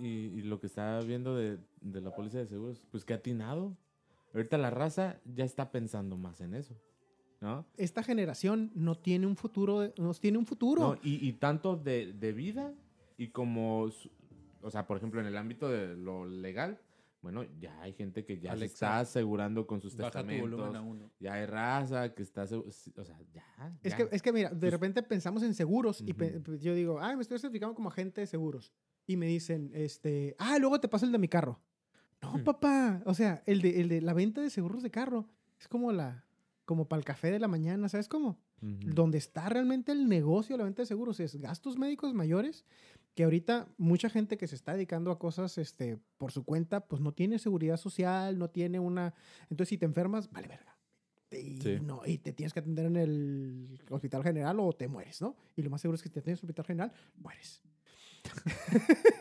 Y, y lo que estaba viendo de, de la póliza de seguros, pues que atinado. Ahorita la raza ya está pensando más en eso. ¿No? Esta generación no tiene un futuro, no tiene un futuro. No, y, y tanto de, de vida y como, o sea, por ejemplo, en el ámbito de lo legal, bueno, ya hay gente que ya se Alexa, está asegurando con sus Baja tu volumen a testamentos. uno. Ya hay raza que está, o sea, ya. Es ya. que, es que mira, de Pues- repente pensamos en seguros y pe- Ujú. pues yo digo, ah, me estoy certificando como agente de seguros. Y me dicen, este, ah, luego te paso el de mi carro. No, Ujú. papá. O sea, el de, el de la venta de seguros de carro es como la, como para el café de la mañana, ¿sabes cómo? Ujú. Donde está realmente el negocio de la venta de seguros es gastos médicos mayores, que ahorita mucha gente que se está dedicando a cosas este, por su cuenta, pues no tiene seguridad social, no tiene una... Entonces, si te enfermas, vale verga. Y, Sí. no, y te tienes que atender en el hospital general o te mueres, ¿no? Y lo más seguro es que si te atiendes en el hospital general, mueres.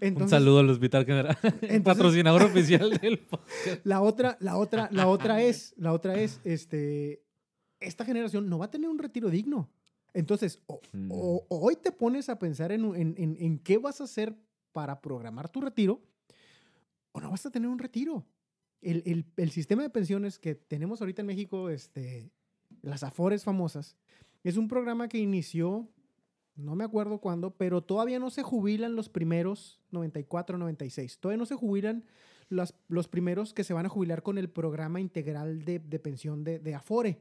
Un saludo al Hospital General, Entonces- patrocinador oficial del podcast. La otra, la otra, la otra es, la otra es, este, esta generación no va a tener un retiro digno. Entonces, o, Mm. o- o hoy te pones a pensar en, en, en- en qué vas a hacer para programar tu retiro, o no vas a tener un retiro. El, el- el sistema de pensiones que tenemos ahorita en México, este, las AFORES famosas, es un programa que inició, no me acuerdo cuándo, pero todavía no se jubilan los primeros 94, 96. Todavía no se jubilan las- los primeros que se van a jubilar con el programa integral de, de pensión de, de Afore.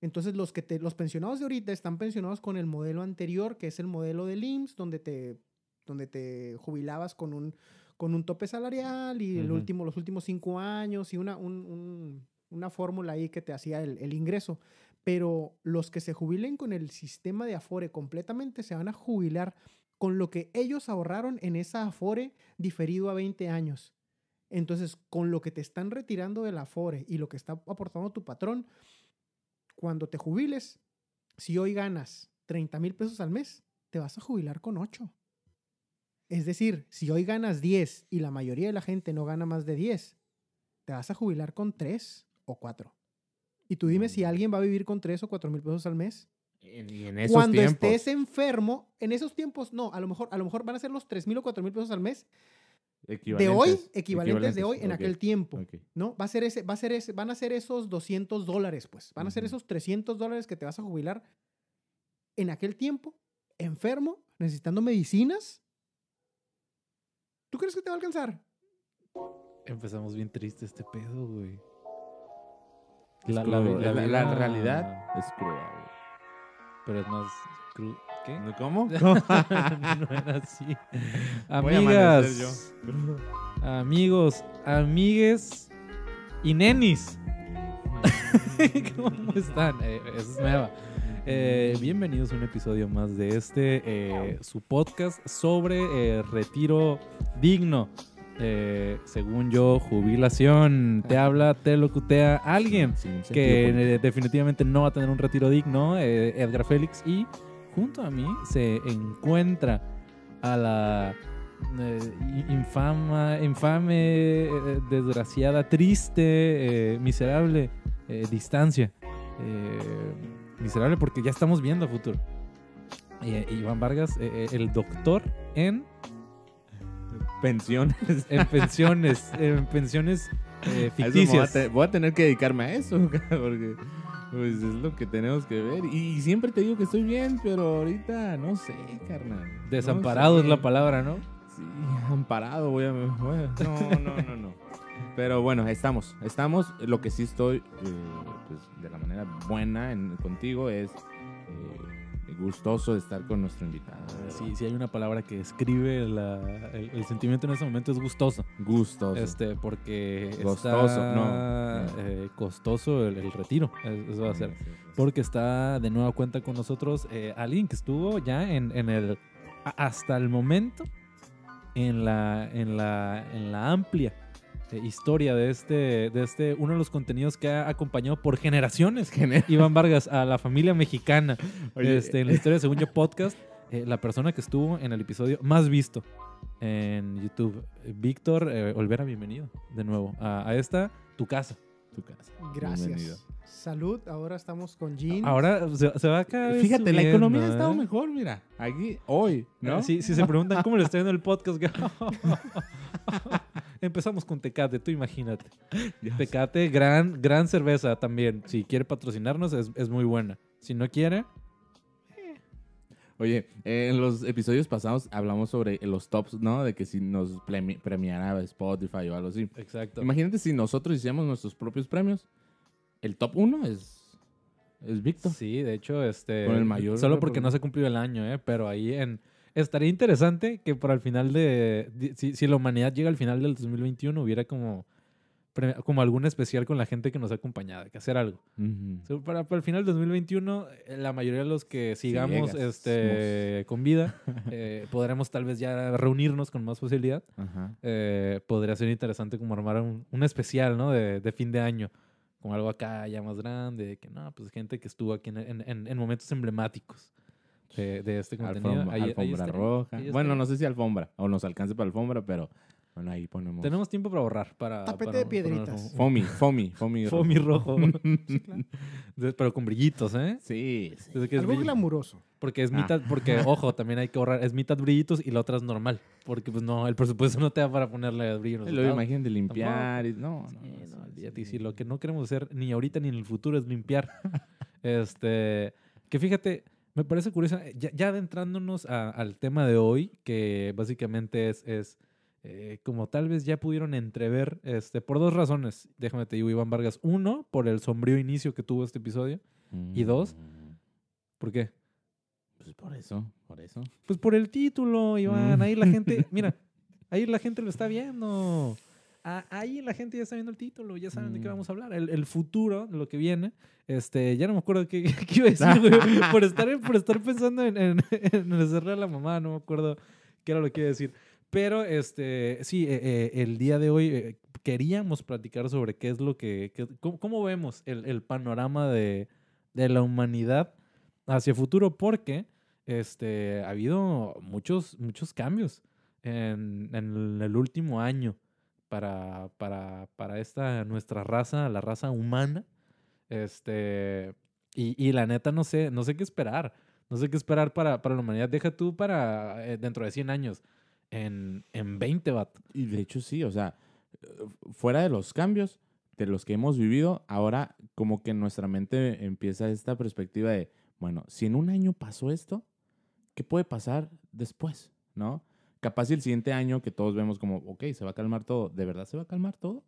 Entonces, los, que te, los pensionados de ahorita están pensionados con el modelo anterior, que es el modelo del IMSS, donde te, donde te jubilabas con un, con un tope salarial y el último, los últimos cinco años y una, un- un- una fórmula ahí que te hacía el, el ingreso. Pero los que se jubilen con el sistema de Afore completamente se van a jubilar con lo que ellos ahorraron en esa Afore diferido a 20 años. Entonces, con lo que te están retirando del Afore y lo que está aportando tu patrón, cuando te jubiles, si hoy ganas 30 mil pesos al mes, te vas a jubilar con 8. Es decir, si hoy ganas 10 y la mayoría de la gente no gana más de 10, te vas a jubilar con 3 o 4. Y tú dime si alguien va a vivir con 3 o 4 mil pesos al mes. En- y en esos Cuando tiempos. estés enfermo, en esos tiempos, no, a lo mejor, a lo mejor van a ser los 3 mil o 4 mil pesos al mes. De hoy, equivalentes, equivalentes de hoy en aquel tiempo. ¿no? Va a ser ese, va a ser ese, van a ser esos 200 dólares, pues. Van a ser esos 300 dólares que te vas a jubilar en aquel tiempo, enfermo, necesitando medicinas. ¿Tú crees que te va a alcanzar? Empezamos bien triste este pedo, güey. La, la- crudo, la la- la vida- realidad es cruda, Pero es más cru- ¿Qué? güey. ¿Cómo? no era así. Voy a amanecer Amigas, amigos, amigues y nenis. ¿Cómo están? Eh, esa es nueva. Eh, bienvenidos a un episodio más de este, eh, su podcast sobre eh, retiro digno. Eh, según yo, jubilación. Te habla, te locutea alguien que eh, definitivamente no va a tener un retiro digno, eh, Edgar Félix, y junto a mí se encuentra a la eh, infama, infame, desgraciada, triste, miserable distancia. Miserable porque ya estamos viendo a futuro. Iván Vargas, el doctor en, pensiones. en pensiones, en pensiones eh, voy, a ficticias. voy a tener que dedicarme a eso, porque pues, es lo que tenemos que ver. Y, siempre te digo que estoy bien, pero ahorita no sé, carnal. No Desamparado sé. es la palabra, ¿no? Sí, amparado, voy a, voy a- No, no, no, no. Pero bueno, estamos, estamos. Lo que sí estoy, eh, pues, de la manera buena en- contigo es gustoso de estar con nuestro invitado. Sí, sí hay una palabra que describe la- el, el sentimiento en ese momento es gustoso. Gustoso. Este, porque Gostoso, está no. eh, costoso el, el retiro. es- Eso va a ser. Sí, sí, sí. Porque está de nueva cuenta con nosotros eh, alguien que estuvo ya en, en el hasta el momento en la en la en la amplia eh, historia de este de este uno de los contenidos que ha acompañado por generaciones Gener- Iván Vargas a la familia mexicana Oye, este, en la historia de Según Yo Podcast, eh, la persona que estuvo en el episodio más visto en YouTube. Eh, Víctor eh, Olvera, bienvenido de nuevo a, a esta, tu casa. tu casa. Bienvenido. Gracias. Salud, ahora estamos con Jean. Ahora se, se va cada vez Fíjate, la subiendo, economía ha estado ¿eh? mejor, mira. Aquí, hoy, ¿no? Si, si se preguntan cómo le está yendo el podcast, empezamos con Tecate, tú imagínate. Tecate, gran, gran cerveza también. Si quiere patrocinarnos, es, es muy buena. Si no quiere, Oye, eh, en los episodios pasados hablamos sobre los tops, ¿no? De que si nos premi- premiara Spotify o algo así. exacto. Imagínate si nosotros hiciéramos nuestros propios premios. El top uno es, es Víctor. Sí, de hecho, este. Con el mayor Solo porque no se cumplió el año, ¿eh? Pero ahí en. Estaría interesante que para el final de. Si, si la humanidad llega al final del 2021, hubiera como. Como algún especial con la gente que nos ha acompañado, que hacer algo. So, para, para el final del 2021, eh, la mayoría de los que sigamos llegas, este, con vida, eh, podremos tal vez ya reunirnos con más facilidad. Ajá. Eh, podría ser interesante como armar un, un especial, ¿no? De, de fin de año. Con algo acá ya más grande. Que no, pues gente que estuvo aquí en, en- en- en momentos emblemáticos de, de este contenido. Alfombra, Ahí- ahí alfombra estaría, roja. ahí Bueno, no sé si alfombra o nos alcance para alfombra, pero bueno, ahí ponemos. Tenemos tiempo para ahorrar. Para, Tapete para de piedritas. Fomi, fomi, fomi. Fomi rojo. Sí, claro. De- Pero con brillitos, ¿eh? Sí, sí. Que es Algo brill- glamuroso. Porque es Ah. mitad, porque, ojo, también hay que ahorrar. Es mitad brillitos y la otra es normal. Porque, pues, no, el presupuesto no te da para ponerle brillo. lados. imagínate limpiar. Y, no, no, Sí, no, no, sí, olvídate. Y si lo que no queremos hacer ni ahorita ni en el futuro es limpiar. este, que fíjate, me parece curioso, eh, ya, ya adentrándonos a- al tema de hoy, que básicamente es, es eh, como tal vez ya pudieron entrever, este, por dos razones, déjame te digo, Iván Vargas. Uno, por el sombrío inicio que tuvo este episodio. ¿Y dos? Mm, ¿Por qué? Pues por eso, por eso. Pues por el título, Iván. Mm. Ahí la gente, mira, ahí la gente lo está viendo. Ahí la gente ya está viendo el título, ya saben de qué Mm. vamos a hablar. El, el futuro, lo que viene. Este, ya no me acuerdo qué, qué iba a decir, güey. Por estar, por estar pensando en, en, en el cerrar a la mamá, no me acuerdo qué era lo que iba a decir. Pero, este, sí, eh, eh, el día de hoy eh, queríamos platicar sobre qué es lo que, cómo, cómo vemos el, el panorama de, de la humanidad hacia futuro, porque este, ha habido muchos, muchos cambios en, en el último año para, para, para esta nuestra raza, la raza humana. Este, y, y la neta no sé, no sé qué esperar. No sé qué esperar para, para la humanidad. Deja tú para eh, dentro de 100 años. En, en 20, vato. Y de hecho sí, o sea, fuera de los cambios de los que hemos vivido, ahora como que en nuestra mente empieza esta perspectiva de, bueno, si en un año pasó esto, ¿qué puede pasar después? ¿No? Capaz el siguiente año que todos vemos como, ok, se va a calmar todo, ¿de verdad se va a calmar todo?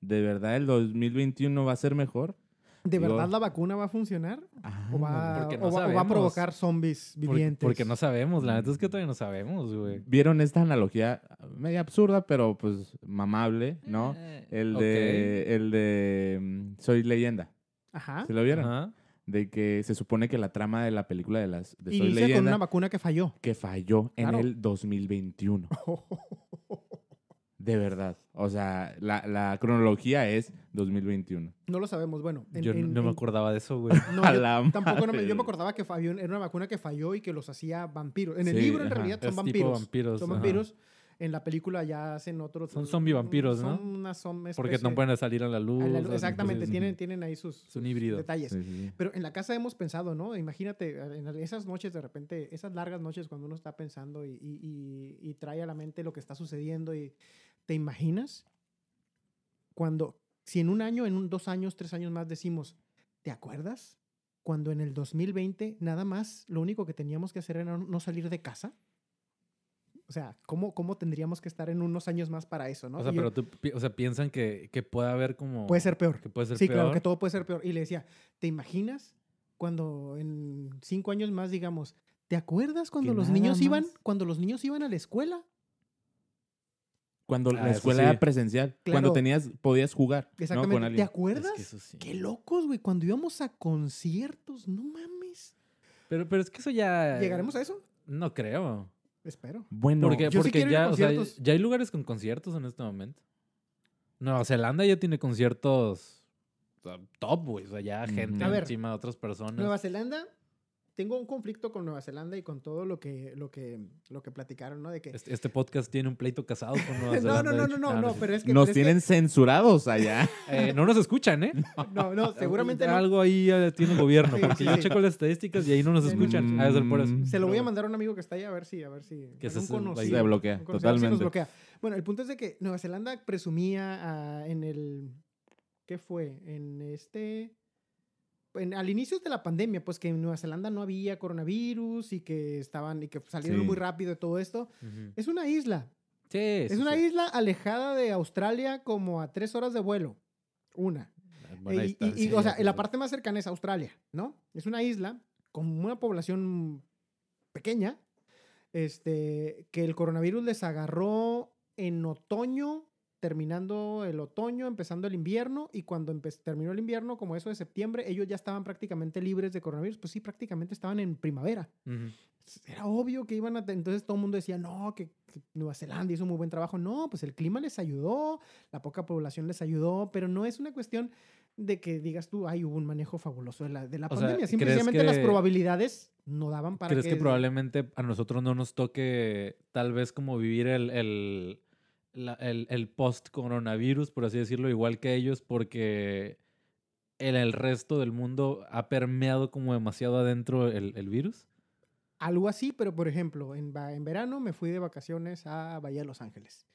¿De verdad el 2021 va a ser mejor? ¿De Digo- verdad la vacuna va a funcionar? Ah, ¿O va, porque o no va- o va a sabemos. provocar zombies Porque, vivientes? porque no sabemos, la neta es que todavía no sabemos, güey. Vieron esta analogía media absurda, pero pues mamable, ¿no? Eh, El ok. de, el de mm, Soy leyenda. Ajá. ¿Se lo vieron? Ajá. De que se supone que la trama de la película de las de Soy Inicia con una vacuna que falló. que falló en el 2021. De verdad. O sea, la, la cronología es 2021. No lo sabemos. Bueno, en- Yo en- no me acordaba de eso, güey. No, yo tampoco no me, yo me acordaba que falló, era una vacuna que falló y que los hacía vampiros. En el Sí, libro, en ajá. realidad, son Es tipo vampiros. vampiros, Son ajá. vampiros. En la película ya hacen otros. Son zombie vampiros, ¿no? Son unas zombies. Porque no pueden salir a la luz. la- así, exactamente, tienen, tienen ahí sus, sus detalles. Sí, sí. Pero en la casa hemos pensado, ¿no? Imagínate, en esas noches de repente, esas largas noches cuando uno está pensando y, y- y- y trae a la mente lo que está sucediendo y te imaginas cuando, si en un año, en un, dos años, tres años más decimos, ¿te acuerdas? Cuando en el 2020 nada más lo único que teníamos que hacer era no salir de casa. O sea, ¿cómo, cómo tendríamos que estar en unos años más para eso, no? O sea, Y yo- pero tú, o sea, piensan que, que puede haber como... Puede ser peor. Que puede ser Sí, peor. claro, que todo puede ser peor. Y le decía, ¿te imaginas cuando en cinco años más digamos, ¿te acuerdas cuando Que los niños iban, cuando los niños iban a la escuela? Cuando Ah, la eso escuela sí. era presencial. Claro. Cuando tenías, podías jugar. ¿no? Exactamente. Con ¿Te acuerdas? Es que eso sí. Qué locos, güey. Cuando íbamos a conciertos, no mames. Pero, pero es que eso ya... ¿Llegaremos a eso? No creo. Espero. Bueno, Porque, Yo sí porque a ya, o sea, ya hay lugares con conciertos en este momento. Nueva Zelanda ya tiene conciertos top, güey. O sea, ya gente ver. encima de otras personas. Nueva Zelanda, tengo un conflicto con Nueva Zelanda y con todo lo que, lo que, lo que platicaron, ¿no? De que... Este, este podcast tiene un pleito casado con Nueva no, Zelanda. no, de no, hecho. no, no, no, pero es que... Nos que- tienen censurados allá. Eh, no nos escuchan, ¿eh? No, no, seguramente no. Algo ahí eh, tiene el gobierno, Sí, porque sí, yo sí. checo las estadísticas y ahí no nos escuchan. Ha de ser por eso. Mm. Se lo voy a mandar a un amigo que está allá a ver si, a ver si. Que se- conocido, se bloquea, conocido, si nos totalmente. bloquea. Bueno, el punto es de que Nueva Zelanda presumía ah, en el. ¿Qué fue? En este. En, al inicio de la pandemia, pues que en Nueva Zelanda no había coronavirus y que estaban y que salieron Sí. muy rápido de todo esto. Es una isla. Sí, es sí, una isla alejada de Australia como a tres horas de vuelo. Una. Buena Eh, y- y, o sea, la parte más cercana es Australia, ¿no? Es una isla con una población pequeña, este, que el coronavirus les agarró en otoño, terminando el otoño, empezando el invierno, y cuando terminó el invierno, como eso de septiembre, ellos ya estaban prácticamente libres de coronavirus, pues sí, prácticamente estaban en primavera. Ujú. Era obvio que iban a... Entonces todo el mundo decía, no, que, que Nueva Zelanda hizo muy buen trabajo. No, pues el clima les ayudó, la poca población les ayudó, pero no es una cuestión de que digas tú, ay, hubo un manejo fabuloso de la, de la pandemia. ¿crees Simplemente las que- probabilidades no daban para ¿Crees que... que probablemente a nosotros no nos toque tal vez como vivir el, el, la- el, el post-coronavirus, por así decirlo, igual que ellos, porque en el resto del mundo ha permeado como demasiado adentro el, el virus? Algo así, pero por ejemplo, en, en verano me fui de vacaciones a Bahía de Los Ángeles.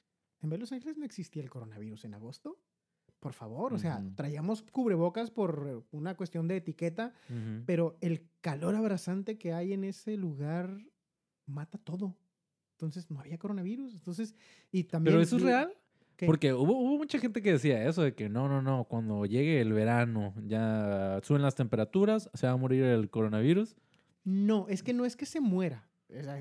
En Bahía de Los Ángeles no existía el coronavirus en agosto. Por favor, o sea, traíamos cubrebocas por una cuestión de etiqueta, pero el calor abrasante que hay en ese lugar mata todo. Entonces no había coronavirus. Entonces, y también. ¿Pero eso es real? ¿Qué? Porque hubo, hubo mucha gente que decía eso, de que no, no, no, cuando llegue el verano ya suben las temperaturas, se va a morir el coronavirus. No, es que no es que se muera.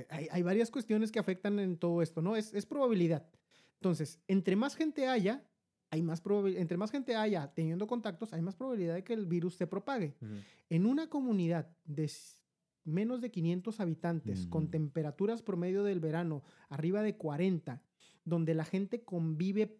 Hay, hay varias cuestiones que afectan en todo esto, ¿no? Es, es probabilidad. Entonces, entre más gente haya, hay más entre más gente haya teniendo contactos, hay más probabilidad de que el virus se propague. En una comunidad de menos de 500 habitantes, con Mm. temperaturas promedio del verano arriba de 40, donde la gente convive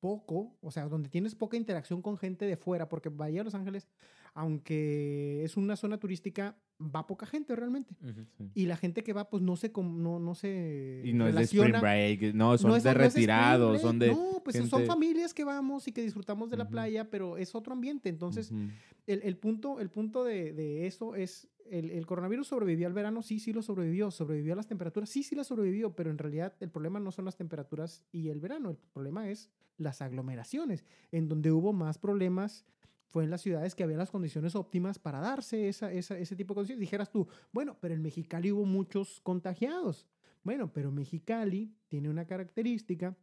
poco, o sea, donde tienes poca interacción con gente de fuera, porque Bahía de Los Ángeles, aunque es una zona turística, va poca gente realmente. Ujú. Sí. Y la gente que va, pues no se, no, no se Y no es de spring relaciona. break, no, son No es- de retirados, son de... No, pues son familias que vamos y que disfrutamos de la Ujú. playa, pero es otro ambiente. Entonces, Ujú. el, el punto, el punto de, de eso es, el, el coronavirus sobrevivió al verano, sí, sí lo sobrevivió, sobrevivió a las temperaturas, sí, sí la sobrevivió, pero en realidad el problema no son las temperaturas y el verano, el problema es las aglomeraciones, en donde hubo más problemas fue en las ciudades que había las condiciones óptimas para darse esa, esa- ese tipo de condiciones. Dijeras tú, bueno, pero en Mexicali hubo muchos contagiados. Bueno, pero Mexicali tiene una característica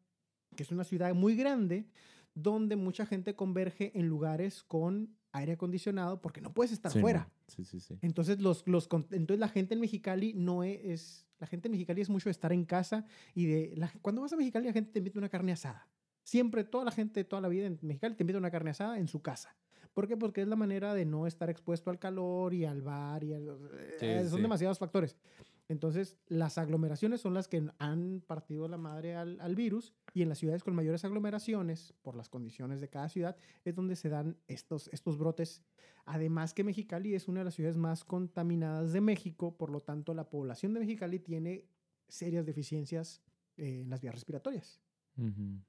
que es una ciudad muy grande donde mucha gente converge en lugares con aire acondicionado porque no puedes estar Sí, fuera. Sí, sí, sí. Entonces, los, los, entonces la gente en Mexicali no e- es, La gente en Mexicali es mucho de estar en casa y de... La, cuando vas a Mexicali la gente te invita una carne asada. Siempre, toda la gente, toda la vida en Mexicali te invita una carne asada en su casa. ¿Por qué? Porque es la manera de no estar expuesto al calor y al bar y al- Sí, eh, son sí. demasiados factores. Entonces, las aglomeraciones son las que han partido la madre al, al virus y en las ciudades con mayores aglomeraciones, por las condiciones de cada ciudad, es donde se dan estos, estos brotes. Además que Mexicali es una de las ciudades más contaminadas de México, por lo tanto, la población de Mexicali tiene serias deficiencias eh, en las vías respiratorias.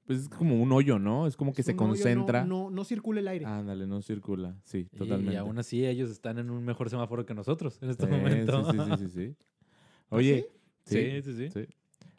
Pues es como un hoyo, ¿no? Es como que se un hoyo, no- concentra. No, no, circula el aire. Ándale, no circula. Sí, Y- totalmente. Y aún así ellos están en un mejor semáforo que nosotros en este Sí, momento. Sí, sí, sí, sí, sí. Oye, sí, sí, sí. sí.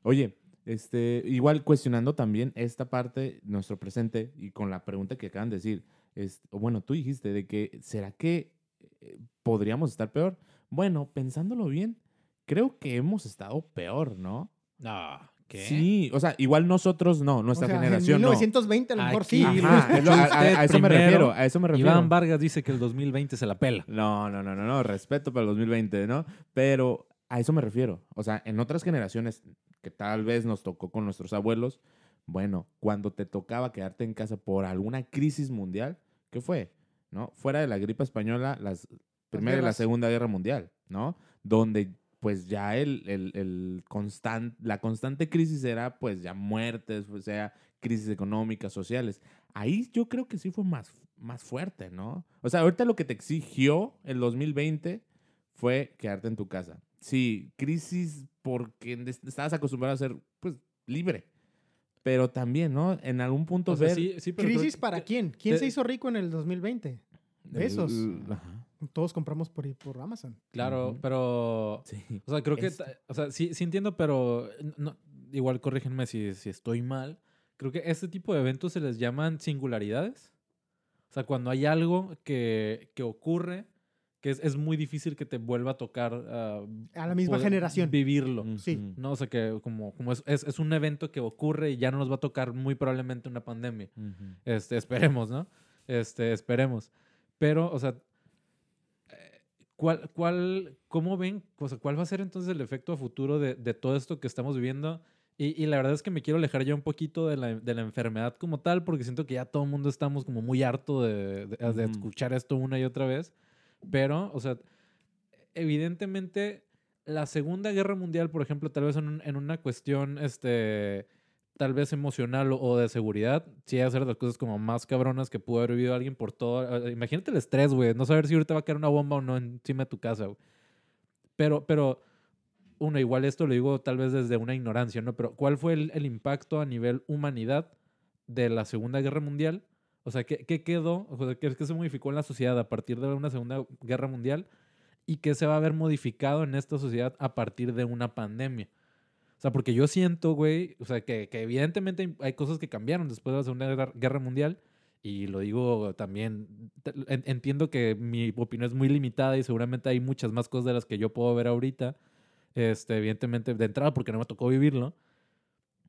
Oye, este, igual cuestionando también esta parte, nuestro presente, y con la pregunta que acaban de decir, es, bueno, tú dijiste de que, ¿será que eh, podríamos estar peor? Bueno, pensándolo bien, creo que hemos estado peor, ¿no? No, ¿qué? Sí, o sea, igual nosotros no, nuestra O sea, generación en no. 1920 a lo mejor sí. Ajá, lo- a, eso me refiero, a eso me refiero. Iván Vargas dice que el 2020 se la pela. No, no, no, no, no, respeto para el 2020, ¿no? Pero a eso me refiero. O sea, en otras generaciones que tal vez nos tocó con nuestros abuelos, bueno, cuando te tocaba quedarte en casa por alguna crisis mundial, ¿qué fue? ¿No? Fuera de la gripe española, las Primera y la. Segunda Guerra Mundial, ¿no? Donde pues ya el, el, el constan- la constante crisis era pues ya muertes, o sea, crisis económicas, sociales. Ahí yo creo que sí fue más, más fuerte, ¿no? O sea, ahorita lo que te exigió el 2020 fue quedarte en tu casa. Sí, crisis porque estabas acostumbrado a ser, pues, libre. Pero también, ¿no? En algún punto O sea, ver... sí, sí, pero ¿Crisis para quién? ¿Quién te- se hizo rico en el 2020? Besos. el- ajá. Todos compramos por, por Amazon. Claro, Ujú. pero... Sí. O sea, creo que... Es- ta- O sea, sí, sí entiendo, pero... no- igual corrígenme si, si estoy mal. Creo que este tipo de eventos se les llaman singularidades. O sea, cuando hay algo que, que ocurre que es, es muy difícil que te vuelva a tocar... ah, A la misma generación. Vivirlo. Sí. Ujú. No, o sea, que como, como es, es, es un evento que ocurre y ya no nos va a tocar muy probablemente una pandemia. Este, esperemos, ¿no? Este, esperemos. Pero, o sea, ¿cuál, cuál, ¿cómo ven? O sea, ¿cuál va a ser entonces el efecto a futuro de, de todo esto que estamos viviendo? Y, y la verdad es que me quiero alejar ya un poquito de la, de la enfermedad como tal, porque siento que ya todo el mundo estamos como muy harto de, de- de Ujú. escuchar esto una y otra vez. Pero, o sea, evidentemente la Segunda Guerra Mundial, por ejemplo, tal vez en, un- en una cuestión, este, tal vez emocional o, de seguridad, sí hay hacer las cosas como más cabronas que pudo haber vivido alguien por todo. eh, Imagínate el estrés, güey, no saber si ahorita va a caer una bomba o no encima de tu casa, güey. Pero, pero, uno, igual esto lo digo tal vez desde una ignorancia, ¿no? Pero, ¿cuál fue el, impacto a nivel humanidad de la Segunda Guerra Mundial? O sea, ¿qué, qué quedó? O sea, ¿qué, qué se modificó en la sociedad a partir de una Segunda Guerra Mundial? ¿Y qué se va a ver modificado en esta sociedad a partir de una pandemia? O sea, porque yo siento, güey, o sea, que, que evidentemente hay- cosas que cambiaron después de la Segunda Guerra, Mundial. Y lo digo también, entiendo que mi opinión es muy limitada y seguramente hay muchas más cosas de las que yo puedo ver ahorita. Este, evidentemente, de entrada, porque no me tocó vivirlo.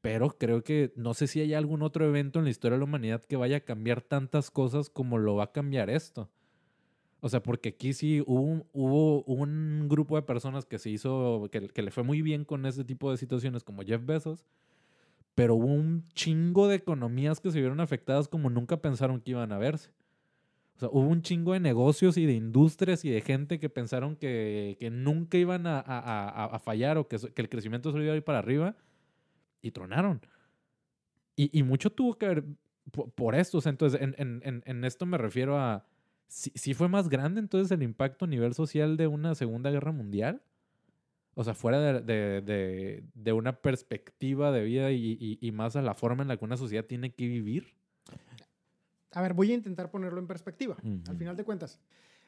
Pero creo que no sé si hay algún otro evento en la historia de la humanidad que vaya a cambiar tantas cosas como lo va a cambiar esto. O sea, porque aquí sí hubo, un- grupo de personas que se hizo, que, le fue muy bien con ese tipo de situaciones como Jeff Bezos, pero hubo un chingo de economías que se vieron afectadas como nunca pensaron que iban a verse. O sea, hubo un chingo de negocios y de industrias y de gente que pensaron que, nunca iban a, fallar o que, el crecimiento solo iba a ir para arriba y tronaron. Y, mucho tuvo que ver po- por, esto. O sea, entonces, en, en- en- en esto me refiero a. ¿sí, sí fue más grande entonces el impacto a nivel social de una Segunda Guerra Mundial? O sea, fuera de, de- de- de una perspectiva de vida y, y- y más a la forma en la que una sociedad tiene que vivir. A ver, voy a intentar ponerlo en perspectiva. Al final de cuentas,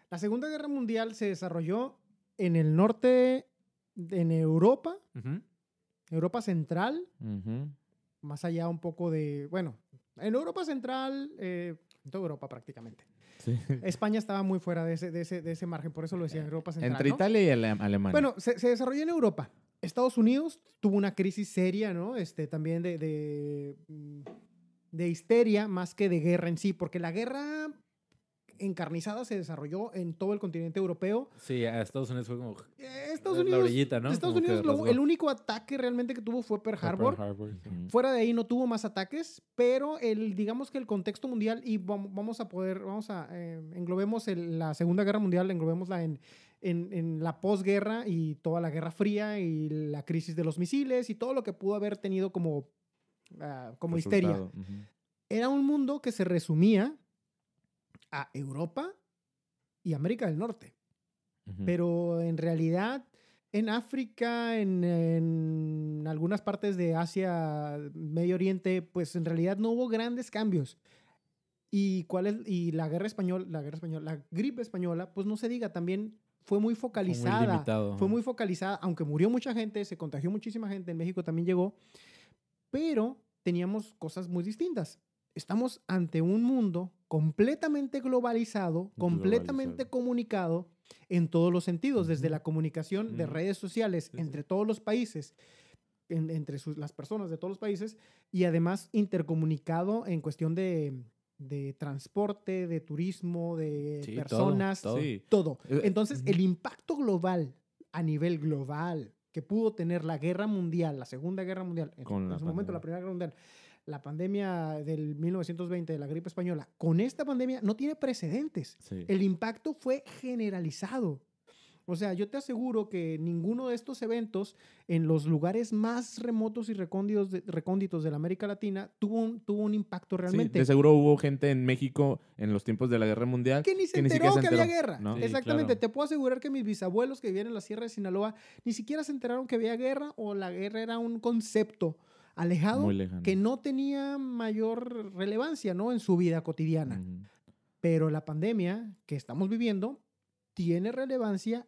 la Segunda Guerra Mundial se desarrolló en el norte, en Europa. Europa Central, más allá un poco de, bueno, en Europa Central, eh, en toda Europa prácticamente. Sí. España estaba muy fuera de ese, de ese, de ese margen, por eso lo decía Europa Central. Entre ¿no? Italia y Ale- Alemania. Bueno, se, se desarrolló en Europa. Estados Unidos tuvo una crisis seria, ¿no? Este, también de, de, mm, de histeria más que de guerra en sí, porque la guerra encarnizada se desarrolló en todo el continente europeo. Sí, a Estados Unidos fue como. Eh, Estados La Unidos, orillita, ¿no? Estados Como Unidos lo- el único ataque realmente que tuvo fue Pearl Harbor. Harbor. Ujú. Fuera de ahí no tuvo más ataques, pero el, digamos que el contexto mundial, y vam- vamos a poder, vamos a, eh, englobemos el- la Segunda Guerra Mundial, englobémosla en, en, en la posguerra y toda la Guerra Fría y la crisis de los misiles y todo lo que pudo haber tenido como, ah, como histeria. Resultado. Ujú. Era un mundo que se resumía a Europa y América del Norte. Pero en realidad, en África, en, en algunas partes de Asia, Medio Oriente, pues en realidad no hubo grandes cambios. Y, cuál es, y la guerra española, la guerra española, la gripe española, pues no se diga, también fue muy Fue focalizada. muy. Fue muy focalizada, aunque murió mucha gente, se contagió muchísima gente, en México también llegó, pero teníamos cosas muy distintas. Estamos ante un mundo completamente globalizado, completamente Globalizado. comunicado en todos los sentidos, desde la comunicación de redes sociales Sí, sí. entre todos los países, en- entre sus- las personas de todos los países, y además intercomunicado en cuestión de, de transporte, de turismo, de Sí, personas, todo. Sí. todo. Eh, Entonces, ujú. el impacto global, a nivel global, que pudo tener la guerra mundial, la segunda guerra mundial, en, Con en su momento la primera guerra mundial, la pandemia del 1920 de la gripe española, con esta pandemia no tiene precedentes. Sí. El impacto fue generalizado. O sea, yo te aseguro que ninguno de estos eventos en los lugares más remotos y recónditos de, recónditos de la América Latina tuvo un, tuvo un impacto Sí, realmente. de seguro hubo gente en México en los tiempos de la Guerra Mundial que ni se que ni enteró siquiera que se había enteró, guerra. ¿no? Sí, Exactamente. claro. Te puedo asegurar que mis bisabuelos que vivían en la Sierra de Sinaloa ni siquiera se enteraron que había guerra o la guerra era un concepto alejado que no tenía mayor relevancia ¿no? en su vida cotidiana. Pero la pandemia que estamos viviendo tiene relevancia,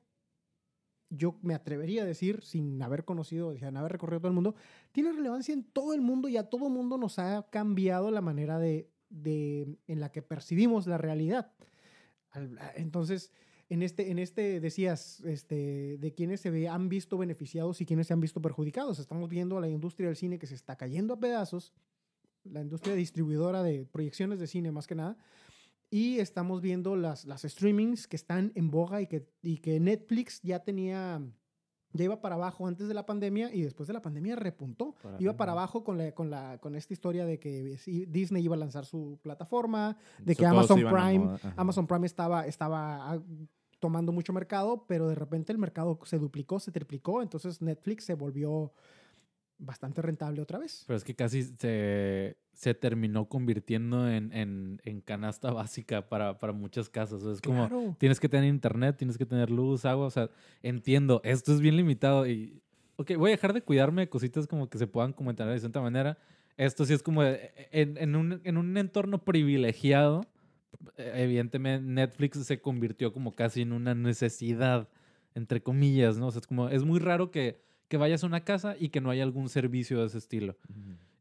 yo me atrevería a decir, sin haber conocido, sin haber recorrido todo el mundo, tiene relevancia en todo el mundo y a todo el mundo nos ha cambiado la manera de, de- en la que percibimos la realidad. Al- Entonces, en este, en este decías, este, de quienes se han visto beneficiados y quienes se han visto perjudicados. Estamos viendo a la industria del cine que se está cayendo a pedazos, la industria distribuidora de proyecciones de cine más que nada, y estamos viendo las, las streamings que están en boga y que, y que Netflix ya tenía, ya iba para abajo antes de la pandemia y después de la pandemia repuntó. Para iba para abajo con, la, con, la, con esta historia de que Disney iba a lanzar su plataforma, de que Amazon Prime. Amazon Prime estaba, estaba ah, tomando mucho mercado, pero de repente el mercado se duplicó, se triplicó, entonces Netflix se volvió bastante rentable otra vez. Pero es que casi se, se terminó convirtiendo en, en, en canasta básica para, para muchas casas. O sea, es como, tienes que tener internet, tienes que tener luz, agua. O sea, entiendo, esto es bien limitado y, ok, voy a dejar de cuidarme de cositas como que se puedan comentar de cierta manera. Esto sí es como eh, en, en un, en un entorno privilegiado. Eh, Evidentemente, Netflix se convirtió como casi en una necesidad, entre comillas, ¿no? O sea, es como, es muy raro que, que vayas a una casa y que no haya algún servicio de ese estilo.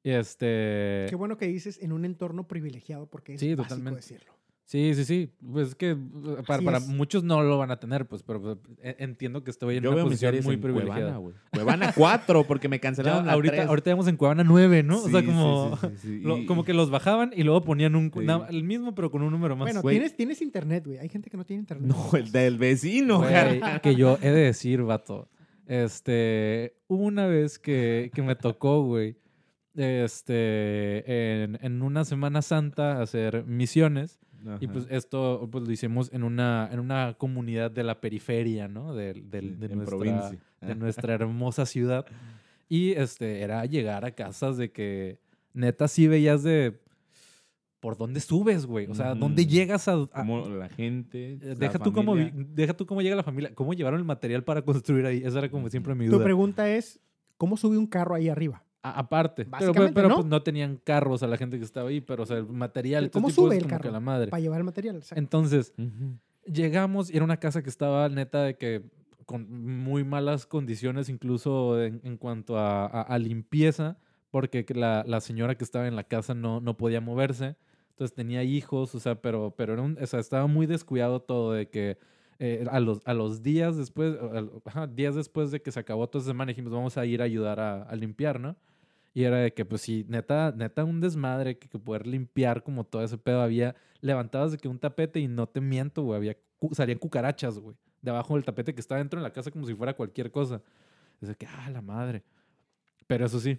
Este. Qué bueno que dices en un entorno privilegiado porque es Sí, básico totalmente. decirlo. Sí, sí, sí. Pues es que uh, para, para es. muchos no lo van a tener, pues, pero pues, e- entiendo que estoy en Yo una veo posición muy en privilegiada. Cuevana. Cuevana 4, porque me Ya, cancelaron la ahorita, 3. ahorita vamos en Cuevana 9, ¿no? o sea, como, sí, sí, sí, sí. lo- Y- como que los bajaban y luego ponían un, el mismo, pero con un número más. Bueno, güey. tienes, tienes internet, güey. Hay gente que no tiene internet. No, el del vecino, Güey, que yo he de decir, vato. Este, hubo una vez que, que me tocó, güey, este, en, en una Semana Santa hacer misiones. Y pues esto pues, lo hicimos en una, en una comunidad de la periferia, ¿no? Del- del- Sí, de, en nuestra, provincia. de nuestra hermosa ciudad. Y este, era llegar a casas de que neta sí veías de por dónde subes, güey. O sea, dónde llegas a... a- Como la gente. eh, la deja, tú cómo, deja tú cómo llega la familia. ¿Cómo llevaron el material para construir ahí? Esa era como siempre mi Tu duda. pregunta es, ¿cómo sube un carro ahí arriba? A- aparte. Pero, pero, Básicamente, pero, ¿no? pues no tenían carros a la gente que estaba ahí, pero o sea, el material... Este ¿Cómo tipo sube es el como que carro? la madre. Para llevar el material. exacto. Entonces, llegamos y era una casa que estaba neta de que con muy malas condiciones incluso en, en cuanto a, a- a limpieza, porque que la, la señora que estaba en la casa no, no podía moverse, entonces tenía hijos, o sea, pero, pero era un- o sea, estaba muy descuidado todo de que eh, a, los, a los días después, ajá, días después de que se acabó toda esa semana, dijimos, vamos a ir a ayudar a, a limpiar, ¿no? Y era de que, pues sí, neta, neta, un desmadre que, que poder limpiar como todo ese pedo. Había, levantabas de que un tapete y no te miento, güey, había, salían cucarachas, güey, debajo del tapete que estaba dentro de la casa como si fuera cualquier cosa. Es que, ah, la madre. Pero eso sí,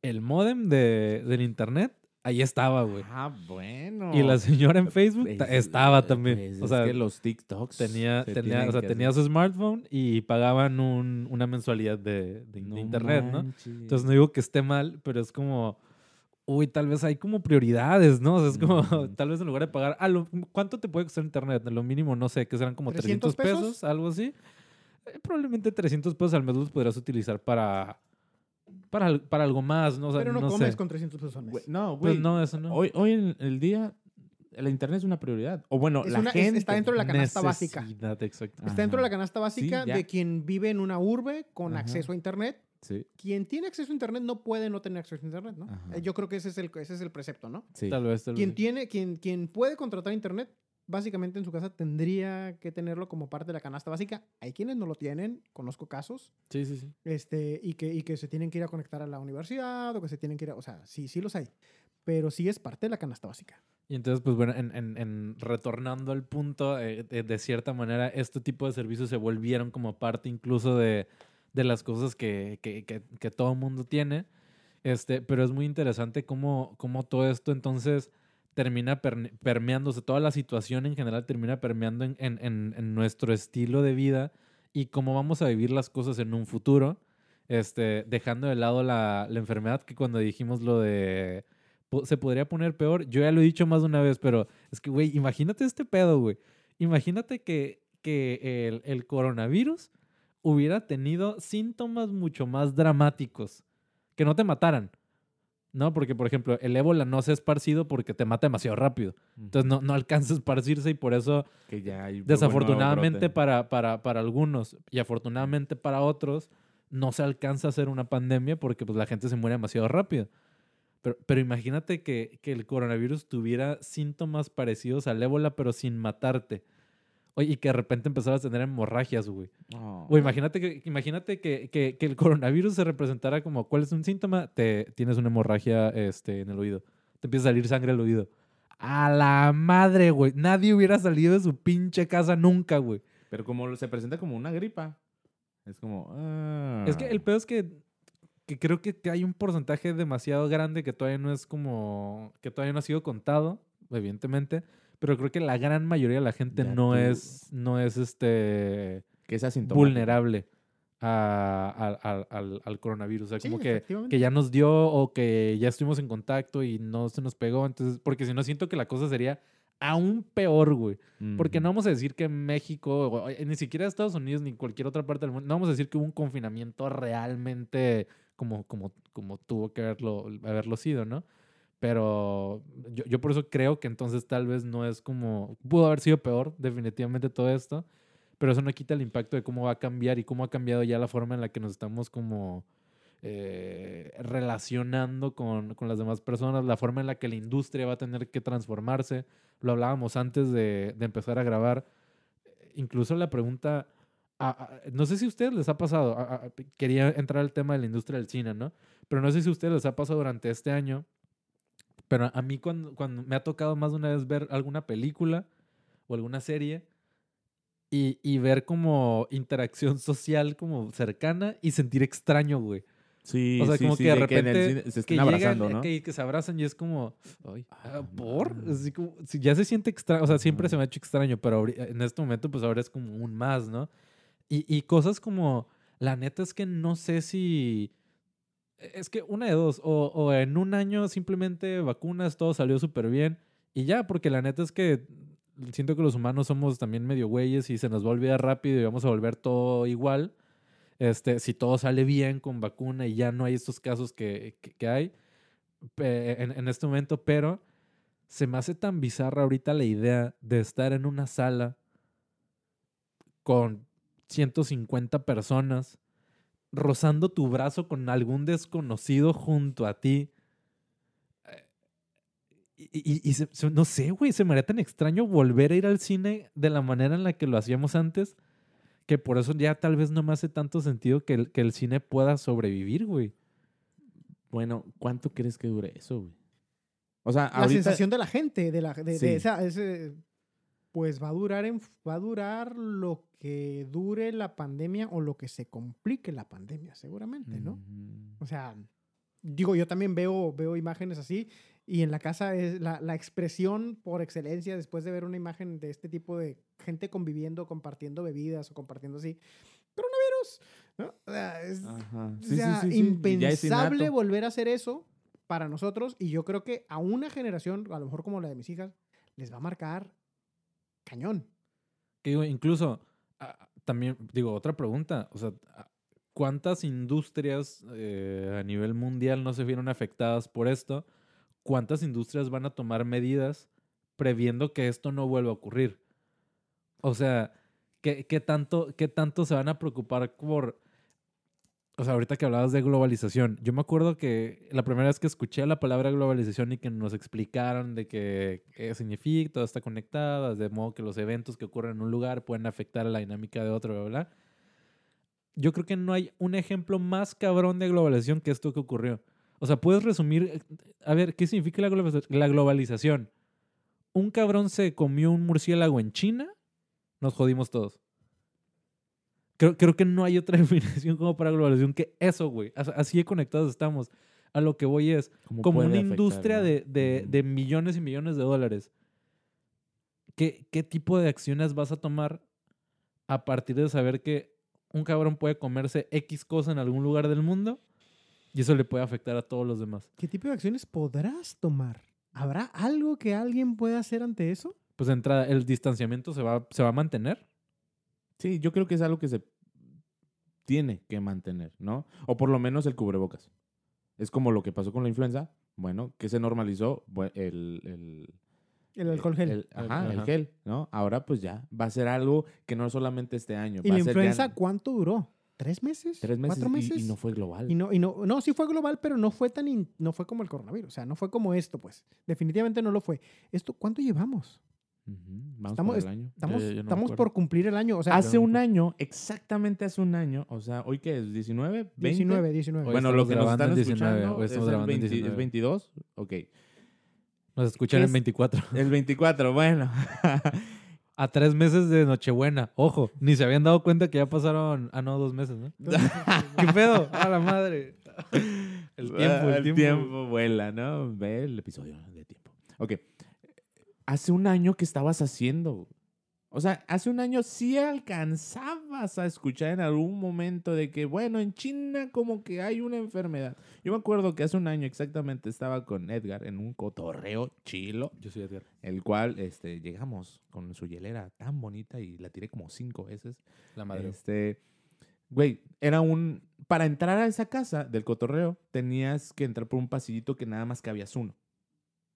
el modem de, del internet, ahí estaba, güey. Ah, bueno. Y la señora en Facebook Pues, estaba eh, también. pues, o es sea, que los TikToks. tenía, tenía, o sea, tenía su smartphone y pagaban un- una mensualidad de, de- de No internet, ¿no? Entonces no digo que esté mal, pero es como, uy, tal vez hay como prioridades, ¿no? O sea, es como, tal vez en lugar de pagar, ah, lo- ¿cuánto te puede costar internet? Lo mínimo, no sé, que serán como 300 ¿300 pesos, pesos? algo así. Eh, probablemente 300 pesos al mes los podrás utilizar para, para, para algo más, ¿no? O sea, Pero no, no comes sé. con 300 pesos al mes. Güey, No, Pues güey. no, eso no. Hoy, hoy en el día, el internet es una prioridad. O bueno, Es la una- es- gente. está dentro de la canasta básica. Exacto. Está dentro de la canasta básica ya. de quien vive en una urbe con Ajá. acceso a internet. Sí, Quien tiene acceso a internet no puede no tener acceso a internet, ¿no? Ajá. Eh, Yo creo que ese es el, ese es el precepto, ¿no? sí. Tal vez, tal Quien vez. tiene, quien, quien puede contratar internet, básicamente en su casa tendría que tenerlo como parte de la canasta básica. Hay quienes no lo tienen, conozco casos, Sí, sí, sí. este, y que, y que se tienen que ir a conectar a la universidad o que se tienen que ir a, o sea, sí, sí los hay, pero sí es parte de la canasta básica. Y entonces, pues bueno, en, en- en retornando al punto, eh, de, de cierta manera, este tipo de servicios se volvieron como parte incluso de, de las cosas que, que, que, que todo mundo tiene. Este, pero es muy interesante cómo, cómo todo esto entonces termina permeándose, toda la situación en general termina permeando en, en- nuestro estilo de vida y cómo vamos a vivir las cosas en un futuro, este, dejando de lado la, la enfermedad que cuando dijimos lo de se podría poner peor, yo ya lo he dicho más de una vez, pero es que, güey, imagínate este pedo, güey. Imagínate que, que el, el coronavirus hubiera tenido síntomas mucho más dramáticos, que no te mataran. ¿No? Porque, por ejemplo, el ébola no se ha esparcido porque te mata demasiado rápido. Entonces no, no alcanza a esparcirse y por eso, que ya hay nuevo desafortunadamente para, para, para algunos y afortunadamente para otros, no se alcanza a hacer una pandemia porque pues, la gente se muere demasiado rápido. Pero, pero imagínate que, que el coronavirus tuviera síntomas parecidos al ébola, pero sin matarte. Oye, y que de repente empezaras a tener hemorragias, güey. No. O imagínate que, imagínate que, que- que el coronavirus se representara como, ¿cuál es un síntoma? Te tienes una hemorragia este, en el oído. Te empieza a salir sangre al oído. A la madre, güey. Nadie hubiera salido de su pinche casa nunca, güey. Pero como se presenta como una gripa. Es como. ah. Es que el peor es que, que creo que, que hay un porcentaje demasiado grande que todavía no es como, que todavía no ha sido contado, evidentemente. Pero creo que la gran mayoría de la gente Ya no tú- es, no es este que es vulnerable a- al- al- al- al coronavirus. O sea, Sí, como que, que ya nos dio o que ya estuvimos en contacto y no se nos pegó. Entonces, porque si no, siento que la cosa sería aún peor, güey. Porque no vamos a decir que México, o- eh, ni siquiera Estados Unidos, ni cualquier otra parte del mundo, no vamos a decir que hubo un confinamiento realmente como, como, como tuvo que haberlo, haberlo sido, ¿no? Pero yo, yo por eso creo que entonces tal vez no es como, pudo haber sido peor, definitivamente todo esto, pero eso no quita el impacto de cómo va a cambiar y cómo ha cambiado ya la forma en la que nos estamos como eh, relacionando con, con las demás personas, la forma en la que la industria va a tener que transformarse. Lo hablábamos antes de, de empezar a grabar. Incluso la pregunta, no sé si a ustedes les ha pasado, a- quería entrar al tema de la industria del cine, ¿no? Pero no sé si a ustedes les ha pasado durante este año, pero a mí cuando, cuando me ha tocado más de una vez ver alguna película o alguna serie y, y ver como interacción social como cercana y sentir extraño, güey. Sí, O sea, sí, como sí, que de en el repente cine se que estén llegan, abrazando, eh, ¿no? que, que se abrazan y es como, ay, Ah, ah, ¿por? Así como, si ya se siente extraño, o sea, siempre se me ha hecho extraño, pero en este momento pues ahora es como un más, ¿no? Y, y cosas como, la neta es que no sé si, es que una de dos, o, o en un año simplemente vacunas, todo salió súper bien y ya, porque la neta es que siento que los humanos somos también medio güeyes y se nos va a olvidar rápido y vamos a volver todo igual. Este, si todo sale bien con vacuna y ya no hay estos casos que, que- hay en, en este momento, pero se me hace tan bizarra ahorita la idea de estar en una sala con 150 personas rozando tu brazo con algún desconocido junto a ti. Eh, Y, y- y se- se- no sé, güey, se me haría tan extraño volver a ir al cine de la manera en la que lo hacíamos antes, que por eso ya tal vez no me hace tanto sentido que el, que el cine pueda sobrevivir, güey. Bueno, ¿cuánto crees que dure eso, güey? O sea, la ahorita... sensación de la gente, de la de, esa, ese, pues va a durar en, va a durar lo que dure la pandemia o lo que se complique la pandemia, seguramente, ¿no? O sea, digo, yo también veo, veo imágenes así y en la casa es la, la expresión por excelencia después de ver una imagen de este tipo de gente conviviendo, compartiendo bebidas o compartiendo así. Coronavirus, ¿no? O sea, es, o sea, sí, sí, impensable volver a hacer eso para nosotros y yo creo que a una generación, a lo mejor como la de mis hijas, les va a marcar cañón. Que digo, incluso, también, digo, otra pregunta, o sea, ¿cuántas industrias eh, a nivel mundial no se vieron afectadas por esto? ¿Cuántas industrias van a tomar medidas previendo que esto no vuelva a ocurrir? O sea, ¿qué, qué tanto, ¿qué tanto se van a preocupar por... O sea, ahorita que hablabas de globalización, yo me acuerdo que la primera vez que escuché la palabra globalización y que nos explicaron de qué significa, todo está conectado, de modo que los eventos que ocurren en un lugar pueden afectar a la dinámica de otro, bla, bla. Yo creo que no hay un ejemplo más cabrón de globalización que esto que ocurrió. O sea, puedes resumir, eh, a ver, ¿qué significa la la globalización? Un cabrón se comió un murciélago en China, nos jodimos todos. Creo, creo que no hay otra definición como para globalización que eso, güey. As- Así de conectados estamos. A lo que voy es, ¿Cómo como una afectar, industria no? de, de- de millones y millones de dólares, ¿qué, ¿qué tipo de acciones vas a tomar a partir de saber que un cabrón puede comerse X cosa en algún lugar del mundo y eso le puede afectar a todos los demás? ¿Qué tipo de acciones podrás tomar? ¿Habrá algo que alguien pueda hacer ante eso? Pues de entrada, ¿el distanciamiento se va, se va a mantener? Sí, yo creo que es algo que se tiene que mantener, ¿no? O por lo menos el cubrebocas. Es como lo que pasó con la influenza. Bueno, que se normalizó el, el, El alcohol gel. el- ajá, el gel, ¿no? Ahora pues ya va a ser algo que no solamente este año. ¿Y va la a ser ya influenza cuánto duró? ¿Tres meses? tres meses, ¿Cuatro y- meses? Y, no fue global. Y no, y no, no, sí fue global, pero no fue tan, in- no fue como el coronavirus, o sea, no fue como esto, pues. Definitivamente no lo fue. Esto, ¿cuánto llevamos? Vamos Estamos- por el año. Estamos, yo no me estamos por cumplir el año, o sea, Hace un año, exactamente hace un año, o sea, ¿hoy qué es? ¿19? ¿20? 19, 19. Hoy Bueno, lo que nos están en 19, escuchando es el grabando en 20 ¿es 19. 22. Ok. Nos escuchan en Es- 24. El 24, bueno. A tres meses de Nochebuena. Ojo, ni se habían dado cuenta que ya pasaron. Ah, no, dos meses, ¿no? ¿Qué pedo? A la madre. El tiempo, el, tiempo. vuela, ¿no? Ve el episodio de tiempo. Ok. Hace un año que estabas haciendo. O sea, hace un año sí alcanzabas a escuchar en algún momento de que, bueno, en China como que hay una enfermedad. Yo me acuerdo que hace un año exactamente estaba con Edgar en un cotorreo chilo, Yo soy Edgar. el cual este, llegamos con su hielera tan bonita y la tiré como cinco veces. La madre. Este, güey, era un... Para entrar a esa casa del cotorreo, tenías que entrar por un pasillito que nada más cabías uno.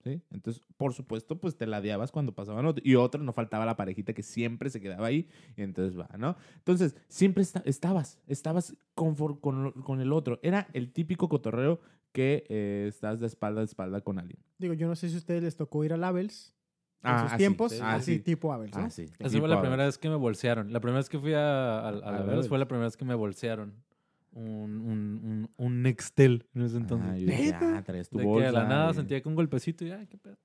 ¿Sí? Entonces, por supuesto, pues te ladeabas cuando pasaban otro. Y otro, no faltaba la parejita que siempre se quedaba ahí. Y entonces va, ¿no? Entonces, siempre esta- estabas, estabas con, lo- con el otro. Era el típico cotorreo que eh, estás de espalda a espalda con alguien. Digo, yo no sé si a ustedes les tocó ir a Labels en sus así, tiempos, sí, así sí. tipo Abels, ¿no? Ah. Esa fue la primera vez que me bolsearon. La primera vez que fui a, a, a, A la ver. Vegas fue la primera vez que me bolsearon. Un, un, un, un Nextel en ese entonces. Ah, yo dije, ¿Neta? ah, traes tu de que de la bolsa nada sentía que un golpecito y ay, qué pedo.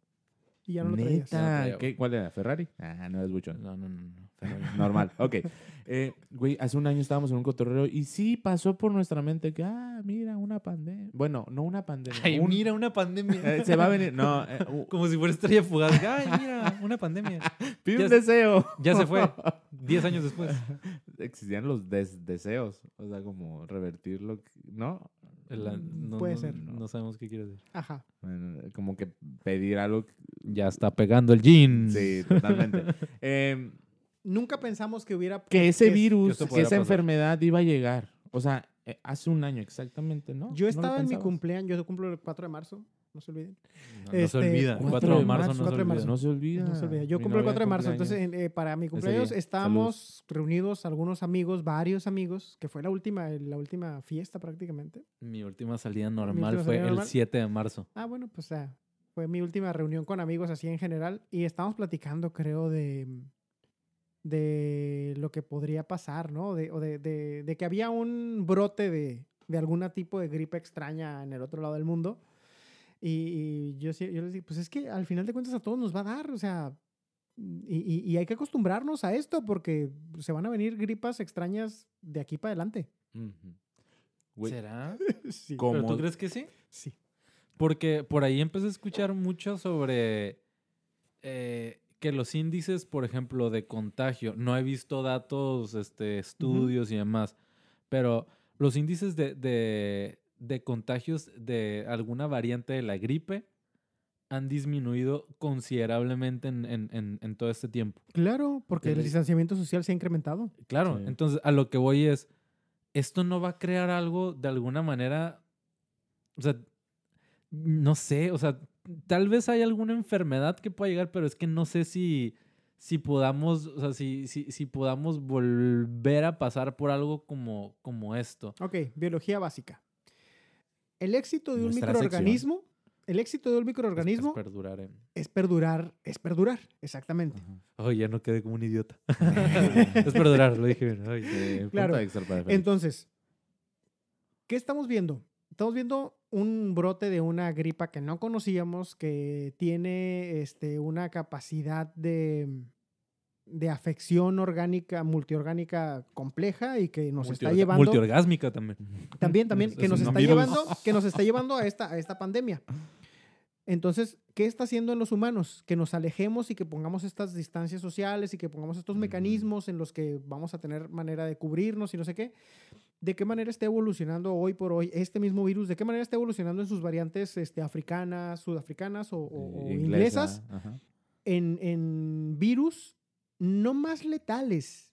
Y ya no lo traías. Neta, ¿qué- ¿cuál era? ¿Ferrari? Ah, no es buchón. No, no, no. no. Normal, ok. Eh, güey, hace un año estábamos en un cotorreo y sí pasó por nuestra mente que, ah, mira, una pandemia. Bueno, no una pandemia. Ay, un- mira, una pandemia. eh, se va a venir. No, eh, Como si fuera estrella fugaz. Ay, mira, una pandemia. pide Ya un se- deseo. Ya se fue. Diez años después. Existían los des- deseos. O sea, como revertirlo, ¿no? El- Mm, no, puede no- ser. No sabemos qué quiere decir. Ajá. Bueno, como que pedir algo. que- Ya está pegando el jean. Sí, totalmente. Em, Nunca pensamos que hubiera... que ese que virus, que esa pasar. enfermedad iba a llegar. O sea, eh, hace un año exactamente, ¿no? Yo ¿No estaba en mi cumpleaños, yo cumplo el 4 de marzo, no se olviden. No, no se Este, olvida. 4 4 de marzo, no 4 se de olvida. marzo. No se olvida. No se olvida. Yo Mi cumplo el novia 4 de marzo, cumpleaños. entonces en- eh, para mi cumpleaños estábamos reunidos algunos amigos, varios amigos, que fue la última, la última fiesta prácticamente. Mi última salida normal última fue salida el normal. 7 de marzo. Ah, bueno, pues ah, fue mi última reunión con amigos así en general y estábamos platicando, creo, de, de lo que podría pasar, ¿no? De, o de, de- de que había un brote de, de algún tipo de gripe extraña en el otro lado del mundo. Y, y yo, sí- yo les digo, pues es que al final de cuentas a todos nos va a dar, o sea, y, y- y hay que acostumbrarnos a esto porque se van a venir gripas extrañas de aquí para adelante. ¿Será? Sí. ¿Cómo? ¿Pero tú crees que sí? Sí. Porque por ahí empecé a escuchar mucho sobre eh, que los índices, por ejemplo, de contagio, no he visto datos, este, estudios y demás, pero los índices de, de- de contagios de alguna variante de la gripe han disminuido considerablemente en, en- en- en todo este tiempo. Claro, porque el distanciamiento social se ha incrementado. Claro, Sí. entonces a lo que voy es, esto no va a crear algo de alguna manera, o sea, no sé, o sea, tal vez hay alguna enfermedad que pueda llegar, pero es que no sé si, si podamos, o sea, si, si, si podamos volver a pasar por algo como, como esto. Ok, biología básica. El éxito de un Nuestra microorganismo, el éxito de un microorganismo es perdurar en- es perdurar, es perdurar, exactamente. Ajá. Ay, ya no quedé como un idiota. es perdurar, lo dije bien. Ay, Eh, Claro. extra para Félix. Entonces, ¿qué estamos viendo? Estamos viendo un brote de una gripa que no conocíamos, que tiene este, una capacidad de, de afección orgánica, multiorgánica compleja y que nos está llevando Multiorgásmica también. también, también, Es- que es nos está virus. llevando, que nos está llevando a esta, a esta pandemia. Entonces, ¿qué está haciendo en los humanos? Que nos alejemos y que pongamos estas distancias sociales y que pongamos estos mecanismos en los que vamos a tener manera de cubrirnos y no sé qué. ¿De qué manera está evolucionando hoy por hoy este mismo virus? ¿De qué manera está evolucionando en sus variantes este, africanas, sudafricanas o, Eh, inglesas? en, en virus no más letales.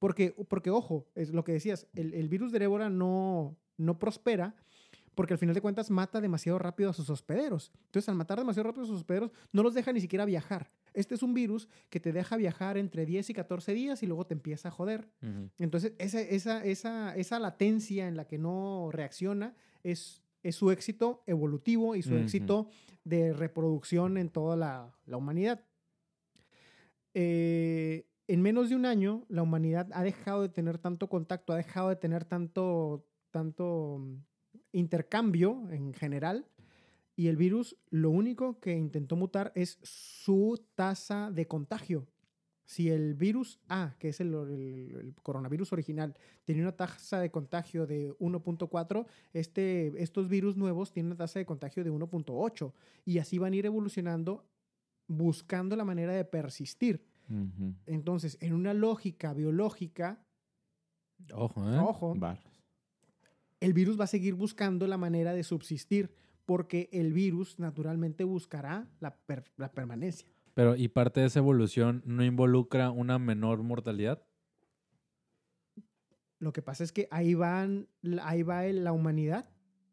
Porque, porque ojo, es lo que decías, el, el virus de ébola no, no prospera porque al final de cuentas mata demasiado rápido a sus hospederos. Entonces, al matar demasiado rápido a sus hospederos, no los deja ni siquiera viajar. Este es un virus que te deja viajar entre 10 y 14 días y luego te empieza a joder. Ujú. Entonces, esa, esa, esa, esa latencia en la que no reacciona es, es su éxito evolutivo y su Ujú. éxito de reproducción en toda la, la humanidad. Eh, en menos de un año, la humanidad ha dejado de tener tanto contacto, ha dejado de tener tanto, tanto mm, intercambio en general. Y el virus lo único que intentó mutar es su tasa de contagio. Si el virus A, que es el, el- el coronavirus original, tenía una tasa de contagio de 1.4, este, estos virus nuevos tienen una tasa de contagio de 1.8. Y así van a ir evolucionando buscando la manera de persistir. Entonces, en una lógica biológica, Ojo, ¿eh? ojo, el virus va a seguir buscando la manera de subsistir porque el virus naturalmente buscará la, per- la permanencia. Pero, ¿y parte de esa evolución no involucra una menor mortalidad? Lo que pasa es que ahí, van, ahí va la humanidad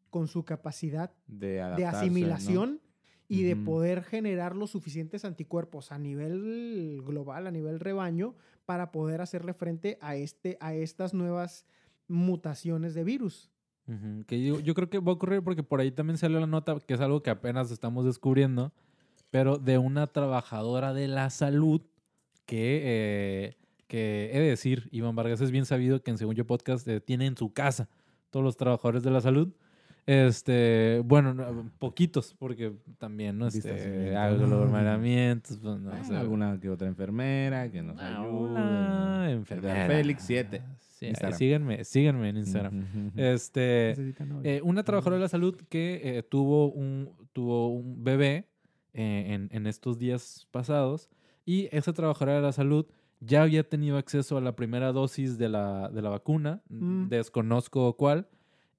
con su capacidad De, de adaptarse, ¿no? asimilación y de poder generar los suficientes anticuerpos a nivel global, a nivel rebaño, para poder hacerle frente a, este, a estas nuevas mutaciones de virus. Que yo, yo creo que va a ocurrir porque por ahí también salió la nota, que es algo que apenas estamos descubriendo, pero de una trabajadora de la salud que, eh, que he de decir, Iván Vargas es bien sabido que en Según Yo Podcast eh, tiene en su casa todos los trabajadores de la salud. Este, bueno, no, poquitos, porque también, ¿no? Este, aglomeramientos, pues, no alguna que otra enfermera que nos Ah, ¿no? enfermera. Félix 7. Sí, Instagram. síganme, síganme en Instagram. Este, eh, una trabajadora de la salud que eh, tuvo, un, tuvo un bebé eh, en, en estos días pasados y esa trabajadora de la salud ya había tenido acceso a la primera dosis de la, de la vacuna, Mm. desconozco cuál,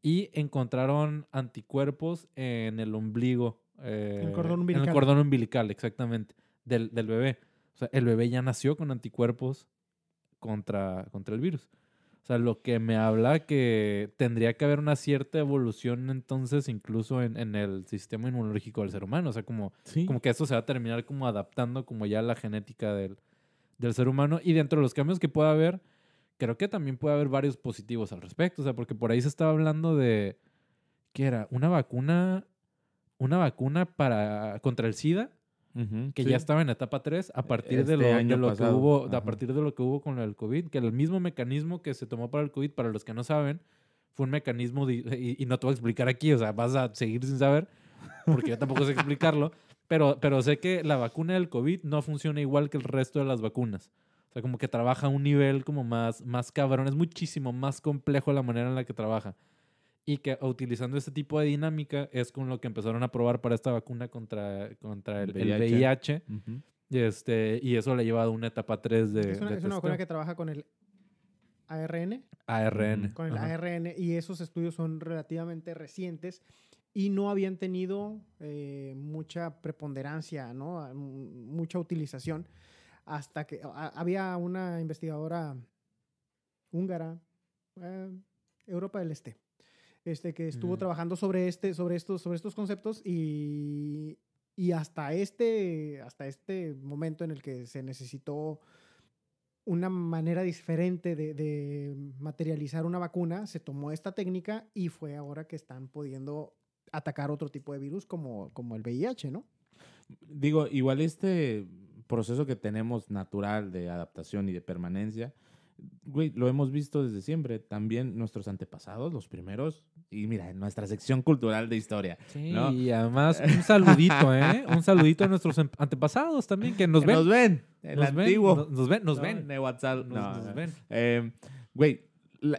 y encontraron anticuerpos en el ombligo. eh, El cordón En el cordón umbilical, exactamente, del, del bebé. O sea, el bebé ya nació con anticuerpos contra, contra el virus. O sea, lo que me habla que tendría que haber una cierta evolución entonces incluso en, en el sistema inmunológico del ser humano. O sea, como, Sí. como que esto se va a terminar como adaptando como ya a la genética del, del ser humano. Y dentro de los cambios que pueda haber, creo que también puede haber varios positivos al respecto. O sea, porque por ahí se estaba hablando de, ¿qué era? Una vacuna, una vacuna para, contra el SIDA Ujú, que sí. ya estaba en etapa 3 a partir de Este lo, de año lo que hubo a ajá. partir de lo que hubo con el COVID, que el mismo mecanismo que se tomó para el COVID, para los que no saben, fue un mecanismo de- y, y no te voy a explicar aquí, o sea, vas a seguir sin saber porque yo tampoco sé explicarlo, pero pero sé que la vacuna del COVID no funciona igual que el resto de las vacunas. O sea, como que trabaja a un nivel como más más cabrón, es muchísimo más complejo la manera en la que trabaja. Y que utilizando este tipo de dinámica es con lo que empezaron a probar para esta vacuna contra, contra el, el VIH. Este, y eso le ha llevado a una etapa 3 de, es una, de es una vacuna que trabaja con el ARN, ARN. con el Ajá. ARN, y esos estudios son relativamente recientes y no habían tenido eh, mucha preponderancia, ¿no? M- mucha utilización, hasta que a- había una investigadora húngara, eh, Europa del Este, este, que estuvo Mm. trabajando sobre, este, sobre, estos, sobre estos conceptos y, y hasta, este, hasta este momento en el que se necesitó una manera diferente de, de materializar una vacuna, se tomó esta técnica y fue ahora que están pudiendo atacar otro tipo de virus como, como el VIH, ¿no? Digo, igual este proceso que tenemos natural de adaptación y de permanencia, güey, lo hemos visto desde siempre. También nuestros antepasados, los primeros, y mira, en nuestra sección cultural de historia. Sí, ¿no? y además un saludito, ¿eh? Un saludito a nuestros em- antepasados también, que nos Que ven. Nos ven. El nos ven, antiguo. nos, nos ven, nos No, ven. de WhatsApp. Nos, no, nos no. ven. Eh, Güey,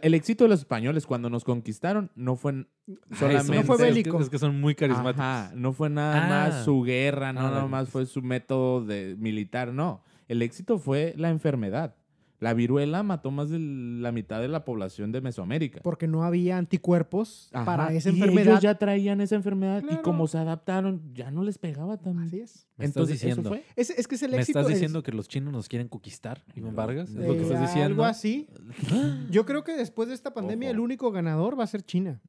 el éxito de los españoles cuando nos conquistaron no fue Ay, solamente... son- No fue es que- bélico. Es que son muy carismáticos. Ajá, no fue nada Ah. más su guerra, no Ah, nada más fue su método de militar, no. El éxito fue la enfermedad. La viruela mató más de la mitad de la población de Mesoamérica. Porque no había anticuerpos Ajá, para esa y enfermedad. ellos ya traían esa enfermedad y como se adaptaron, ya no les pegaba tan... Así es. Me estás Entonces, eso diciendo. fue. Es, es que es el ¿Me éxito. estás es- diciendo que los chinos nos quieren conquistar, Iván No, Vargas? ¿Es no. lo que estás diciendo? Algo así. Yo creo que después de esta pandemia Ojo. el único ganador va a ser China.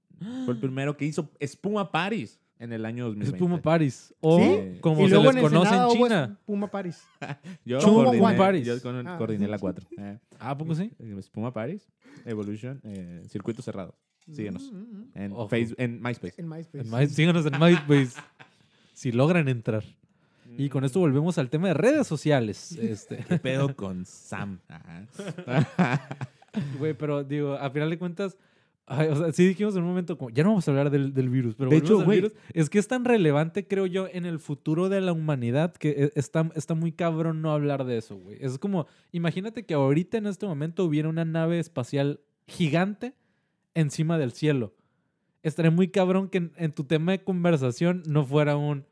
Fue el primero que hizo Espuma Paris en el año Es 2020. Puma Paris. O, ¿Sí? como y se luego les en conoce en China. Puma Paris. Yo Chuma coordiné, Paris. yo con- Ah. coordiné la 4. Eh, Ah, ¿a poco sí? Espuma Paris, Evolution, eh, Circuito Cerrado. Síguenos. Mm, mm, mm. En. Facebook, en MySpace. En MySpace. En My- síganos en MySpace. si logran entrar. Y con esto volvemos al tema de redes sociales. Este, ¿Qué pedo con Sam? Güey, pero digo, a final de cuentas, ay, o sea, sí dijimos en un momento como, ya no vamos a hablar del, del virus, pero De hecho, güey. virus. Es que es tan relevante, creo yo, en el futuro de la humanidad que e- está, está muy cabrón no hablar de eso, güey. Es como, imagínate que ahorita en este momento hubiera una nave espacial gigante encima del cielo. Estaría muy cabrón que en, en tu tema de conversación no fuera un,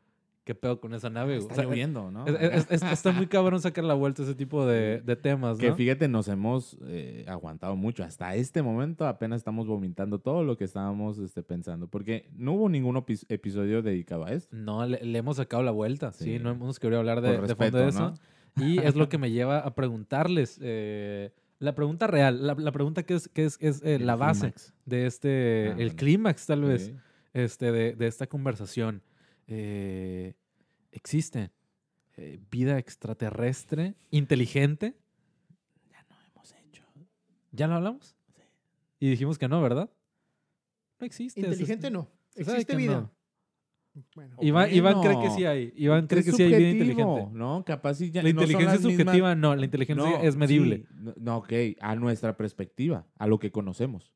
¿qué pedo con esa nave? güey?" Está O sea, lloviendo, ¿no? es- es- es- está muy cabrón sacar la vuelta a ese tipo de, de temas, Que ¿no? fíjate, nos hemos eh, aguantado mucho. Hasta este momento apenas estamos vomitando todo lo que estábamos este, pensando. Porque no hubo ningún episodio dedicado a esto. No, le, le hemos sacado la vuelta. Sí, Sí. no hemos querido hablar de, fondo de eso. Y es lo que me lleva a preguntarles. eh, la pregunta real, la, la pregunta que es, que es, es, eh, la base clímax. de este, Ah, el bueno. clímax tal vez, este, de, de esta conversación. Eh, ¿Existe eh, vida extraterrestre inteligente? Ya no hemos hecho. ¿Ya lo hablamos? Y dijimos que no, ¿verdad? No existe. es- Inteligente no. Existe vida. no. Bueno, Iván, Iván cree que sí hay. Iván cree Es que sí hay vida inteligente. No, capaz sí ya La no son inteligencia mismas- subjetiva, no. La inteligencia No, es medible. sí, no, no, ok, a nuestra perspectiva, a lo que conocemos.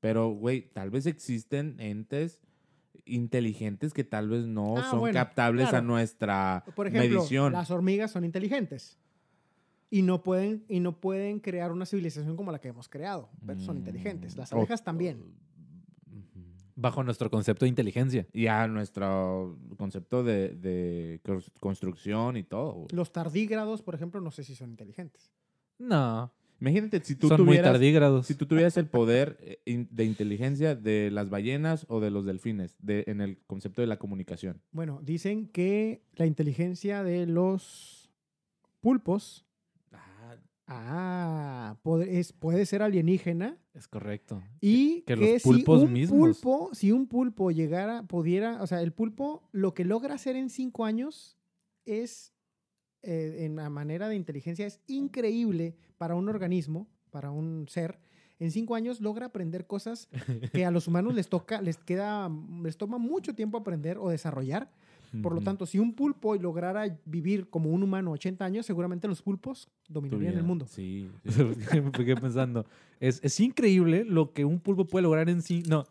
Pero, güey, tal vez existen entes inteligentes que tal vez no Ah, son bueno, captables a nuestra por ejemplo, medición. las hormigas son inteligentes. Y no, pueden, y no pueden crear una civilización como la que hemos creado. Pero son inteligentes. Las Mm, abejas o- también. Bajo nuestro concepto de inteligencia. Y a nuestro concepto de, de cons- construcción y todo. Los tardígrados, por ejemplo, no sé si son inteligentes. No. Imagínate si tú son muy tuvieras tardígrados. si tú tuvieras el poder eh, de inteligencia de las ballenas o de los delfines de, en el concepto de la comunicación. Bueno, dicen que la inteligencia de los pulpos ah, puede, es, puede ser alienígena Es correcto. y que que, los pulpos si un mismos. pulpo, si un pulpo llegara, pudiera, o sea, el pulpo lo que logra hacer en cinco años es, eh, en la manera de inteligencia, es increíble para un organismo, para un ser. En cinco años logra aprender cosas que a los humanos les toca, les queda, les toma mucho tiempo aprender o desarrollar. Por lo tanto, si un pulpo lograra vivir como un humano 80 años, seguramente los pulpos dominarían el mundo. Sí. me quedé pensando. Es, es increíble lo que un pulpo puede lograr en cinco... No.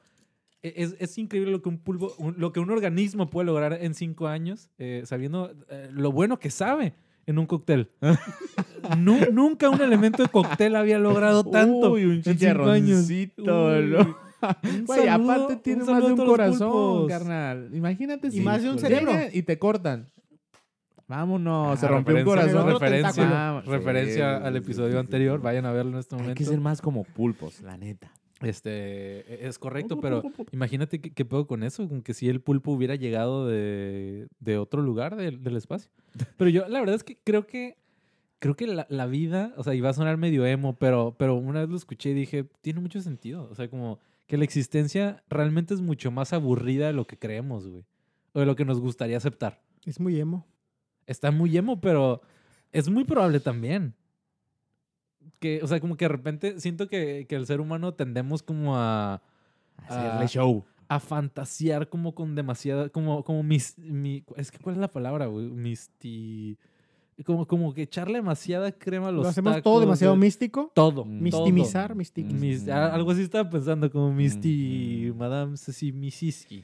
E, Es, es increíble lo que un pulpo, un- lo que un organismo puede lograr en cinco años, eh, sabiendo eh, lo bueno que sabe en un cóctel. Nu- nunca un elemento de cóctel había logrado tanto Uy, un en cinco años. Güey, saludo- aparte tiene más de a un corazón, pulpos. carnal. Imagínate Y si más de un cerebro. y te cortan. Vámonos, Ah, se rompió un corazón. Referencia, tentáculo. referencia Sí, al episodio sí, sí, anterior. sí. Vayan a verlo en este Hay momento. que ser más como pulpos, la neta. Este, es correcto, pero imagínate qué, qué pedo con eso, con que si el pulpo hubiera llegado de, de otro lugar del, del espacio. Pero yo, la verdad es que creo que, creo que la, la vida, o sea, iba a sonar medio emo, pero, pero una vez lo escuché y dije, tiene mucho sentido. O sea, como que la existencia realmente es mucho más aburrida de lo que creemos, güey. O de lo que nos gustaría aceptar. Es muy emo. Está muy emo, pero es muy probable también. Que, o sea, como que de repente siento que, que el ser humano tendemos como a, Hacerle Ah. show. a fantasear como con demasiada, como, como mis, mi, es que ¿cuál es la palabra, güey? Misti, como, como que echarle demasiada crema a los Lo hacemos tacos, todo demasiado güey. místico. Todo. Mm. Mistimizar, todo. mistimizar. Mm. algo así estaba pensando, como Misty, Mm. Madame Ceci Misiski.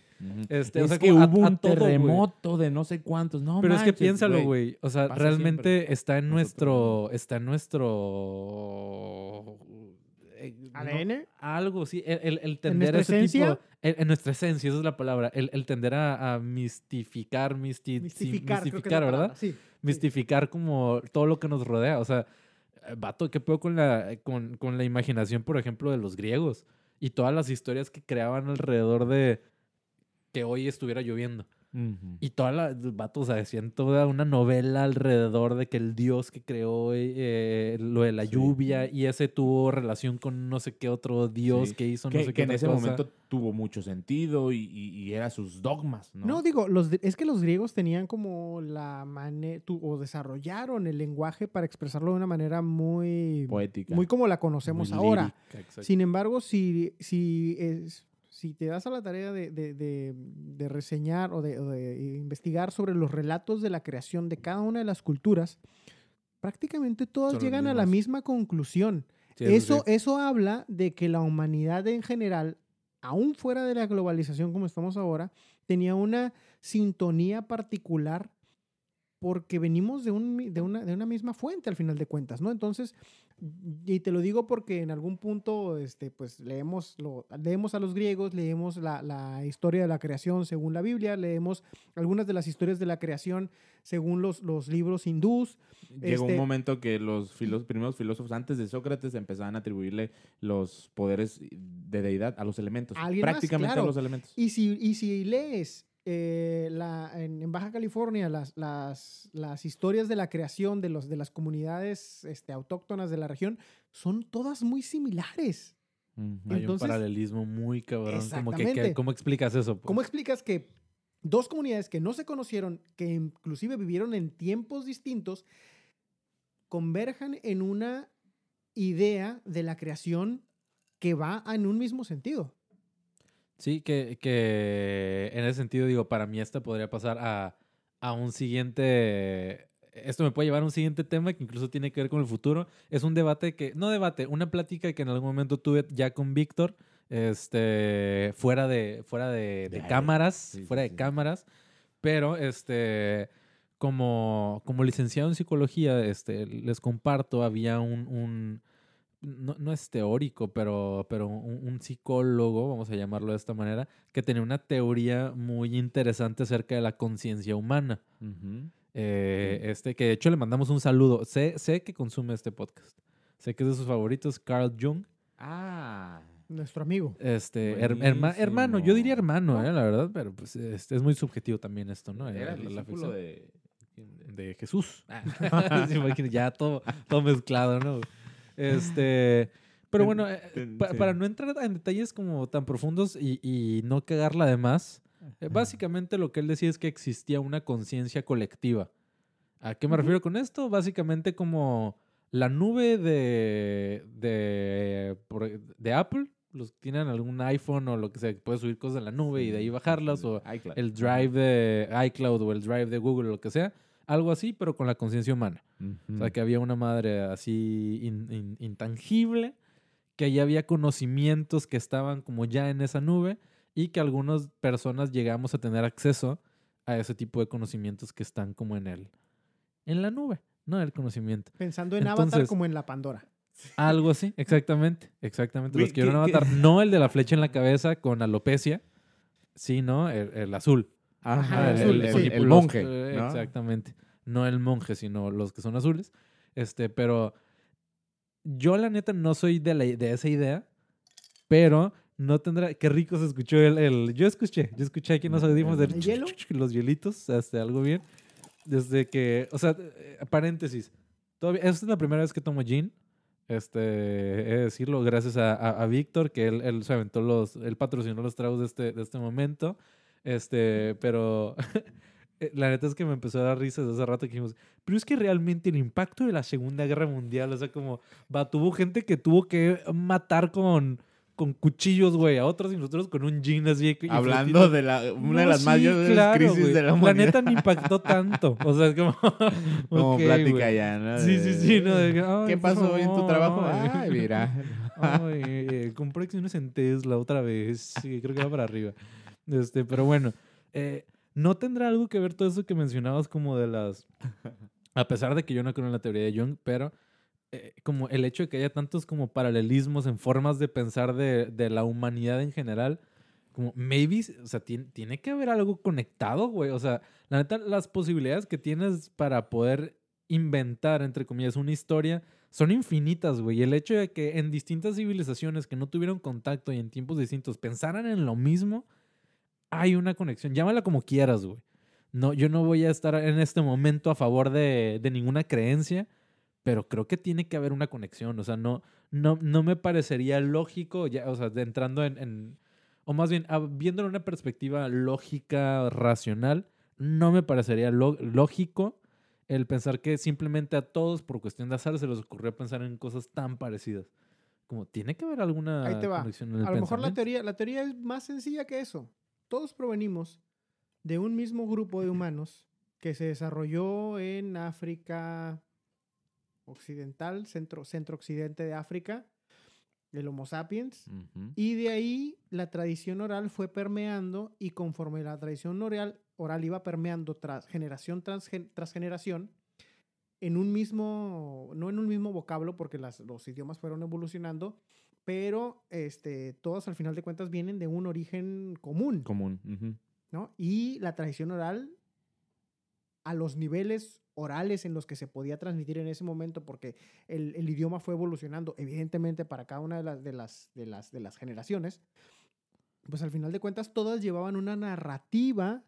Este, o sea, que a- hubo a un todo, terremoto de no sé cuántos. No Pero es que piénsalo, güey. O sea, Pasa realmente siempre. está en nuestro. Está en nuestro. eh, no, ADN. algo, sí. El, el, el tender a nuestra ese esencia? tipo. En, en nuestra esencia, esa es la palabra. El, el tender a, a mistificar, misti- Mistificar, mistificar, ¿verdad? palabra, Sí. Mistificar como todo lo que nos rodea. O sea, eh, vato, ¿qué puedo con la, con, con la imaginación, por ejemplo, de los griegos? Y todas las historias que creaban alrededor de que hoy estuviera lloviendo. Y todas las vatos hacían toda una novela alrededor de que el dios que creó eh, eh, lo de la Sí. lluvia y ese tuvo relación con no sé qué otro dios Sí. que hizo no que, sé que qué en otra ese cosa. momento tuvo mucho sentido y, y, y era sus dogmas, ¿no? No, digo, los, es que los griegos tenían como la manera, o desarrollaron el lenguaje para expresarlo de una manera muy, Poética. muy como la conocemos Muy ahora. lírica. Sin embargo, si, si, es- si te das a la tarea de, de- de- de reseñar o de, investigar sobre los relatos de la creación de cada una de las culturas, prácticamente todas Son llegan a la misma conclusión. Sí, eso, sí. eso habla de que la humanidad en general, aún fuera de la globalización como estamos ahora, tenía una sintonía particular porque venimos de, un, de, una, de una misma fuente al final de cuentas, ¿no? Entonces, y te lo digo porque en algún punto, este, pues leemos, lo, leemos a los griegos, leemos la, la historia de la creación según la Biblia, leemos algunas de las historias de la creación según los, los libros hindús. Llegó este- un momento que los primeros filósofos antes de Sócrates empezaban a atribuirle los poderes de deidad a los elementos. Más, prácticamente claro. a los elementos. Y si, y si lees eh, la, en, en Baja California las, las, las historias de la creación de, los, de las comunidades este, autóctonas de la región, son todas muy similares. Hay entonces- un paralelismo muy cabrón. Como que, que- Exactamente. ¿Cómo explicas eso? pues? ¿Cómo explicas que dos comunidades que no se conocieron, que inclusive vivieron en tiempos distintos, converjan en una idea de la creación que va en un mismo sentido? Sí, que, que en ese sentido, digo, para mí esta podría pasar a, a un siguiente... Esto me puede llevar a un siguiente tema que incluso tiene que ver con el futuro. Es un debate que, no debate, una plática que en algún momento tuve ya con Víctor, este, fuera de, fuera de, cámaras, sí, fuera de sí. cámaras, pero este, como, como licenciado en psicología, este, les comparto, había un, un no, no es teórico, pero, pero un, un psicólogo, vamos a llamarlo de esta manera, que tenía una teoría muy interesante acerca de la conciencia humana. Eh, este, que de hecho le mandamos un saludo. Sé, sé que consume este podcast. Sé que es de sus favoritos, Carl Jung. Ah. Nuestro amigo. Este, her- herma- hermano, yo diría hermano, eh, la verdad, pero pues este, es muy subjetivo también esto, ¿no? Era La- el la afección. de... Jesús. Imagina, ya todo, todo mezclado, ¿no? Este, pero bueno, eh, pa- para no entrar en detalles como tan profundos y, y no cagarla de más, eh, básicamente lo que él decía es que existía una conciencia colectiva. ¿A qué me refiero con esto? Básicamente como la nube de, de, de Apple, los que tienen algún iPhone o lo que sea, puedes subir cosas en la nube y de ahí bajarlas, o iCloud. el drive de iCloud o el drive de Google o lo que sea, algo así, pero con la conciencia humana. O sea, que había una madre así in- in- intangible, que ya había conocimientos que estaban como ya en esa nube y que algunas personas llegamos a tener acceso a ese tipo de conocimientos que están como en el en la nube, no el conocimiento. Pensando en Avatar como en la Pandora. Algo así, exactamente, exactamente. Los ¿qué- qué? Avatar, no el de la flecha en la cabeza con alopecia, sino el, el azul. Ajá, el el, el- el monje. eh, ¿no? Exactamente. No el monje, sino los que son azules. Este, pero yo la neta no soy de, la, de esa idea, pero no tendrá... Qué rico se escuchó el... el- yo escuché, yo escuché aquí en los audífonos de ¿El hielo? los hielitos, este, algo bien. Desde que, o sea, eh, paréntesis, todavía, esta es la primera vez que tomo gin. Este, he de decirlo, gracias a, a- a Víctor, que él, él se aventó los, él patrocinó los tragos de este, de este momento. Este, pero eh, la neta es que me empezó a dar risa desde hace rato que dijimos, pero es que realmente el impacto de la Segunda Guerra Mundial, o sea, como, va, tuvo gente que tuvo que matar con, con cuchillos, güey, a otros y nosotros con un jean así. y Hablando de la, una de No, las sí, claro, crisis de la La humanidad. neta me impactó tanto. O sea, es como. Como plática güey. ya, ¿no? Sí, sí, sí. No, de ¿Qué pasó hoy en tu trabajo? ay. Ay, mira. Ay, eh, compré acciones en Tesla otra vez. Sí, creo que va para arriba. Este, pero bueno, eh, ¿no tendrá algo que ver todo eso que mencionabas como de las... A pesar de que yo no creo en la teoría de Jung, pero eh, como el hecho de que haya tantos como paralelismos en formas de pensar de, de la humanidad en general, como maybe, o sea, tiene, tiene que haber algo conectado, güey. O sea, la neta, las posibilidades que tienes para poder inventar, entre comillas, una historia son infinitas, güey. Y el hecho de que en distintas civilizaciones que no tuvieron contacto y en tiempos distintos pensaran en lo mismo, hay una conexión. Llámala como quieras, güey. No, yo no voy a estar en este momento a favor de, de ninguna creencia, pero creo que tiene que haber una conexión. O sea, no, no, no me parecería lógico, ya, o sea, entrando en, en- o más bien, viéndolo en una perspectiva lógica, racional, no me parecería lógico el pensar que simplemente a todos, por cuestión de azar, se les ocurrió pensar en cosas tan parecidas. Como, tiene que haber alguna Ahí te va. conexión en el A lo mejor la teoría, la teoría es más sencilla que eso. Todos provenimos de un mismo grupo de humanos que se desarrolló en África occidental, centro, centro-occidente de África, el Homo sapiens. Y de ahí la tradición oral fue permeando y conforme la tradición oral, oral iba permeando tras generación tras, gen- tras generación, en un mismo, no en un mismo vocablo porque las- los idiomas fueron evolucionando, pero este, todos al final de cuentas vienen de un origen común, Común. ujú. ¿no? Y la tradición oral a los niveles orales en los que se podía transmitir en ese momento, porque el, el idioma fue evolucionando, evidentemente, para cada una de las, de, las, de, las, de las generaciones, pues al final de cuentas todas llevaban una narrativa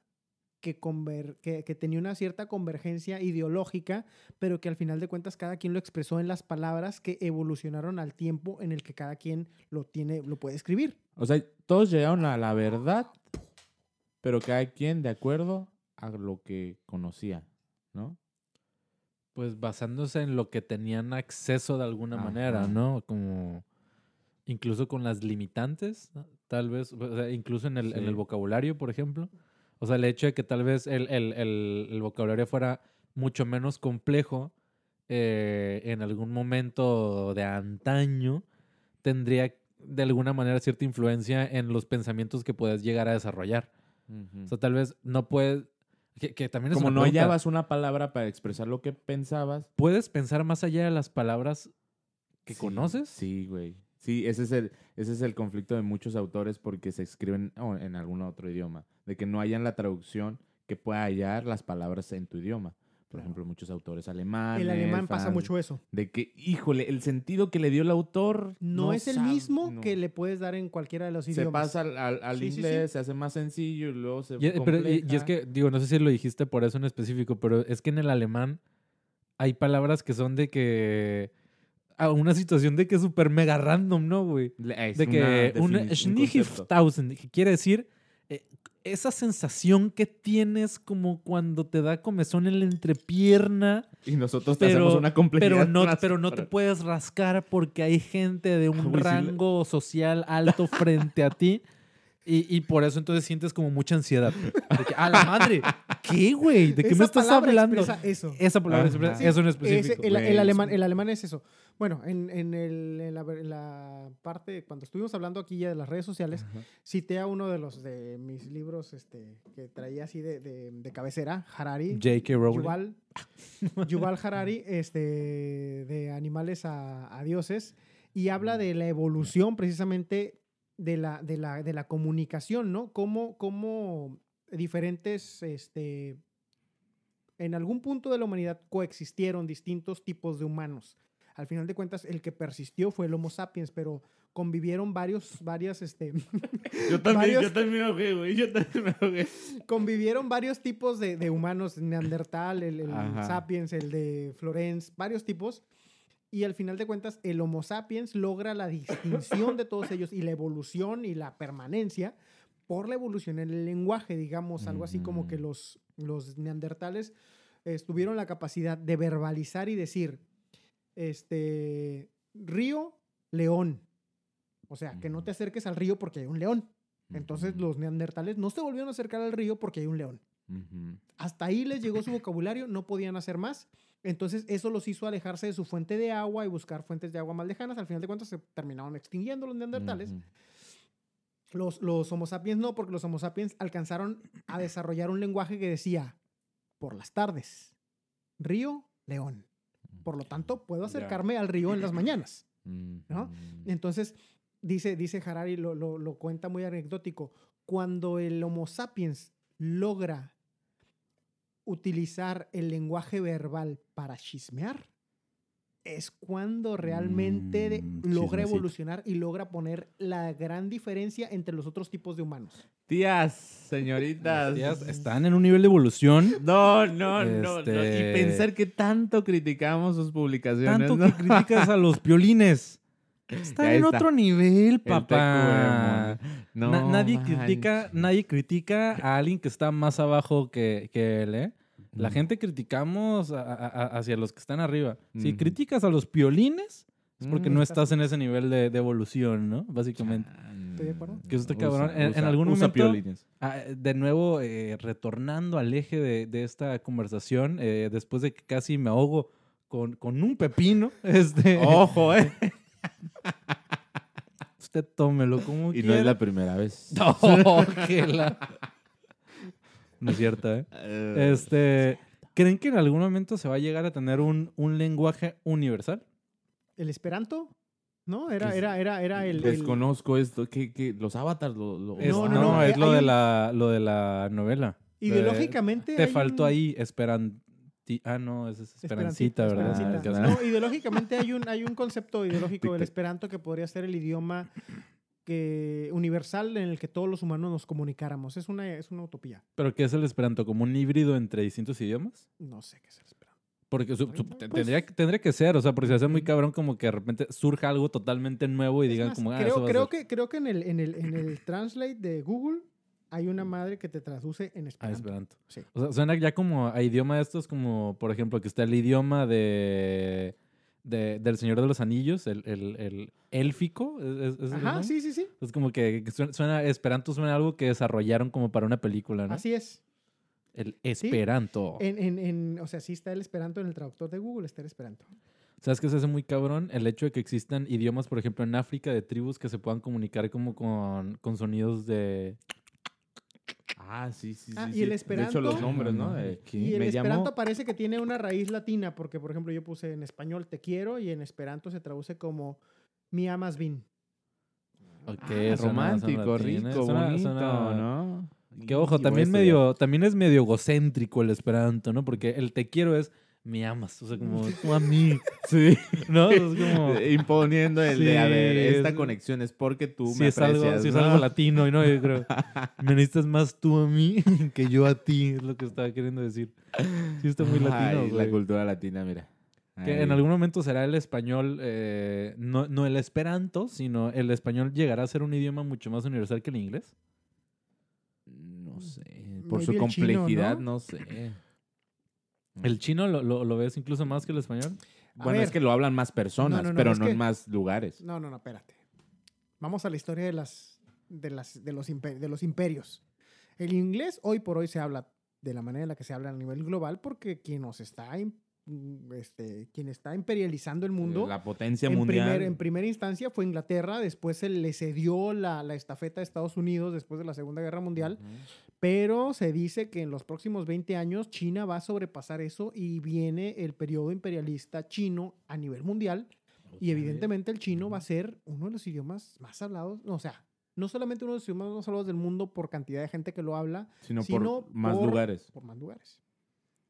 que, conver- que, que tenía una cierta convergencia ideológica, pero que al final de cuentas cada quien lo expresó en las palabras que evolucionaron al tiempo en el que cada quien lo, tiene, lo puede escribir. O sea, todos llegaron a la verdad, pero cada quien de acuerdo a lo que conocía, ¿no? Pues basándose en lo que tenían acceso de alguna Ajá. manera, ¿no? Como incluso con las limitantes, ¿no? tal vez, o sea, incluso en el, en el vocabulario, por ejemplo. O sea, el hecho de que tal vez el, el- el- el vocabulario fuera mucho menos complejo eh, en algún momento de antaño, tendría de alguna manera cierta influencia en los pensamientos que puedes llegar a desarrollar. O sea, tal vez no puedes... Que, que también es Como una no pregunta. hallabas una palabra para expresar lo que pensabas. ¿Puedes pensar más allá de las palabras que Sí, conoces? Sí, güey. Sí, ese es, el, ese es el conflicto de muchos autores porque se escriben oh, en algún otro idioma. De que no hayan la traducción que pueda hallar las palabras en tu idioma. Por Claro. ejemplo, muchos autores alemanes. el alemán pasa mucho eso. De que, híjole, el sentido que le dio el autor No, es el sabe- mismo no. que le puedes dar en cualquiera de los Se idiomas. pasa al, al- al Sí, sí, sí. inglés, se hace más sencillo y luego se Y, eh, pero- y- y es que, digo, no sé si lo dijiste por eso en específico, pero es que en el alemán hay palabras que son de que... A una situación de que es súper mega random, ¿no, güey? De que un concepto. Schnichtausend, que quiere decir eh, esa sensación que tienes como cuando te da comezón en la entrepierna, Y nosotros te pero, hacemos una complejidad. pero, no, pero no te puedes rascar porque hay gente de un sí rango social alto frente a ti. Y, y por eso entonces sientes como mucha ansiedad. De que, ¡A la madre! ¿Qué, güey? ¿De qué me estás hablando? eso. Esa palabra expresa Sí, eso en Ese- específico. el, el güey, alemán, es- el alemán es eso. Bueno, en, en el- en la, en la parte, cuando estuvimos hablando aquí ya de las redes sociales, Ajá. cité a uno de los de mis libros este, que traía así de, de- de cabecera, Harari. J.K. Rowling. Yuval, Yuval Harari, este, de animales a, a dioses, y habla de la evolución precisamente de la, de la, de la comunicación, ¿no? Cómo, cómo diferentes, este, en algún punto de la humanidad coexistieron distintos tipos de humanos. Al final de cuentas, el que persistió fue el Homo sapiens, pero convivieron varios, varias, este, Yo también, varios- yo también ahogué, güey. Yo también me ahogué. convivieron varios tipos de, de humanos, Neandertal, el, el. Sapiens, el de Florence, varios tipos. Y al final de cuentas, el Homo sapiens logra la distinción de todos ellos y la evolución y la permanencia por la evolución en el lenguaje, digamos, algo así como que Ujú. los, los neandertales eh, tuvieron la capacidad de verbalizar y decir, este, río, león, O sea, que no te acerques al río porque hay un león. Entonces los neandertales no se volvieron a acercar al río porque hay un león. Hasta ahí les llegó su vocabulario, no podían hacer más. Entonces eso los hizo alejarse de su fuente de agua y buscar fuentes de agua más lejanas. Al final de cuentas se terminaron extinguiendo los neandertales. Los, los Homo sapiens no, porque los Homo sapiens alcanzaron a desarrollar un lenguaje que decía, por las tardes, río, león. Por lo tanto, puedo acercarme al río en las mañanas. ¿no? Entonces, dice, dice Harari, lo, lo- lo cuenta muy anecdótico, cuando el Homo sapiens logra utilizar el lenguaje verbal para chismear, es cuando realmente de- Mm, logra chismecito. evolucionar y logra poner la gran diferencia entre los otros tipos de humanos. Tías, señoritas. Tías, están en un nivel de evolución. No, no, no, no. Este- Y pensar que tanto criticamos sus publicaciones. Tanto ¿no? que criticas a los violines. Está Ya en está. otro nivel, El papá. TQM. No Na- nadie critica, nadie critica a alguien que está más abajo que, que él, ¿eh? La gente criticamos a- a- a- hacia los que están arriba. Si criticas a los piolines, es porque Mm, no estás- en ese nivel de, de evolución, ¿no? Básicamente. Estoy de acuerdo. Que eso cabrón. En- en usa- algún usa momento- piolines. Ah, de nuevo, eh, retornando al eje de, de esta conversación, eh, después de que casi me ahogo con, con un pepino, este, Ojo, eh. usted tómelo como Y no quiera. es la primera vez. No, que la- No es cierto, ¿eh? Eh, Este, ¿Creen que en algún momento se va a llegar a tener un, un lenguaje universal? El Esperanto, ¿no? Era, era, era, era el... el- Desconozco esto. que que ¿Los avatars lo, lo- Es- No, no, no, no, es eh, lo hay de, un- la, lo de la novela. ideológicamente... Te hay faltó un- ahí Esperanti. Ah, no, es Esperancita, ¿verdad? Esperancita. Ah, No, ideológicamente hay un, hay un concepto ideológico del esperanto que podría ser el idioma que, universal en el que todos los humanos nos comunicáramos. Es una, es una utopía. ¿Pero qué es el Esperanto? ¿Como un híbrido entre distintos idiomas? No sé qué es el esperanto. Porque su- su- Pues- tendría, que- tendría que ser, o sea, porque se hace muy cabrón como que de repente surja algo totalmente nuevo y digan más, como, ah, creo, eso va a creo ser". que, creo que en el, en, el, en el translate de Google hay una madre que te traduce en Ah, esperanto. Esperanto. Sí. O sea, suena ya como a idioma de estos, como por ejemplo que está el idioma de, de- del Señor de los Anillos, el, el, el élfico. ¿es- es- Ajá, nombre? sí, sí, sí. Es como que suena, suena- Esperanto suena algo que desarrollaron como para una película, ¿no? Así es. El Esperanto. En, en, en, o sea, sí está el esperanto en el traductor de Google, está el esperanto. ¿Sabes qué se hace muy cabrón? El hecho de que existan idiomas, por ejemplo, en África, de tribus que se puedan comunicar como con, con sonidos de... Ah, sí, sí, sí. Ah, y sí. el De hecho, esperanto- los nombres, ¿no? Eh, ¿qué? Y el me esperanto llamó- parece que tiene una raíz latina, porque, por ejemplo, yo puse en español te quiero y en esperanto se traduce como mi amas bin. Ok, Ah, suena romántico, ¿eh? rico, Suena- bonito, suena- ¿no? Que ojo, Y también medio, también es medio egocéntrico el esperanto, ¿no? Porque el te quiero es me amas, o sea, como tú a mí, Sí. ¿no? Es como Imponiendo el de, a ver, esta es- conexión es porque tú si me es algo, aprecias, si es algo latino, y no, yo creo, me necesitas más tú a mí que yo a ti, es lo que estaba queriendo decir. Sí está muy latino, Ay, güey. la cultura latina, mira. Que en algún momento será el español, eh, no, no el esperanto, sino el español llegará a ser un idioma mucho más universal que el inglés. No sé. Por Maybe su chino, complejidad, ¿no? no, sé. ¿El chino lo, lo, lo ves incluso más que el español? A Bueno, es que lo hablan más personas, No, no, no, pero no que- en más lugares. No, no, no, espérate. Vamos a la historia de, las, de, las, de, los, impe- de los imperios. El inglés hoy por hoy se habla de la manera en la que se habla a nivel global porque quien nos está, este, quien está imperializando el mundo La potencia en, mundial. primer- en primera instancia fue Inglaterra, después se le cedió la, la estafeta a Estados Unidos después de la Segunda Guerra Mundial. Pero se dice que en los próximos 20 años China va a sobrepasar eso y viene el periodo imperialista chino a nivel mundial y evidentemente el chino va a ser uno de los idiomas más hablados, no, o sea, no solamente uno de los idiomas más hablados del mundo por cantidad de gente que lo habla, Sino, sino por más por- lugares. por más lugares.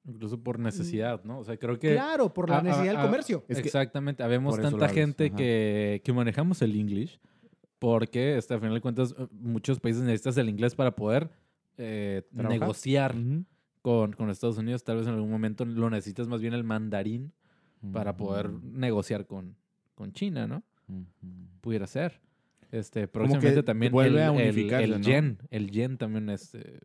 Incluso por necesidad, ¿no? O sea, creo que... Claro, por la Ah, necesidad ah, del ah, comercio. Es que- Exactamente. Habemos tanta gente ajá. que, que manejamos el English porque, este, a final de cuentas, muchos países necesitas el inglés para poder eh, negociar con, con Estados Unidos. Tal vez en algún momento lo necesitas más bien el mandarín para poder negociar con, con China, ¿no? Pudiera ser. Este, que próximamente también vuelve el, a el- el ¿no? yen. El yen también es... eh,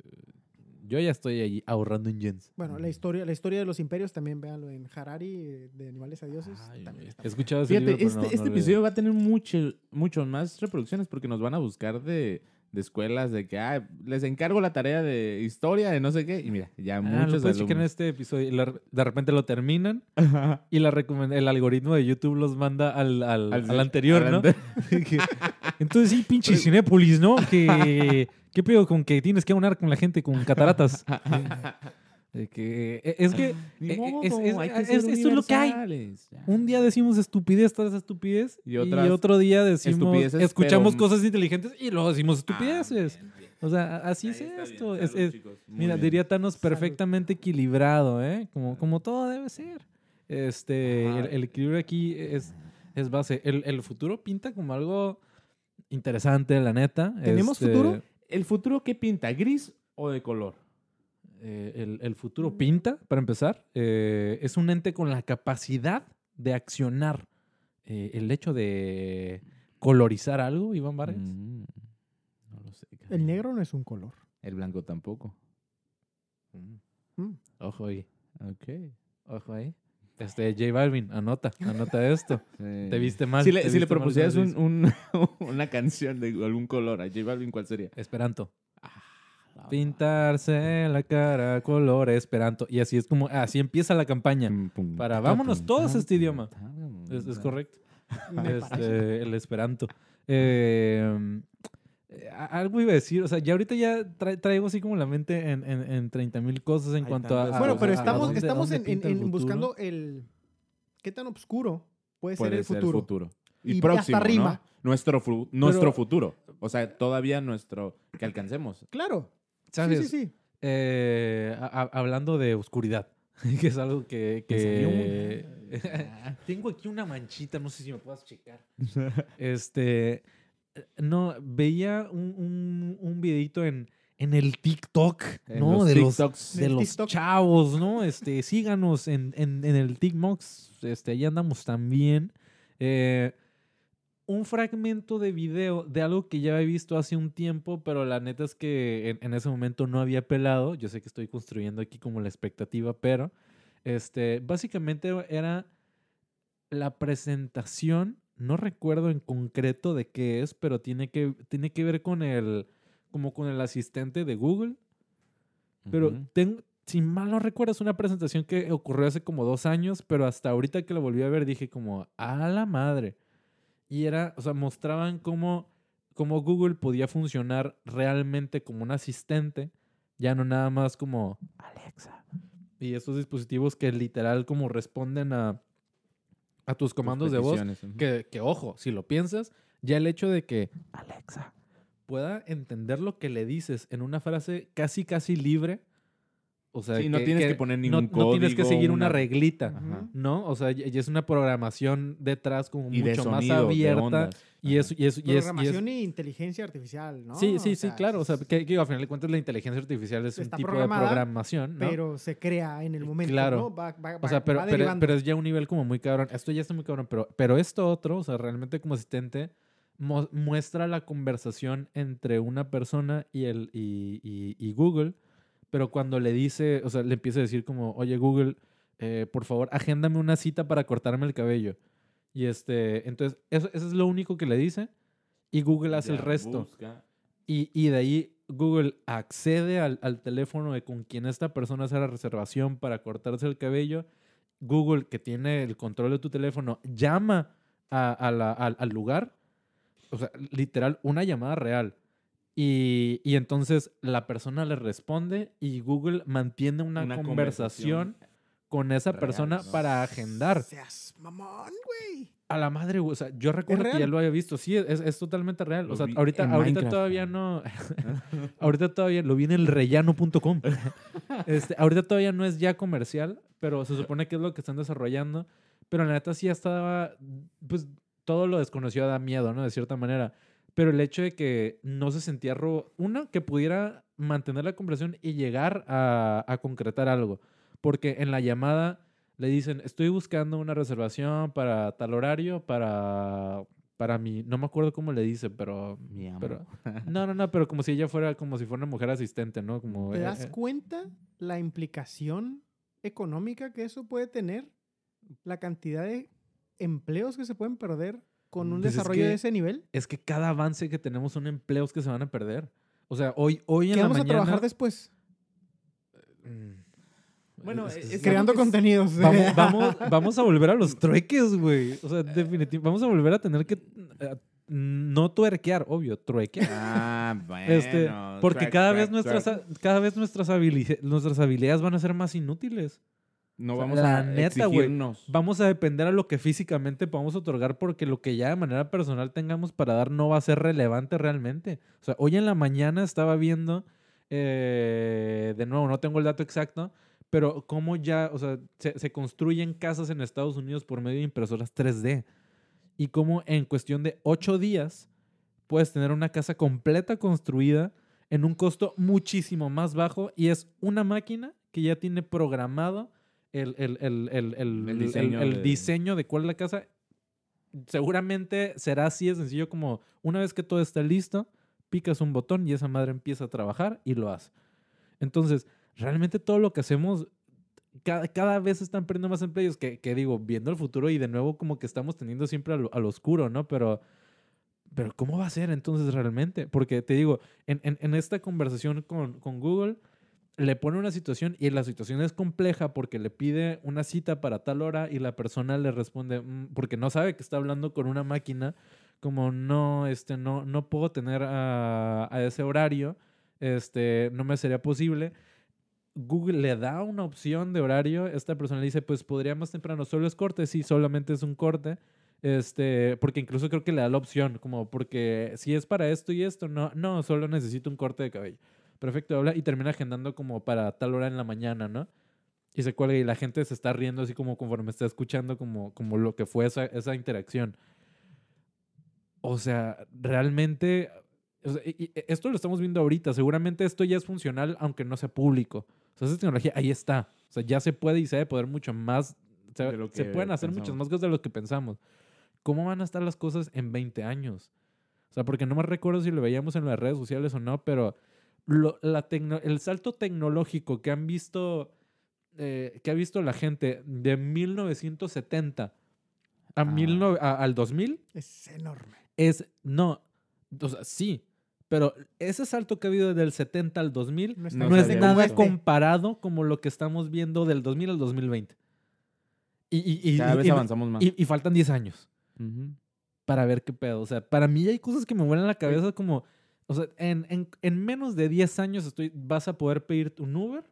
Yo ya estoy ahí ahorrando en yens. Bueno, la historia, la historia de los imperios también véanlo en Harari, de Animales a Dioses. Ay, también está he escuchado ese Fíjate, libro, pero este, no- este no episodio va a tener mucho, mucho más reproducciones porque nos van a buscar de, de escuelas de que ah, les encargo la tarea de historia de no sé qué. Y mira, ya Ah, lo muchos en alumnos. este episodio. y la- de repente lo terminan y la el algoritmo de YouTube los manda al, al, Al- al anterior, al ¿no? ante- Entonces sí, pinche Cinépolis, ¿no? Que, ¿Qué pedo con que tienes que aunar con la gente con cataratas? De que, e- es que Ni eh, modo, es- es- hay que es- lo que hay. un día decimos estupidez tras estupidez Y otro día decimos estupideces, escuchamos pero- cosas inteligentes y luego decimos estupideces. Ah, bien, bien. O sea, así Ahí es bien. esto. Salud, Mira, bien. diría Thanos Salud. perfectamente equilibrado, ¿eh? Como, como todo debe ser. Este, el, el equilibrio aquí es, es base. El, el futuro pinta como algo interesante, la neta. ¿Tenemos Este, futuro? ¿El futuro qué pinta? ¿Gris o de color? Eh, el, el futuro pinta, para empezar. Eh, es un ente con la capacidad de accionar. Eh, el hecho de colorizar algo, Iván Vargas. Mm, no lo sé. cara. El negro no es un color. El blanco tampoco. Mm, Mm. Ojo ahí, Ok. ojo ahí. Este, J Balvin, anota, anota esto. Te viste mal. Si le, si propusieras un- un- una canción de algún color a J Balvin, ¿cuál sería? Esperanto. Pintarse la cara color esperanto. Y así es como, así empieza la campaña. Para, vámonos todos a este idioma. Es, correcto. Este, el esperanto. Eh, eh, algo iba a decir, o sea, ya ahorita ya tra- traigo así como la mente en, en, en 30 mil cosas en Hay cuanto a... Bueno, pero a- a estamos, dónde- estamos dónde en, en- el buscando el... ¿Qué tan oscuro puede, ser el ser futuro? futuro. Y, Y hasta próximo, rima. ¿no? Nuestro, nuestro Pero- futuro. O sea, todavía nuestro... Que alcancemos. Claro. ¿Sabes? Sí, sí, sí. Eh, a- a- hablando de oscuridad, que es algo que... Que... una. Tengo aquí una manchita, no sé si me puedas checar. Este, no, veía un, un, un videito en, en el TikTok, En ¿no? los de los, de los TikTok. chavos, ¿no? Este, síganos en, en, en el TikTok, este, ahí andamos también. Eh, un fragmento de video de algo que ya había visto hace un tiempo, pero la neta es que en, en ese momento no había pelado. Yo sé que estoy construyendo aquí como la expectativa, pero este, básicamente era la presentación, no recuerdo en concreto de qué es, pero tiene que, tiene que ver con el, como con el asistente de Google. Pero Ujú. tengo, si mal no recuerdo, es una presentación que ocurrió hace como dos años, pero hasta ahorita que la volví a ver dije como, a la madre. Y era, o sea, mostraban cómo, cómo Google podía funcionar realmente como un asistente, ya no nada más como Alexa. Y estos dispositivos que literal como responden a, a tus comandos de voz, que, que, ojo, si lo piensas, ya el hecho de que Alexa pueda entender lo que le dices en una frase casi, casi libre. O sea, Sí, no tienes que poner ningún no, no tienes que seguir una, una- reglita, Ajá. ¿no? O sea, ya ya es una programación detrás como Y de mucho más abierta. Y y y es, y es- Programación y inteligencia artificial, ¿no? Sí, sí, O sí, sea, claro. O sea, que, que al final de cuentas la inteligencia artificial es un tipo de programación, ¿no? Pero se crea en el momento, Claro. ¿no? Va, va- O sea, va- pero, va pero, derivando. pero es ya un nivel como muy cabrón. Esto ya está muy cabrón, pero, pero esto otro, o sea, realmente como asistente, mu- muestra la conversación entre una persona y, el, y, y- y Google, pero cuando le dice, o sea, le empieza a decir como, oye Google, eh, por favor, agéndame una cita para cortarme el cabello. Y este, entonces, eso, eso es lo único que le dice y Google hace el Ya resto. busca. Y, y de ahí Google accede al, al teléfono de con quien esta persona hace la reservación para cortarse el cabello. Google, que tiene el control de tu teléfono, llama a- a la- al, al lugar. O sea, literal, una llamada real. Y, y entonces la persona le responde y Google mantiene una, Una conversación, conversación con esa real, persona ¿no? para agendar. Seas mamón, güey. A la madre, güey. O sea, yo recuerdo que ya lo había visto. Sí, es, es totalmente real. Lo o sea, ahorita, en ahorita Minecraft. todavía no. ahorita todavía lo vi en el rellano.com. este, ahorita todavía no es ya comercial, pero se supone que es lo que están desarrollando. Pero la neta sí estaba. Pues todo lo desconocido da miedo, ¿no? De cierta manera. Pero el hecho de que no se sentía robo. Una, que pudiera mantener la conversación y llegar a, a concretar algo. Porque en la llamada le dicen, estoy buscando una reservación para tal horario, para para mí, no me acuerdo cómo le dice, pero... Mi amo. pero no, no, no, pero como si ella fuera, como si fuera una mujer asistente, ¿no? Como, ¿Te eh, das eh, cuenta la implicación económica que eso puede tener? La cantidad de empleos que se pueden perder con un Pues es desarrollo que- de ese nivel. es que cada avance que tenemos son empleos que se van a perder. O sea, hoy, hoy en ¿Qué la vamos a trabajar después? Mm. Bueno, Es- es- es- Creando que- contenidos. Vamos, vamos, vamos a volver a los trueques, güey. O sea, definitivamente, vamos a volver a tener que eh, no tuerquear, obvio, truequear. Ah, bueno. Este, porque track, cada track, vez nuestras track. cada vez nuestras habilidades nuestras habilidades van a ser más inútiles. No vamos la a neta, güey, exigirnos. Vamos a depender a lo que físicamente podamos otorgar porque lo que ya de manera personal tengamos para dar no va a ser relevante realmente. O sea, hoy en la mañana estaba viendo, eh, de nuevo, no tengo el dato exacto, pero cómo ya, o sea, se, se construyen casas en Estados Unidos por medio de impresoras 3D. Y cómo en cuestión de ocho días puedes tener una casa completa construida en un costo muchísimo más bajo y es una máquina que ya tiene programado el, el- el- el- el- El diseño el de- diseño de cuál es la casa. Seguramente será así de sencillo como una vez que todo está listo, picas un botón y esa madre empieza a trabajar y lo hace. Entonces, realmente todo lo que hacemos, cada, cada vez están perdiendo más empleos, que, que digo, viendo el futuro y de nuevo como que estamos teniendo siempre al, al oscuro, ¿no? Pero, pero ¿cómo va a ser entonces realmente? Porque te digo, en, en- en esta conversación con, con Google, le pone una situación y la situación es compleja porque le pide una cita para tal hora y la persona le responde, "Mm", porque no sabe que está hablando con una máquina, como no, este, no, no puedo tener a, a ese horario, este, no me sería posible. Google le da una opción de horario, esta persona le dice, pues podría más temprano, solo es corte, sí, solamente es un corte, este, porque incluso creo que le da la opción, como porque si es para esto y esto, no, no, solo necesito un corte de cabello. Perfecto, habla y termina agendando como para tal hora en la mañana, ¿no? Y se cuelga y la gente se está riendo así como conforme está escuchando como, como lo que fue esa, esa interacción. O sea, realmente, o sea, y- y esto lo estamos viendo ahorita, seguramente esto ya es funcional aunque no sea público. O sea, esa tecnología ahí está. O sea, ya se puede y se debe poder mucho más. o sea, se pueden hacer muchas más cosas de lo que pensamos. ¿Cómo van a estar las cosas en 20 años? O sea, porque no me recuerdo si lo veíamos en las redes sociales o no, pero lo- la tecno- el salto tecnológico que han visto, eh, que ha visto la gente de 1970 a Ah. 19 a- al 2000 Es enorme. es, no, o sea, sí, pero ese salto que ha habido del 70 al 2000 No es, No no, es nada este. comparado como lo que estamos viendo del 2000 al 2020. Y, y, y- Cada y- vez y- avanzamos más. y- faltan 10 años Ujú. para ver qué pedo. O sea, para mí hay cosas que me vuelan la cabeza como, o sea, en, en- en menos de 10 años estoy, vas a poder pedir un Uber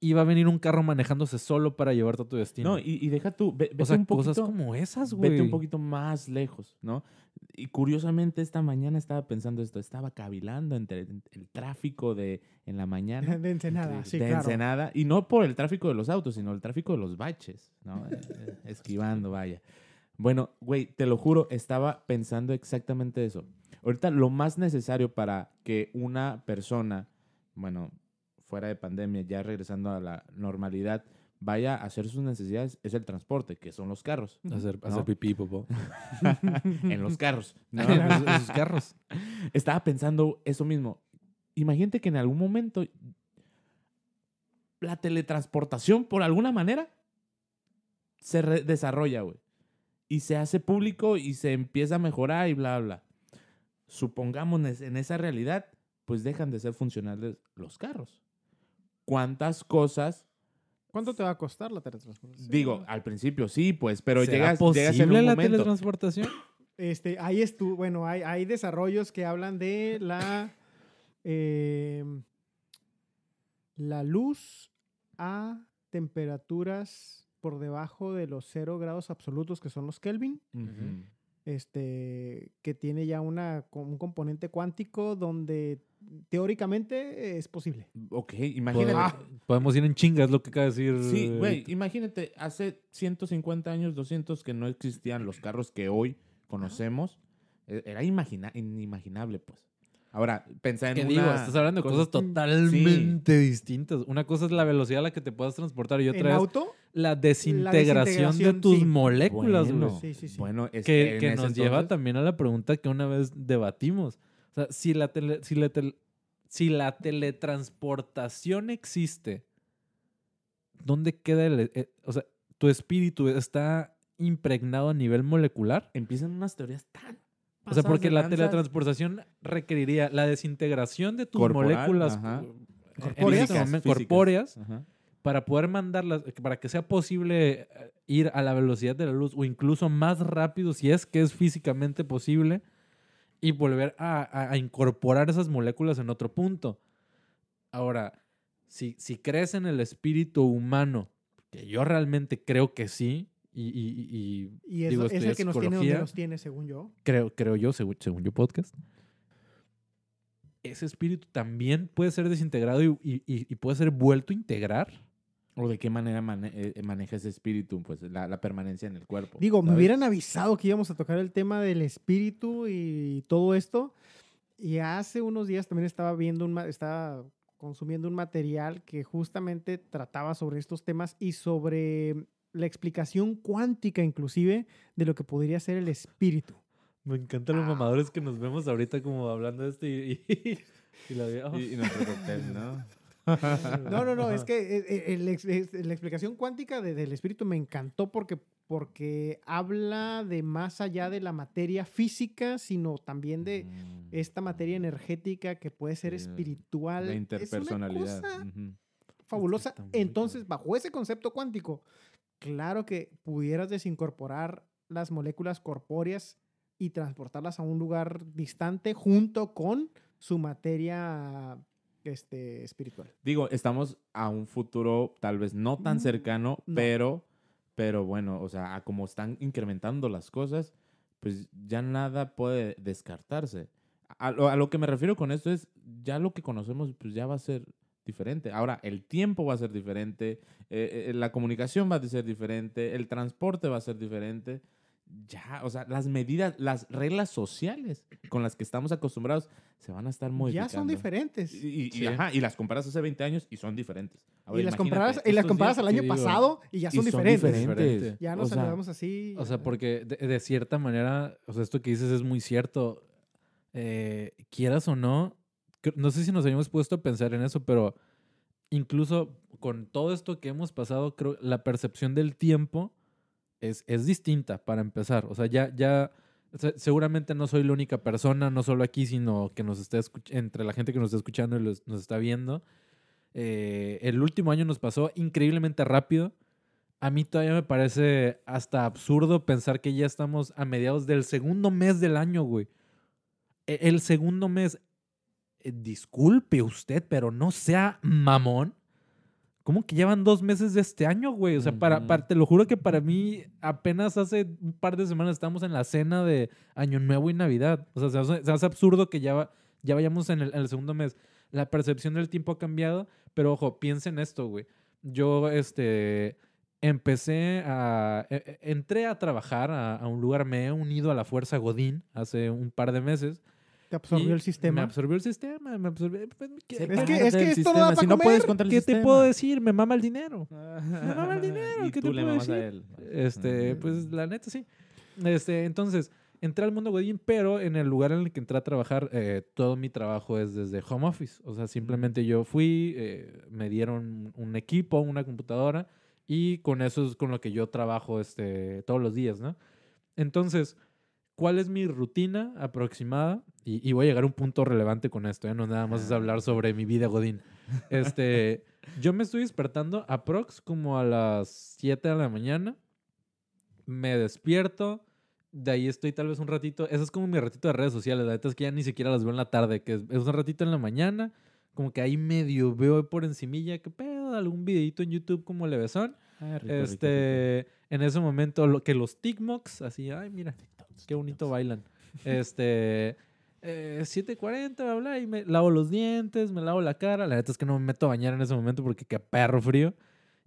y va a venir un carro manejándose solo para llevarte a tu destino. No, y, y deja tú, ve- vete o sea, un poquito, cosas como esas, güey. vete un poquito más lejos, ¿no? Y curiosamente esta mañana estaba pensando esto, estaba cavilando entre el, el tráfico de en la mañana De Ensenada, de, sí, de claro. Ensenada, y no por el tráfico de los autos, sino el tráfico de los baches, ¿no? Eh, eh, Esquivando, vaya. Bueno, güey, te lo juro, estaba pensando exactamente eso. Ahorita lo más necesario para que una persona, bueno, fuera de pandemia, ya regresando a la normalidad, vaya a hacer sus necesidades es el transporte, que son los carros. Hacer, ¿no? hacer pipí, popó. en los carros. ¿no? En esos carros. Estaba pensando eso mismo. Imagínate que en algún momento la teletransportación, por alguna manera, se desarrolla, güey. Y se hace público y se empieza a mejorar y bla, bla. Supongamos en es- en esa realidad, pues dejan de ser funcionales los carros. ¿Cuántas cosas? ¿Cuánto te va a costar la teletransportación? Digo, al principio sí, pues, pero ¿Será llegas, posible llegas en un la momento. teletransportación? Este, ahí bueno, hay, hay desarrollos que hablan de la, eh, la luz a temperaturas por debajo de los 0 grados absolutos, que son los Kelvin. Este, que tiene ya una, un componente cuántico donde teóricamente es posible. Ok, imagínate. Pod- Podemos ir en chingas, lo que acaba de decir. Sí, güey, imagínate, hace 150 años, 200 que no existían los carros que hoy conocemos. e- Era imagina- inimaginable, pues. Ahora, pensá en ¿Qué una digo? Estás hablando de cosas cosa- totalmente distintas. Una cosa es la velocidad a la que te puedas transportar y En otra es auto, la desintegración, de desintegración, tus sí. moléculas. Bueno, Sí, sí, sí. bueno, es que, en que nos lleva también a la pregunta que una vez debatimos. O sea, si la, tele- si la, tel- si la teletransportación existe, ¿dónde queda el... eh, o sea, tu espíritu está impregnado a nivel molecular? empiezan unas teorías tan. O sea, porque la teletransportación requeriría la desintegración de tus Corporal, moléculas ajá. eh, Corpóreas. momento, Físicas, corpóreas Ajá. para poder mandarlas, para que sea posible eh, ir a la velocidad de la luz o incluso más rápido si es que es físicamente posible y volver a, a- a incorporar esas moléculas en otro punto. Ahora, si, si crees en el espíritu humano, que yo realmente creo que sí, y, y- y- digo, es el que nos tiene donde nos tiene, según yo. creo, creo yo, según, según yo podcast, ese espíritu también puede ser desintegrado y, y- y- y puede ser vuelto a integrar. ¿O de qué manera mane- eh, maneja ese espíritu? Pues la, la permanencia en el cuerpo. Digo, me hubieran avisado que íbamos a tocar el tema del espíritu y todo esto. Y hace unos días también estaba viendo un, estaba consumiendo un material que justamente trataba sobre estos temas y sobre la explicación cuántica inclusive de lo que podría ser el espíritu. Me encantan los mamadores que nos vemos ahorita como hablando de esto y, y, y la oh, Y, y nuestro cóctel, ¿no? No, no, no, es que eh, eh, el ex- es- la explicación cuántica de- del espíritu me encantó porque, porque habla de más allá de la materia física, sino también de Mm, esta materia energética que puede ser espiritual. La Es una interpersonalidad. fabulosa. Entonces, bajo ese concepto cuántico, claro que pudieras desincorporar las moléculas corpóreas y transportarlas a un lugar distante junto con su materia este, espiritual. Digo, estamos a un futuro tal vez no tan Mm, cercano, no. pero, pero bueno, o sea, a como están incrementando las cosas, pues ya nada puede descartarse. A lo, a lo que me refiero con esto es, ya lo que conocemos, pues ya va a ser diferente. Ahora, el tiempo va a ser diferente, eh, eh, la comunicación va a ser diferente, el transporte va a ser diferente. Ya, o sea, las medidas, las reglas sociales con las que estamos acostumbrados se van a estar Ya modificando. son diferentes. Y, y- y, Sí. ajá, y las comparas hace 20 años y son diferentes. Ahora, y las comparas, y las comparas días al año pasado y ya y son diferentes. diferentes. Ya O nos sea, saludamos así. O sea, ya. porque de, de cierta manera, o sea, esto que dices es muy cierto. Eh, quieras o no, no sé si nos habíamos puesto a pensar en eso, pero incluso con todo esto que hemos pasado, creo la percepción del tiempo es, es distinta para empezar. O sea, ya, ya, seguramente no soy la única persona, no solo aquí, sino que nos está entre la gente que nos está escuchando y los- nos está viendo. Eh, el último año nos pasó increíblemente rápido. A mí todavía me parece hasta absurdo pensar que ya estamos a mediados del segundo mes del año, güey. E- El segundo mes, disculpe usted, pero no sea mamón. ¿Cómo que llevan dos meses de este año, güey? O sea, para, para- te lo juro que para mí apenas hace un par de semanas estamos en la cena de Año Nuevo y Navidad. O sea, se hace, se hace absurdo que ya, va- ya vayamos en el, en el segundo mes. La percepción del tiempo ha cambiado, pero ojo, piensa en esto, güey. Yo, este, empecé a... e- e- entré a trabajar a, a un lugar, me he unido a la Fuerza Godín hace un par de meses. Te absorbió y el sistema. Me absorbió el sistema, me absorbió... pues, ¿qué- Se qué- Es que- es que esto no da sistema, pa' si no comer. puedes contra el ¿Qué te sistema. puedo decir? Me mama el dinero. Me mama el dinero, Y ¿qué tú te le puedo mamas a decir? él. Este, Mm. pues la neta sí. Este, entonces, entré al mundo Godín, pero en el lugar en el que entré a trabajar, eh, todo mi trabajo es desde home office. O sea, simplemente yo fui, eh, me dieron un equipo, una computadora, y con eso es con lo que yo trabajo este, todos los días, ¿no? Entonces, ¿cuál es mi rutina aproximada? Y, y voy a llegar a un punto relevante con esto, ¿eh? No nada más es hablar sobre mi vida Godín. Este, yo me estoy despertando aprox como a las 7 de la mañana. Me despierto. De ahí estoy tal vez un ratito. Eso es como mi ratito de redes sociales. La neta es que ya ni siquiera las veo en la tarde. Que es, es un ratito en la mañana. Como que ahí medio veo por encimilla. ¿Qué pedo? Algún videito en YouTube como levesón. Ah, rico, rico, este, en ese momento, lo, que los TikToks, así, ay, mira, qué bonito bailan. Este, eh, 7.40, bla, bla, y me lavo los dientes, me lavo la cara. La neta es que no me meto a bañar en ese momento porque qué perro frío.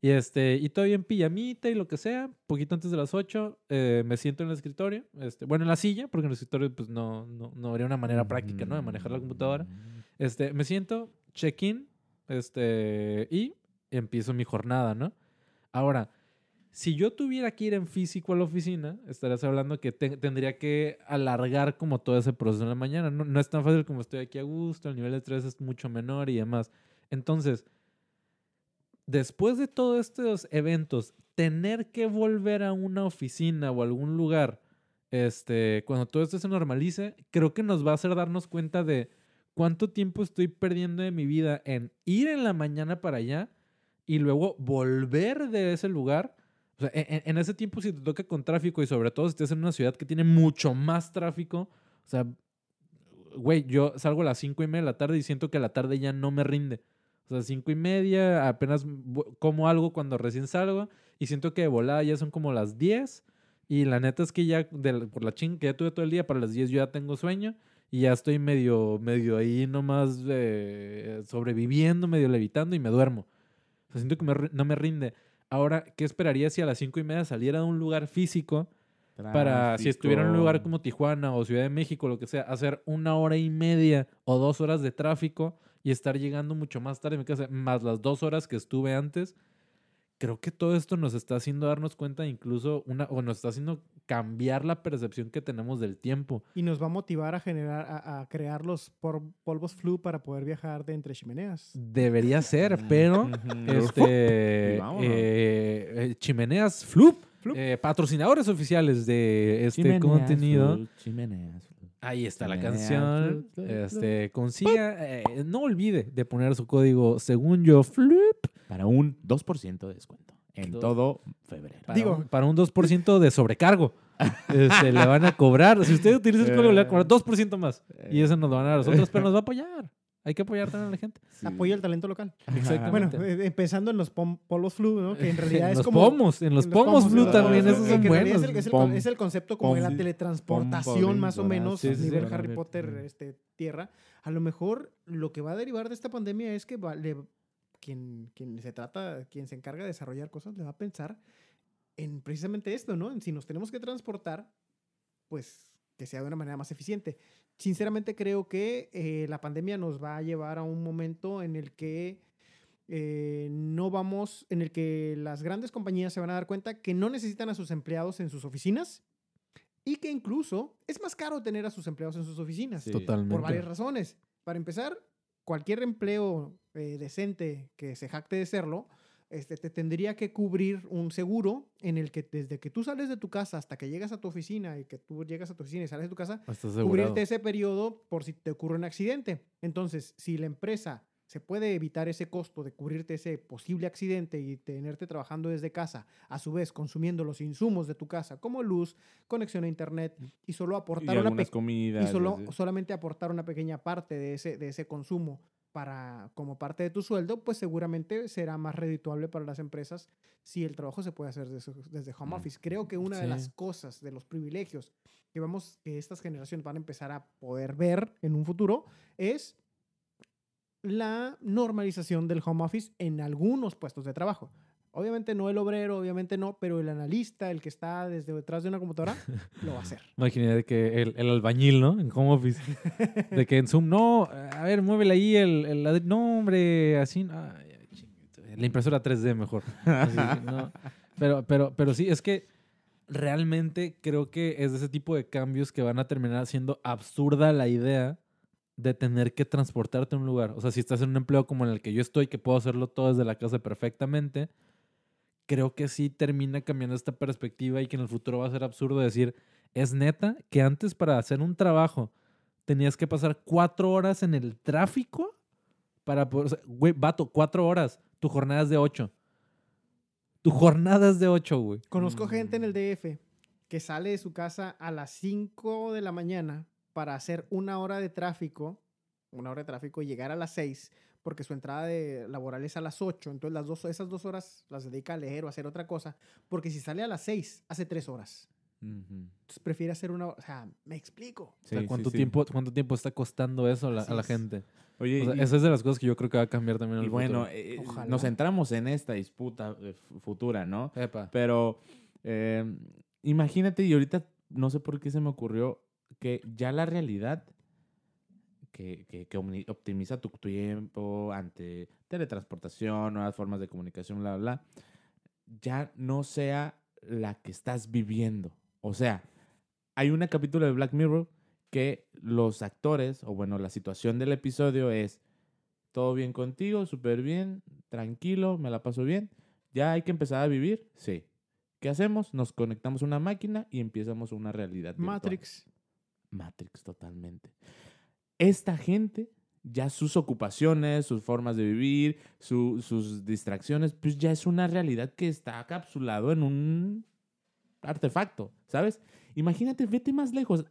Y, este, y todavía en pijamita y lo que sea, poquito antes de las 8, eh, me siento en el escritorio, este, bueno, en la silla, porque en el escritorio pues no, no, no habría una manera práctica, ¿no? De manejar la computadora. Este, me siento, check-in, este, y empiezo mi jornada, ¿no? Ahora, si yo tuviera que ir en físico a la oficina, estarías hablando que te- tendría que alargar como todo ese proceso en la mañana. No, no es tan fácil como estoy aquí a gusto, el nivel de estrés es mucho menor y demás. Entonces, después de todos estos eventos, tener que volver a una oficina o algún lugar, este, cuando todo esto se normalice, creo que nos va a hacer darnos cuenta de cuánto tiempo estoy perdiendo de mi vida en ir en la mañana para allá y luego volver de ese lugar. O sea, en, ese tiempo si te toca con tráfico y sobre todo si estás en una ciudad que tiene mucho más tráfico, o sea, güey, yo salgo a las cinco y media de la tarde y siento que la tarde ya no me rinde. O sea, cinco y media, apenas como algo cuando recién salgo y siento que de volada ya son como las 10 y la neta es que ya por la ching que ya tuve todo el día, para las 10 yo ya tengo sueño y ya estoy medio, medio ahí nomás eh, sobreviviendo, medio levitando y me duermo. O sea, siento que me no me rinde. Ahora, ¿qué esperaría si a las cinco y media saliera de un lugar físico para, si estuviera en un lugar como Tijuana o Ciudad de México, lo que sea, hacer una hora y media o dos horas de tráfico y estar llegando mucho más tarde casa, más las dos horas que estuve antes? Creo que todo esto nos está haciendo darnos cuenta, incluso, una, o nos está haciendo cambiar la percepción que tenemos del tiempo. Y nos va a motivar a generar, a, a crear los por- polvos flu para poder viajar de entre chimeneas. Debería ser, pero este, eh, eh, chimeneas Flup, Flup. eh, patrocinadores oficiales de este Chimeneas, contenido. Flu, chimeneas, Flu. Ahí está la canción. Este, consiga, eh, no olvide de poner su código según yo Flup Para un 2% de descuento en Dos. todo febrero. para, Digo- un, para un 2% de sobrecargo. Este, le van a cobrar. Si usted utiliza el código, le van a cobrar 2% más. Y eso nos lo van a dar a nosotros, pero nos va a apoyar. Hay que apoyar también a la gente. Sí. Apoya el talento local. Exactamente. Bueno, eh, empezando en los pom- polvos flu, ¿no? Que en realidad en es los como... pomos, en los en pomos blue ¿no? también, Pomos esos son que buenos. Es el, es el Pom- con- es el concepto como de la teletransportación, pom- más o menos, sí, nivel Harry. Potter, este, tierra. A lo mejor lo que va a derivar de esta pandemia es que va- le- quien, quien se trata, quien se encarga de desarrollar cosas, le va a pensar en precisamente esto, ¿no? En si nos tenemos que transportar, pues que sea de una manera más eficiente. Sinceramente creo que eh, la pandemia nos va a llevar a un momento en el que eh, no vamos, en el que las grandes compañías se van a dar cuenta que no necesitan a sus empleados en sus oficinas y que incluso es más caro tener a sus empleados en sus oficinas Sí. Totalmente. por varias razones. Para empezar, cualquier empleo eh, decente que se jacte de serlo, este, te tendría que cubrir un seguro en el que desde que tú sales de tu casa hasta que llegas a tu oficina y que tú llegas a tu oficina y sales de tu casa, cubrirte ese periodo por si te ocurre un accidente. Entonces, si la empresa se puede evitar ese costo de cubrirte ese posible accidente y tenerte trabajando desde casa, a su vez consumiendo los insumos de tu casa, como luz, conexión a internet, y solo Y aportar una comidas. y solo, solamente aportar una pequeña parte de ese, de ese consumo para, como parte de tu sueldo, pues seguramente será más redituable para las empresas si el trabajo se puede hacer desde, desde home Mm. office. Creo que una de las cosas, de los privilegios que vamos, que estas generaciones van a empezar a poder ver en un futuro es la normalización del home office en algunos puestos de trabajo. Obviamente no el obrero, obviamente no, pero el analista, el que está desde detrás de una computadora, lo va a hacer. Imagínate que el, el albañil, ¿no? En home office. De que en Zoom, no, a ver, muévele ahí el, el No, hombre, así. ay, la impresora 3D mejor. Así, no. Pero, pero, pero sí, es que realmente creo que es de ese tipo de cambios que van a terminar siendo absurda la idea de tener que transportarte a un lugar. O sea, si estás en un empleo como en el que yo estoy, que puedo hacerlo todo desde la casa perfectamente, creo que sí termina cambiando esta perspectiva y que en el futuro va a ser absurdo decir, es neta que antes para hacer un trabajo tenías que pasar cuatro horas en el tráfico para poder... o sea, Güey, vato, cuatro horas. Tu jornada es de ocho. Tu jornada es de ocho, güey. Conozco gente en el Mm. DF que sale de su casa a las 5 de la mañana para hacer una hora de tráfico, una hora de tráfico y llegar a las 6 porque su entrada de laboral es a las 8. Entonces las dos, esas dos horas las dedica a leer o a hacer otra cosa. Porque si sale a las 6, hace tres horas. Entonces prefiere hacer una... O sea, me explico. O sea, Sí, ¿cuánto, sí, sí. Tiempo, ¿Cuánto tiempo está costando eso a la, a la gente? Oye, O sea, y- esa es de las cosas que yo creo que va a cambiar también en y el bueno, futuro. eh, Ojalá. nos centramos en esta disputa eh, fu- futura, ¿no? Epa. Pero eh, imagínate, y ahorita no sé por qué se me ocurrió que ya la realidad que, que- que optimiza tu tiempo ante teletransportación, nuevas formas de comunicación, bla, bla, bla, ya no sea la que estás viviendo. O sea, hay un capítulo de Black Mirror que los actores, o bueno, la situación del episodio es todo bien contigo, súper bien, tranquilo, me la paso bien. ¿Ya hay que empezar a vivir? Sí. ¿Qué hacemos? Nos conectamos a una máquina y empezamos una realidad. virtual. Matrix. Matrix, totalmente. Esta gente, ya sus ocupaciones, sus formas de vivir, su- sus distracciones, pues ya es una realidad que está capsulado en un artefacto, ¿sabes? Imagínate, vete más lejos.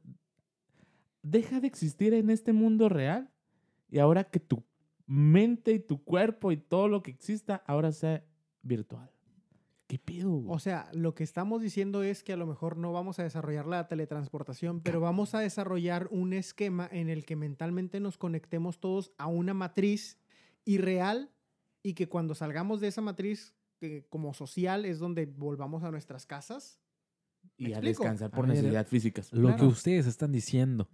Deja de existir en este mundo real y ahora que tu mente y tu cuerpo y todo lo que exista ahora sea virtual. ¿Qué pedo? güey? O sea, lo que estamos diciendo es que a lo mejor no vamos a desarrollar la teletransportación, pero vamos a desarrollar un esquema en el que mentalmente nos conectemos todos a una matriz irreal y que cuando salgamos de esa matriz que como social es donde volvamos a nuestras casas. y a explico? descansar por A ver, necesidad físicas. Lo que ustedes están diciendo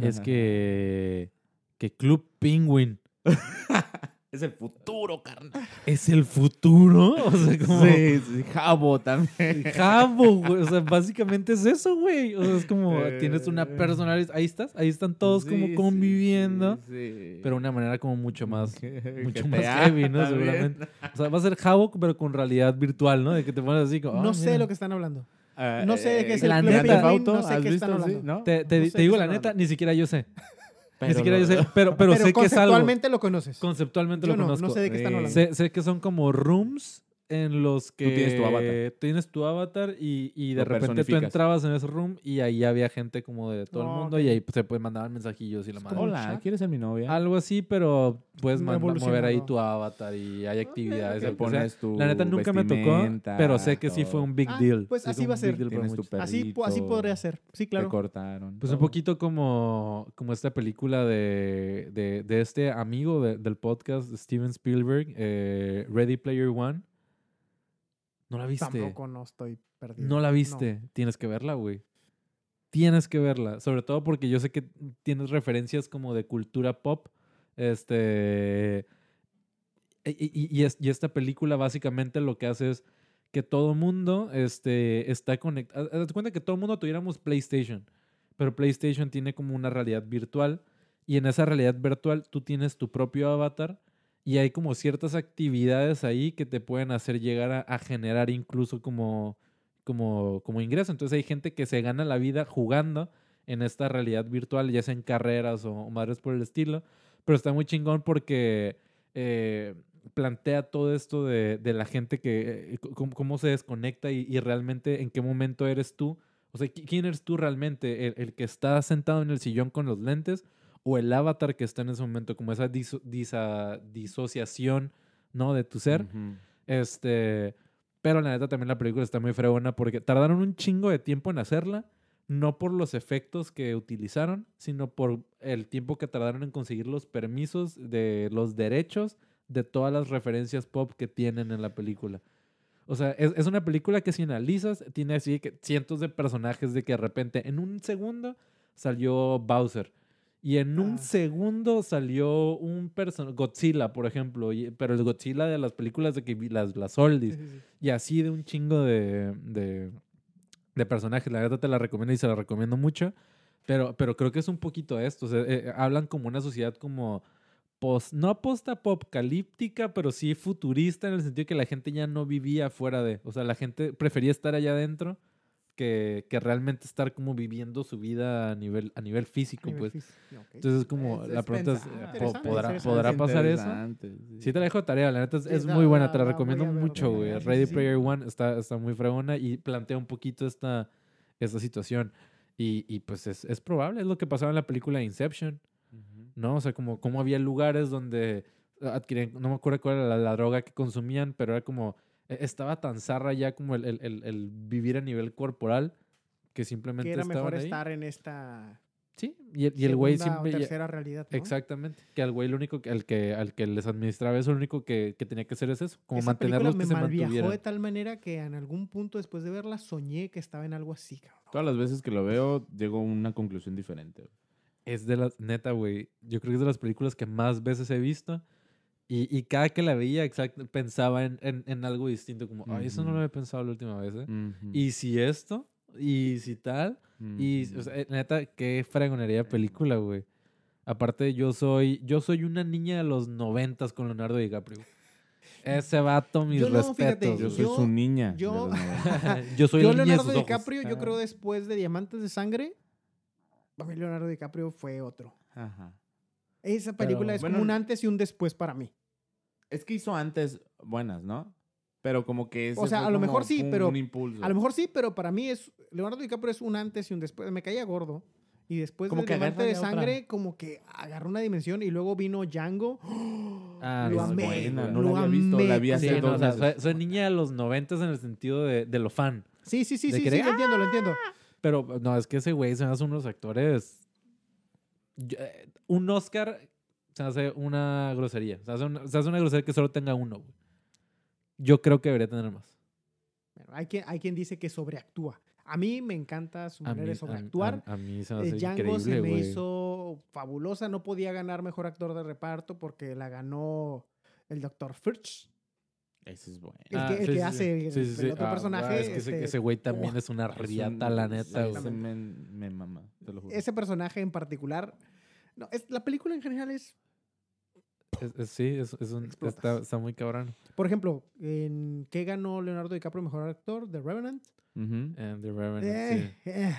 es que, que Club Penguin es el futuro, carnal. es el futuro. O sea, como... Sí, sí, Jabo también. Jabo, güey. O sea, básicamente es eso, güey. O sea, es como tienes una Eh. personalidad. Ahí estás, ahí están todos Sí, como conviviendo. sí, sí. Pero de una manera como mucho más. Mucho más heavy, ¿no? Seguramente. O sea, va a ser Havok, pero con realidad virtual, ¿no? De que te pones así como. no "Ay, sé mira". lo que están hablando. Ah, No sé de qué es el Grand Club Theft Penguin, Auto, no sé ¿has qué están hablando. ¿no? Te, te- No te digo la neta, hablando. ni siquiera yo sé. Pero ni siquiera yo sé. Pero, pero, sé que es algo. conceptualmente lo conoces. Conceptualmente Yo lo no, conozco. no sé de qué están Sí. hablando. Sé, sé que son como rooms en los que tienes tu avatar. tienes tu avatar y, y de Lo repente tú entrabas en ese room y ahí había gente como de todo el mundo y ahí pues, se pueden mandar mensajillos y la madre. Hola. ¿quieres ser mi novia? Algo así, pero puedes mover ahí tu avatar y hay actividades. Sea. pones tu La neta nunca me tocó, pero sé que sí fue un big Ah, deal. pues Sí así va a un ser. Así, así podría ser. Sí, Te claro. cortaron. Pues un poquito como, como esta película de, de, de este amigo de- del podcast, Steven Spielberg, eh, Ready Player One. ¿No la viste? Tampoco no estoy perdido. No la viste. Tienes que verla, güey. Tienes que verla. Sobre todo porque yo sé que tienes referencias como de cultura pop. Este. Y, y- y es- y esta película básicamente lo que hace es que todo mundo este, está conectado. Haz cuenta que todo mundo tuviéramos PlayStation. Pero PlayStation tiene como una realidad virtual. Y en esa realidad virtual tú tienes tu propio avatar. Y hay como ciertas actividades ahí que te pueden hacer llegar a, generar incluso como, como, como ingreso. Entonces hay gente que se gana la vida jugando en esta realidad virtual, ya sea en carreras o, madres por el estilo. Pero está muy chingón porque eh, plantea todo esto de, de la gente que, eh, cómo, cómo se desconecta y, realmente en qué momento eres tú. O sea, ¿qui- ¿quién eres tú realmente? ¿El, el que está sentado en el sillón con los lentes o el avatar que está en ese momento? Como esa diso- disa- disociación, ¿no? De tu ser. Este, pero la neta también la película está muy fregona porque tardaron un chingo de tiempo en hacerla, no por los efectos que utilizaron, sino por el tiempo que tardaron en conseguir los permisos de los derechos de todas las referencias pop que tienen en la película. O sea, es, es una película que si analizas, tiene así que cientos de personajes de que de repente en un segundo salió Bowser. Y en un Ah. segundo salió un personaje, Godzilla, por ejemplo, y- pero el Godzilla de las películas de que vi- las, las oldies. sí, sí. Y así de un chingo de, de, de personajes. La verdad te la recomiendo y se la recomiendo mucho. Pero, pero creo que es un poquito esto. O sea, eh, hablan como una sociedad como post, no post-apocalíptica, pero sí futurista en el sentido que la gente ya no vivía fuera de. O sea, la gente prefería estar allá adentro que, que realmente estar como viviendo su vida a nivel, a nivel físico, Nivel pues. físico. Ok. Entonces es como, Es- la es pregunta es, po- ¿podrá. ¿podrá pasar eso? Interesante, Sí te la dejo de tarea, la neta es, Sí, es la- muy buena, te la la recomiendo a ver, mucho, a güey. sí, Ready sí, sí. Player One está, está muy fregona y plantea un poquito esta, esta situación. Y, y pues es, es probable, es lo que pasaba en la película Inception, Ujú. ¿no? O sea, como, como había lugares donde adquirían, no me acuerdo cuál era la, la droga que consumían, pero era como, estaba tan zarra ya como el, el- el- el vivir a nivel corporal que simplemente que era mejor ahí. estar en esta Sí, y el, y el güey segunda o siempre... tercera realidad. ¿no? Exactamente. Que al güey lo único que, al que, al que les administraba eso, lo único que, que tenía que hacer es eso. Como Esa mantenerlos me que se mantuvieran. de tal manera que en algún punto después de verla soñé que estaba en algo así, cabrón. Todas las veces que lo veo, llego a una conclusión diferente. Es de las, neta, güey. Yo creo que es de las películas que más veces he visto. Y, y cada que la veía, exacto, pensaba en, en, en algo distinto. Como, ay, eso no lo había pensado la última vez, ¿eh? Y si esto, y si tal. Y, o sea, eh, neta, qué fregonería de película, güey. Aparte, yo soy, yo soy una niña de los noventas con Leonardo DiCaprio. Ese vato, mis Yo no, fíjate, respetos. yo soy yo- su niña. yo- yo soy yo, la niña de Leonardo ojos. DiCaprio, yo creo después de Diamantes de Sangre, para mí Leonardo DiCaprio fue otro. Ajá. Esa película Pero, es bueno, como un antes y un después para mí. Es que hizo antes buenas, ¿no? Pero como que ese O sea, a lo mejor sí, pum, pero un impulso. A lo mejor sí, pero para mí es Leonardo DiCaprio es un antes y un después. Me caía gordo. Y después Como de que de otra. Sangre, como que agarró una dimensión y luego vino Django. Ah, lo es amé. buena, no lo la había visto, la amé vi hace Sí, completamente. no, o sea, dos meses. soy, soy niña de los noventas en el sentido de, de lo fan. Sí, sí, sí, sí, sí, lo entiendo, lo entiendo. Pero no, es que ese güey se me hace unos actores. Yo- eh, un Oscar se hace una grosería. Se hace una, se hace una grosería que solo tenga uno, güey. Yo creo que debería tener más. Bueno, hay, quien, hay quien dice que sobreactúa. A mí me encanta su manera mí, de sobreactuar. A, a mí se me Eh, hace Django se me hizo fabulosa. No podía ganar mejor actor de reparto porque la ganó el Dr. Furch. Ese es bueno. El Ah, que, el sí, que sí, hace sí. el, Sí, sí, el sí. otro Ah, personaje. es que ese- este, ese güey también oh, es una Es un- riata, la neta, ese me, me mama, te lo juro. ese personaje en particular. No, es, la película en general es Es- es- sí, es, es un- está, está muy cabrón. Por ejemplo, ¿en qué ganó Leonardo DiCaprio mejor actor? The Revenant. And the Revenant, Eh, sí. eh,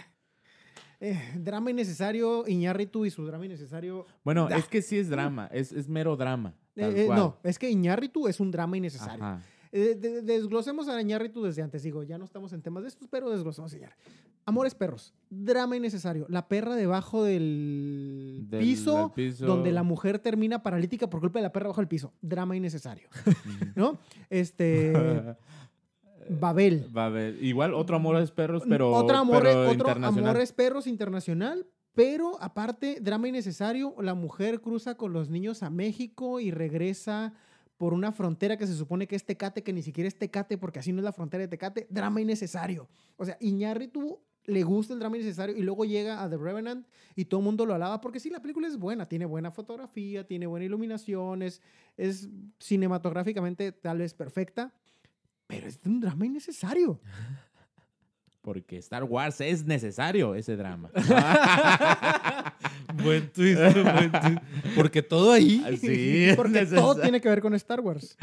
eh, drama innecesario, Iñárritu y su drama innecesario. Bueno, Da. es que sí es drama, es, es mero drama. tal Eh, eh, cual. no, es que Iñárritu es un drama innecesario. Eh, de- desglosemos a Iñárritu desde antes. Digo, ya no estamos en temas de estos, pero desglosemos a Iñárritu. Amores perros, drama innecesario. La perra debajo del, Del- piso, del piso. donde la mujer termina paralítica por culpa de la perra bajo el piso. Drama innecesario. ¿No? Este. Babel. Haber. Igual otro Amores Perros, pero, otro amor, pero otro internacional. Amores Perros internacional, pero aparte, drama innecesario, la mujer cruza con los niños a México y regresa por una frontera que se supone que es Tecate, que ni siquiera es Tecate, porque así no es la frontera de Tecate, drama innecesario. O sea, Iñárritu le gusta el drama innecesario y luego llega a The Revenant y todo el mundo lo alaba porque sí, la película es buena, tiene buena fotografía, tiene buena iluminación, es, es cinematográficamente tal vez perfecta, pero es un drama innecesario. Porque Star Wars es necesario ese drama. buen twist, buen twist. Porque todo ahí. sí, es Porque todo tiene que ver con Star Wars.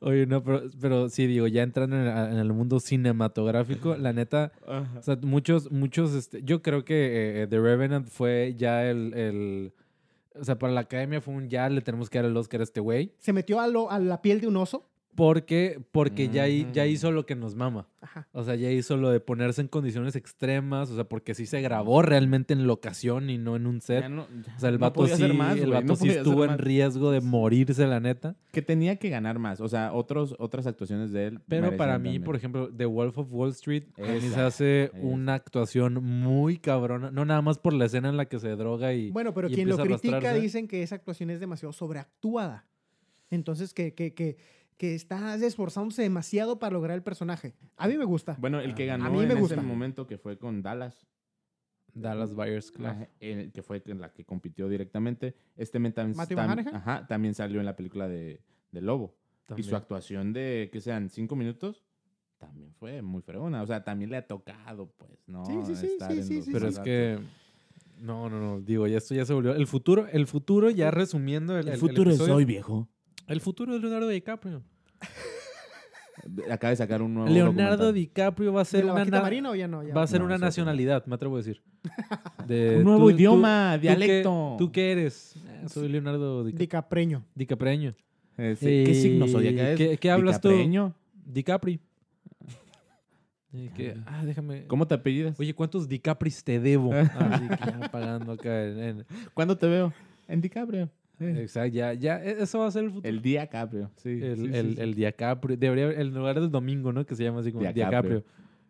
Oye, no, pero, pero sí, digo, ya entrando en el, en el mundo cinematográfico, la neta, Ajá. o sea, muchos, muchos, este, yo creo que eh, The Revenant fue ya el, el, o sea, para la academia fue un ya le tenemos que dar el Oscar a este güey, Se metió a, lo- a la piel de un oso. Porque, porque ya, hizo lo que nos mama. Ajá. O sea, ya hizo lo de ponerse en condiciones extremas, o sea, porque sí se grabó realmente en locación y no en un set. Ya no- ya O sea, el no vato sí, más, el vato no sí estuvo en riesgo de morirse, la neta. Que tenía que ganar más. O sea, otros, otras actuaciones de él. Pero para mí, también. por ejemplo, The Wolf of Wall Street, se hace esa. una actuación muy cabrona. No nada más por la escena en la que se droga y... Bueno, pero y quien lo critica dicen que esa actuación es demasiado sobreactuada. Entonces, que, que, que, que está esforzándose demasiado para lograr el personaje. A mí me gusta. Bueno, el que A ganó mí me en gusta. ese momento que fue con Dallas. Dallas Buyers Club. Ajá, el que fue en la que compitió directamente. Este men tam- ajá, también salió en la película de, de Lobo. Y su actuación de, que sean cinco minutos, también fue muy fregona. O sea, también le ha tocado, pues, ¿no? Sí, sí, sí, Estar sí, en sí, Pero es que... No, no, no. Digo, ya esto ya se volvió... El futuro, el futuro ya resumiendo el, El el- futuro el es hoy, viejo. El futuro es Leonardo DiCaprio. Acaba de sacar un nuevo Leonardo documental. DiCaprio va a ¿De ser la una... vaquita na- marina o ya no? Ya? Va a ser No, una nacionalidad, me atrevo a decir. De- Un nuevo tú- tú- idioma, ¿tú qué- dialecto. ¿Tú qué eres? Eh, soy Leonardo Dica- Dicapreño. DiCapreño. Eh, sí. ¿Qué signo Eh, zodiacal es? ¿qué- qué hablas tú? ¿Dicapreño? DiCapri. Eh, que- ah, déjame. ¿Cómo te apellidas? Oye, ¿cuántos DiCapris te debo? Ah, sí, que ya pagando acá. en- en- ¿Cuándo te veo? En DiCaprio. Exacto, ya, ya, e- eso va a ser el futuro. El día Caprio, sí. el, sí, el, sí. el DiCaprio. Debería, en lugar del domingo, ¿no? Que se llama así como Diacaprio. DiCaprio.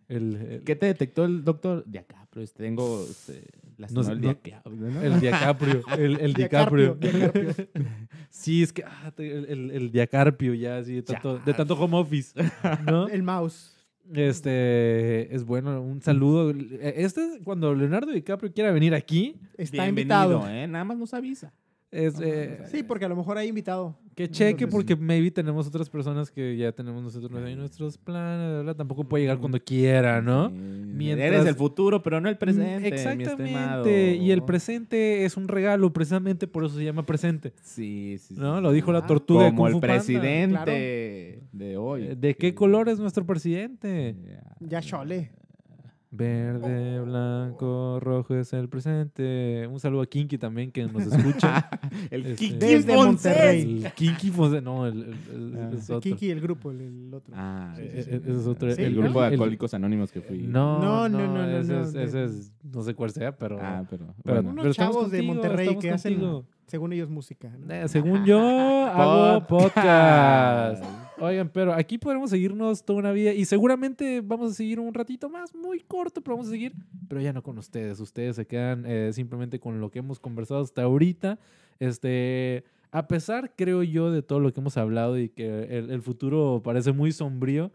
El, el- ¿Qué te detectó el doctor? Pero este, tengo este, la No el no- diacaprio, ¿no? el diacaprio. El, el diacaprio. Sí, es que ah, el, el, el diacarpio ya, así, de tanto, de tanto home office, ¿no? El mouse. Este, es bueno, un saludo. Este, cuando Leonardo DiCaprio quiera venir aquí, Está Bienvenido, invitado. ¿eh? Nada más nos avisa. Es, eh, Sí, porque a lo mejor hay invitado. que cheque porque maybe tenemos otras personas que ya tenemos nosotros ahí nuestros planes, ¿verdad? Tampoco puede llegar cuando quiera, ¿no? Sí. Mientras- Eres el futuro, pero no el presente, mi Exactamente. Y el presente es un regalo, precisamente por eso se llama presente. Sí, sí, sí. ¿No? Lo dijo la tortuga de Como Kung el Fu Panda. presidente de hoy. Eh, ¿De qué color es nuestro presidente? Ya chole. Verde, blanco, rojo es el presente. Un saludo a Kinky también que nos escucha. El Este- Kiki Desde. Monterrey. el Kinky Fonse- no, el, el- el- Ah. es El otro. Kiki, el grupo, el, el otro. Ah, sí, sí, eh, sí. ese es otro. Sí, El ¿no? grupo de el- alcohólicos anónimos que fui. No, No, no, no, no, no, ese, no, es, de- ese es- no sé cuál sea, pero... Ah, pero. pero, bueno. Unos pero estamos chavos de Monterrey que hacen, según ellos, música. ¿no? Eh, según yo, hago Podcast. Oigan, pero aquí podremos seguirnos toda una vida y seguramente vamos a seguir un ratito más, muy corto, pero vamos a seguir, pero ya no con ustedes. Ustedes se quedan eh, simplemente con lo que hemos conversado hasta ahorita. Este, a pesar, creo yo, de todo lo que hemos hablado y que el, el futuro parece muy sombrío,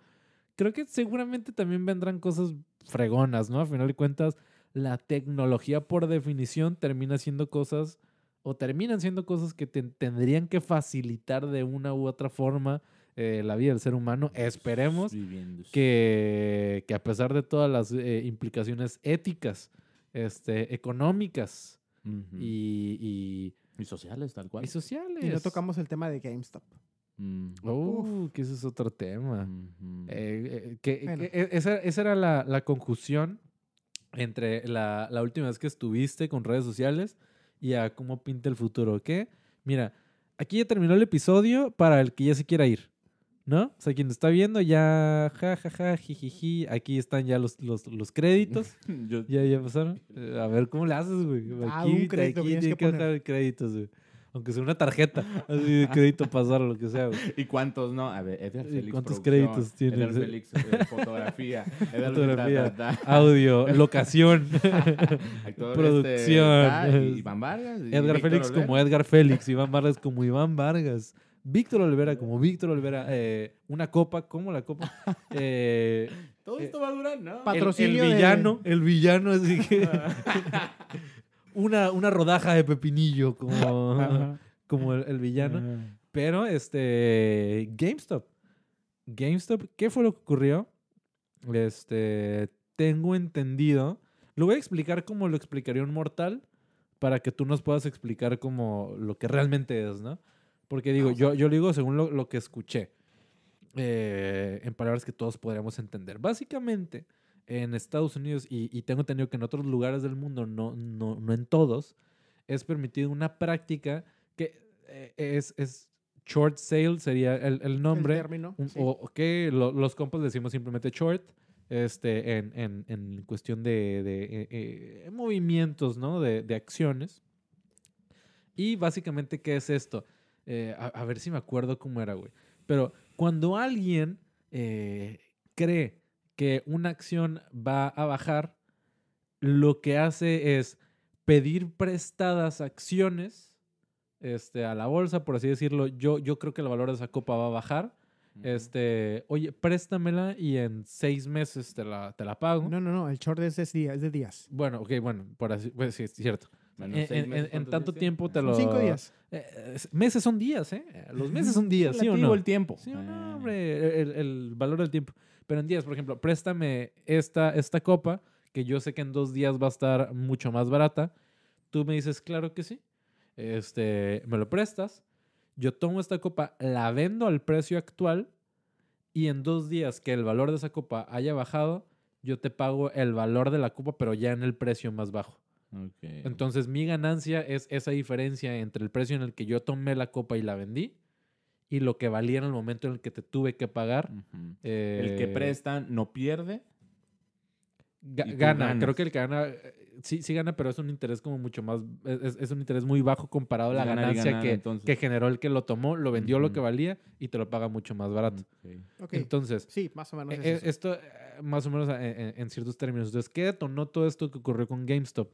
creo que seguramente también vendrán cosas fregonas, ¿no? A final de cuentas, la tecnología por definición termina siendo cosas o terminan siendo cosas que te- tendrían que facilitar de una u otra forma eh, la vida del ser humano. Esperemos que, que a pesar de todas las eh, implicaciones éticas, este, económicas y, y- Y sociales, tal cual. y sociales. Y no tocamos el tema de GameStop. Mm. Uh, que ese es otro tema. Eh, eh, que, Bueno. que- e- esa, esa era la, la conjunción entre la, la última vez que estuviste con redes sociales y a cómo pinta el futuro, ¿ok? Mira, aquí ya terminó el episodio para el que ya se quiera ir, ¿no? O sea, quien está viendo ya, ja, ja, ja, jijiji, aquí están ya los, los, los créditos. Yo- Ya, ya pasaron. Eh, a ver, ¿cómo le haces, güey? Ah, Aquí, un crédito aquí tienes tiene que poner. dejar créditos, güey. Aunque sea una tarjeta, así de crédito pasar o lo que sea, güey. ¿Y cuántos no? A ver, Edgar ¿Y Félix. cuántos producción, créditos tiene? Edgar Félix, eh, fotografía. Edgar Fotografía. ta, ta, ta. Audio, locación. Actor, Producción. Este, ta, y Iván Vargas. y Edgar Víctor Félix como Edgar Félix, Iván Vargas como Iván Vargas, Víctor Olvera como Víctor Olvera, eh, una copa como la copa, eh, Todo eh, esto va a durar, ¿no? el- Patrocinio el, villano, el villano, así que una, una rodaja de pepinillo como, Ajá. como el, el villano. Ajá. Pero este GameStop. GameStop, ¿qué fue lo que ocurrió? Este, tengo entendido. Lo voy a explicar como lo explicaría un mortal para que tú nos puedas explicar como lo que realmente es, ¿no? Porque digo, yo, yo lo digo según lo, lo que escuché. eh, en palabras que todos podríamos entender. Básicamente, en Estados Unidos, y, y tengo entendido que en otros lugares del mundo, no, no, no en todos, es permitido una práctica que eh, es, es short sale, sería el, el nombre. El término. Un- sí. O, que lo- los compas decimos simplemente short, este, en, en- en cuestión de, de, eh, eh, movimientos, ¿no? De, de acciones. Y básicamente, ¿qué es esto? Eh, a, a ver si me acuerdo cómo era, güey. Pero cuando alguien eh, cree que una acción va a bajar, lo que hace es pedir prestadas acciones este, a la bolsa, por así decirlo. Yo, yo creo que el valor de esa copa va a bajar. Este, oye, préstamela y en seis meses te la, te la pago. No, no, no. El short es de días. Es de días. Bueno, ok, bueno, por así, pues sí, es cierto. En, seis en- meses, en ¿cuántos tanto tiempo te lo... Son cinco días. Eh, meses son días, ¿eh? Los meses son días, ¿sí o no? el tiempo. Sí o no, Eh, hombre, el, el valor del tiempo. Pero en días, por ejemplo, préstame esta, esta copa, que yo sé que en dos días va a estar mucho más barata. Tú me dices, claro que sí. Este, me lo prestas. Yo tomo esta copa, la vendo al precio actual y en dos días que el valor de esa copa haya bajado, yo te pago el valor de la copa, pero ya en el precio más bajo. Entonces mi ganancia es esa diferencia entre el precio en el que yo tomé la copa y la vendí y lo que valía en el momento en el que te tuve que pagar. Eh, El que presta no pierde. Ga- gana, ganas. creo que el que gana, eh, sí, sí gana, pero es un interés como mucho más, es, es un interés muy bajo comparado a la Ganar ganancia ganar, que, que generó el que lo tomó, lo vendió lo que valía y te lo paga mucho más barato. Entonces, sí, más o menos. eh, es eh, esto más o menos eh, en ciertos términos. Entonces, ¿qué detonó todo esto que ocurrió con GameStop?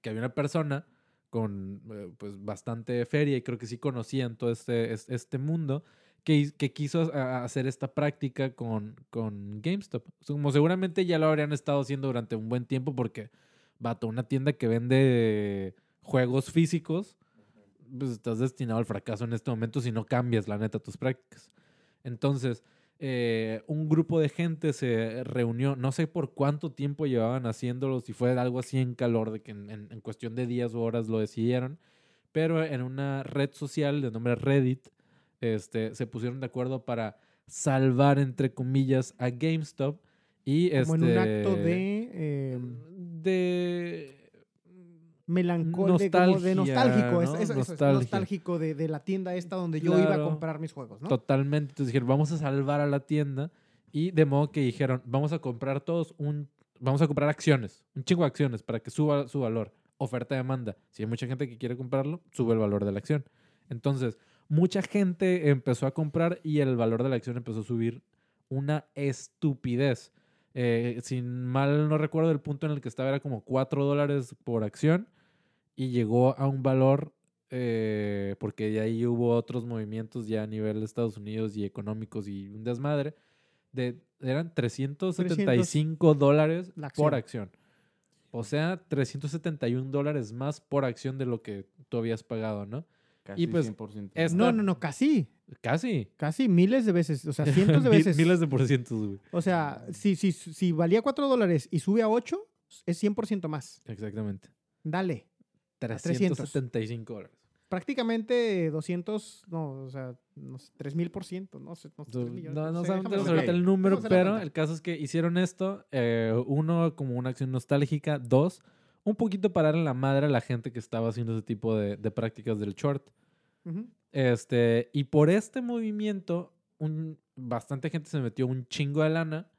Que había una persona con eh, pues bastante feria y creo que sí conocían todo este, es- este mundo que, que quiso hacer esta práctica con, con GameStop. Como seguramente ya lo habrían estado haciendo durante un buen tiempo porque, vato, una tienda que vende juegos físicos, pues estás destinado al fracaso en este momento si no cambias, la neta, tus prácticas. Entonces, eh, un grupo de gente se reunió, no sé por cuánto tiempo llevaban haciéndolo, si fue algo así en calor, de que en, en- en cuestión de días o horas lo decidieron, pero en una red social de nombre Reddit, este, se pusieron de acuerdo para salvar, entre comillas, a GameStop y Como en un este, acto de eh, de melancólico, de nostálgico. es- ¿no? eso- es, nostálgico de, de la tienda esta donde yo iba a comprar mis juegos, ¿no? Totalmente. Entonces dijeron, vamos a salvar a la tienda. Y de modo que dijeron, vamos a comprar todos un... Vamos a comprar acciones, un chingo de acciones para que suba su valor. Oferta-demanda. Si hay mucha gente que quiere comprarlo, sube el valor de la acción. Entonces, mucha gente empezó a comprar y el valor de la acción empezó a subir una estupidez. Eh, sin mal no recuerdo, el punto en el que estaba era como 4 dólares por acción y llegó a un valor, eh, porque de ahí hubo otros movimientos ya a nivel de Estados Unidos y económicos y un desmadre, de, eran 375 dólares La por acción. O sea, 371 dólares más por acción de lo que tú habías pagado, ¿no? Casi pues, 100%. es- No, no, no, casi. Casi. Casi miles de veces, o sea, cientos de veces. Miles de por cientos, güey. O sea, si, si, si valía 4 dólares y sube a 8, es 100% más. Exactamente. Dale. 375 dólares. Prácticamente 200, no, o sea, no sé, 3000 por ciento, no sé. No, sé, Du- tres millones, No, no sé, sabemos ahorita el número, pero el caso es que hicieron esto. eh, uno, como una acción nostálgica. Dos, un poquito parar en la madre a la gente que estaba haciendo ese tipo de, de prácticas del short. Este, y por este movimiento, un, bastante gente se metió un chingo de lana.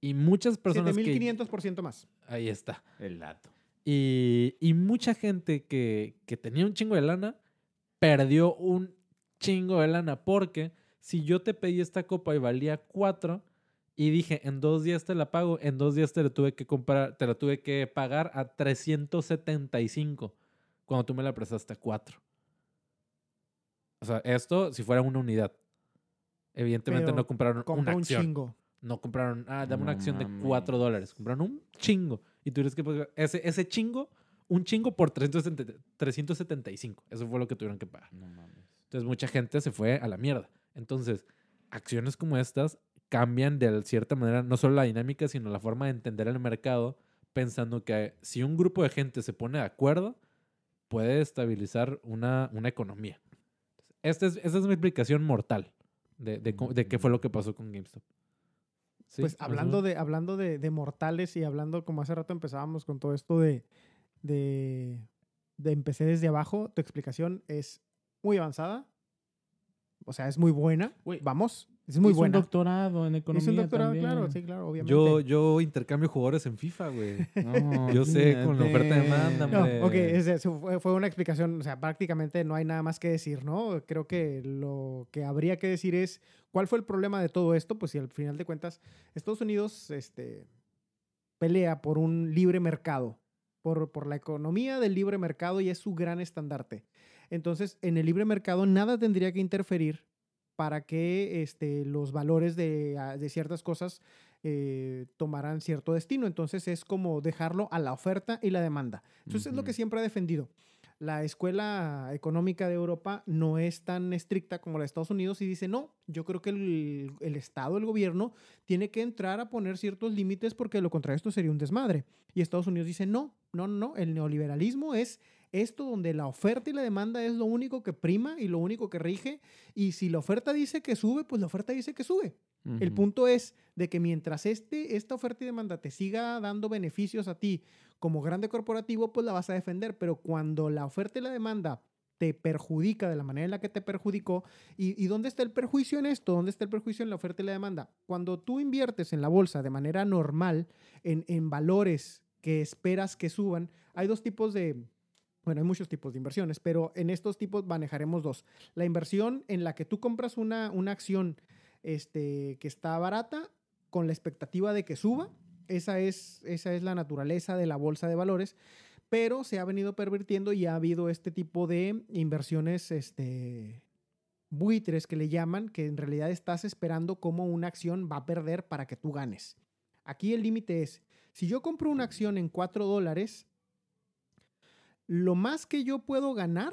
Y muchas personas que... 7500% más. Ahí está. El dato. Y, y mucha gente que, que tenía un chingo de lana perdió un chingo de lana. Porque si yo te pedí esta copa y valía 4 y dije en dos días te la pago, en dos días te la tuve que comprar, te la tuve que pagar a 375 cuando tú me la prestaste a 4. O sea, esto si fuera una unidad. Evidentemente Pero no compraron Compra una un acción. chingo. No compraron, ah, dame una acción de mames. 4 dólares. Compraron un chingo. Y tienes que pagar ese, ese chingo, un chingo por 370 375. Eso fue lo que tuvieron que pagar. No mames. Entonces mucha gente se fue a la mierda. Entonces, acciones como estas cambian de cierta manera no solo la dinámica, sino la forma de entender el mercado, pensando que si un grupo de gente se pone de acuerdo, puede estabilizar una, una economía. Esta es, esta es mi explicación mortal de, de qué fue lo que pasó con GameStop. Sí, Pues hablando de, hablando de, de mortales y hablando como hace rato empezábamos con todo esto de, de, de empecé desde abajo, tu explicación es muy avanzada. O sea, es muy buena. Vamos, es muy buena. un doctorado en economía Es un doctorado, también. claro, sí, claro, obviamente. Yo, yo intercambio jugadores en FIFA, güey. No, Yo sé, con la oferta de demanda, No, ok, es- es- fue, fue una explicación, o sea, prácticamente no hay nada más que decir, ¿no? Creo que lo que habría que decir es, ¿cuál fue el problema de todo esto? Pues si al final de cuentas, Estados Unidos este, pelea por un libre mercado, por, por la economía del libre mercado y es su gran estandarte. Entonces, en el libre mercado nada tendría que interferir para que este, los valores de, ah, de ciertas cosas eh, tomaran cierto destino. Entonces es como dejarlo a la oferta y la demanda. Entonces es lo que siempre he defendido. La escuela económica de Europa no es tan estricta como la de Estados Unidos y dice, no, yo creo que el, el Estado, el gobierno, tiene que entrar a poner ciertos límites porque de lo contrario esto sería un desmadre. Y Estados Unidos dice, no, no, no, el neoliberalismo es esto donde la oferta y la demanda es lo único que prima y lo único que rige. Y si la oferta dice que sube, pues la oferta dice que sube. El punto es de que mientras este, esta oferta y demanda te siga dando beneficios a ti como grande corporativo, pues la vas a defender. Pero cuando la oferta y la demanda te perjudica de la manera en la que te perjudicó. ¿Y, y dónde está el perjuicio en esto? ¿Dónde está el perjuicio en la oferta y la demanda? Cuando tú inviertes en la bolsa de manera normal, en, en valores que esperas que suban, hay dos tipos de, bueno, hay muchos tipos de inversiones, pero en estos tipos manejaremos dos. La inversión en la que tú compras una, una acción este, que está barata con la expectativa de que suba. Esa es, esa es la naturaleza de la bolsa de valores, pero se ha venido pervirtiendo y ha habido este tipo de inversiones este, buitres que le llaman, que en realidad estás esperando cómo una acción va a perder para que tú ganes. Aquí el límite es, si yo compro una acción en 4 dólares, lo más que yo puedo ganar,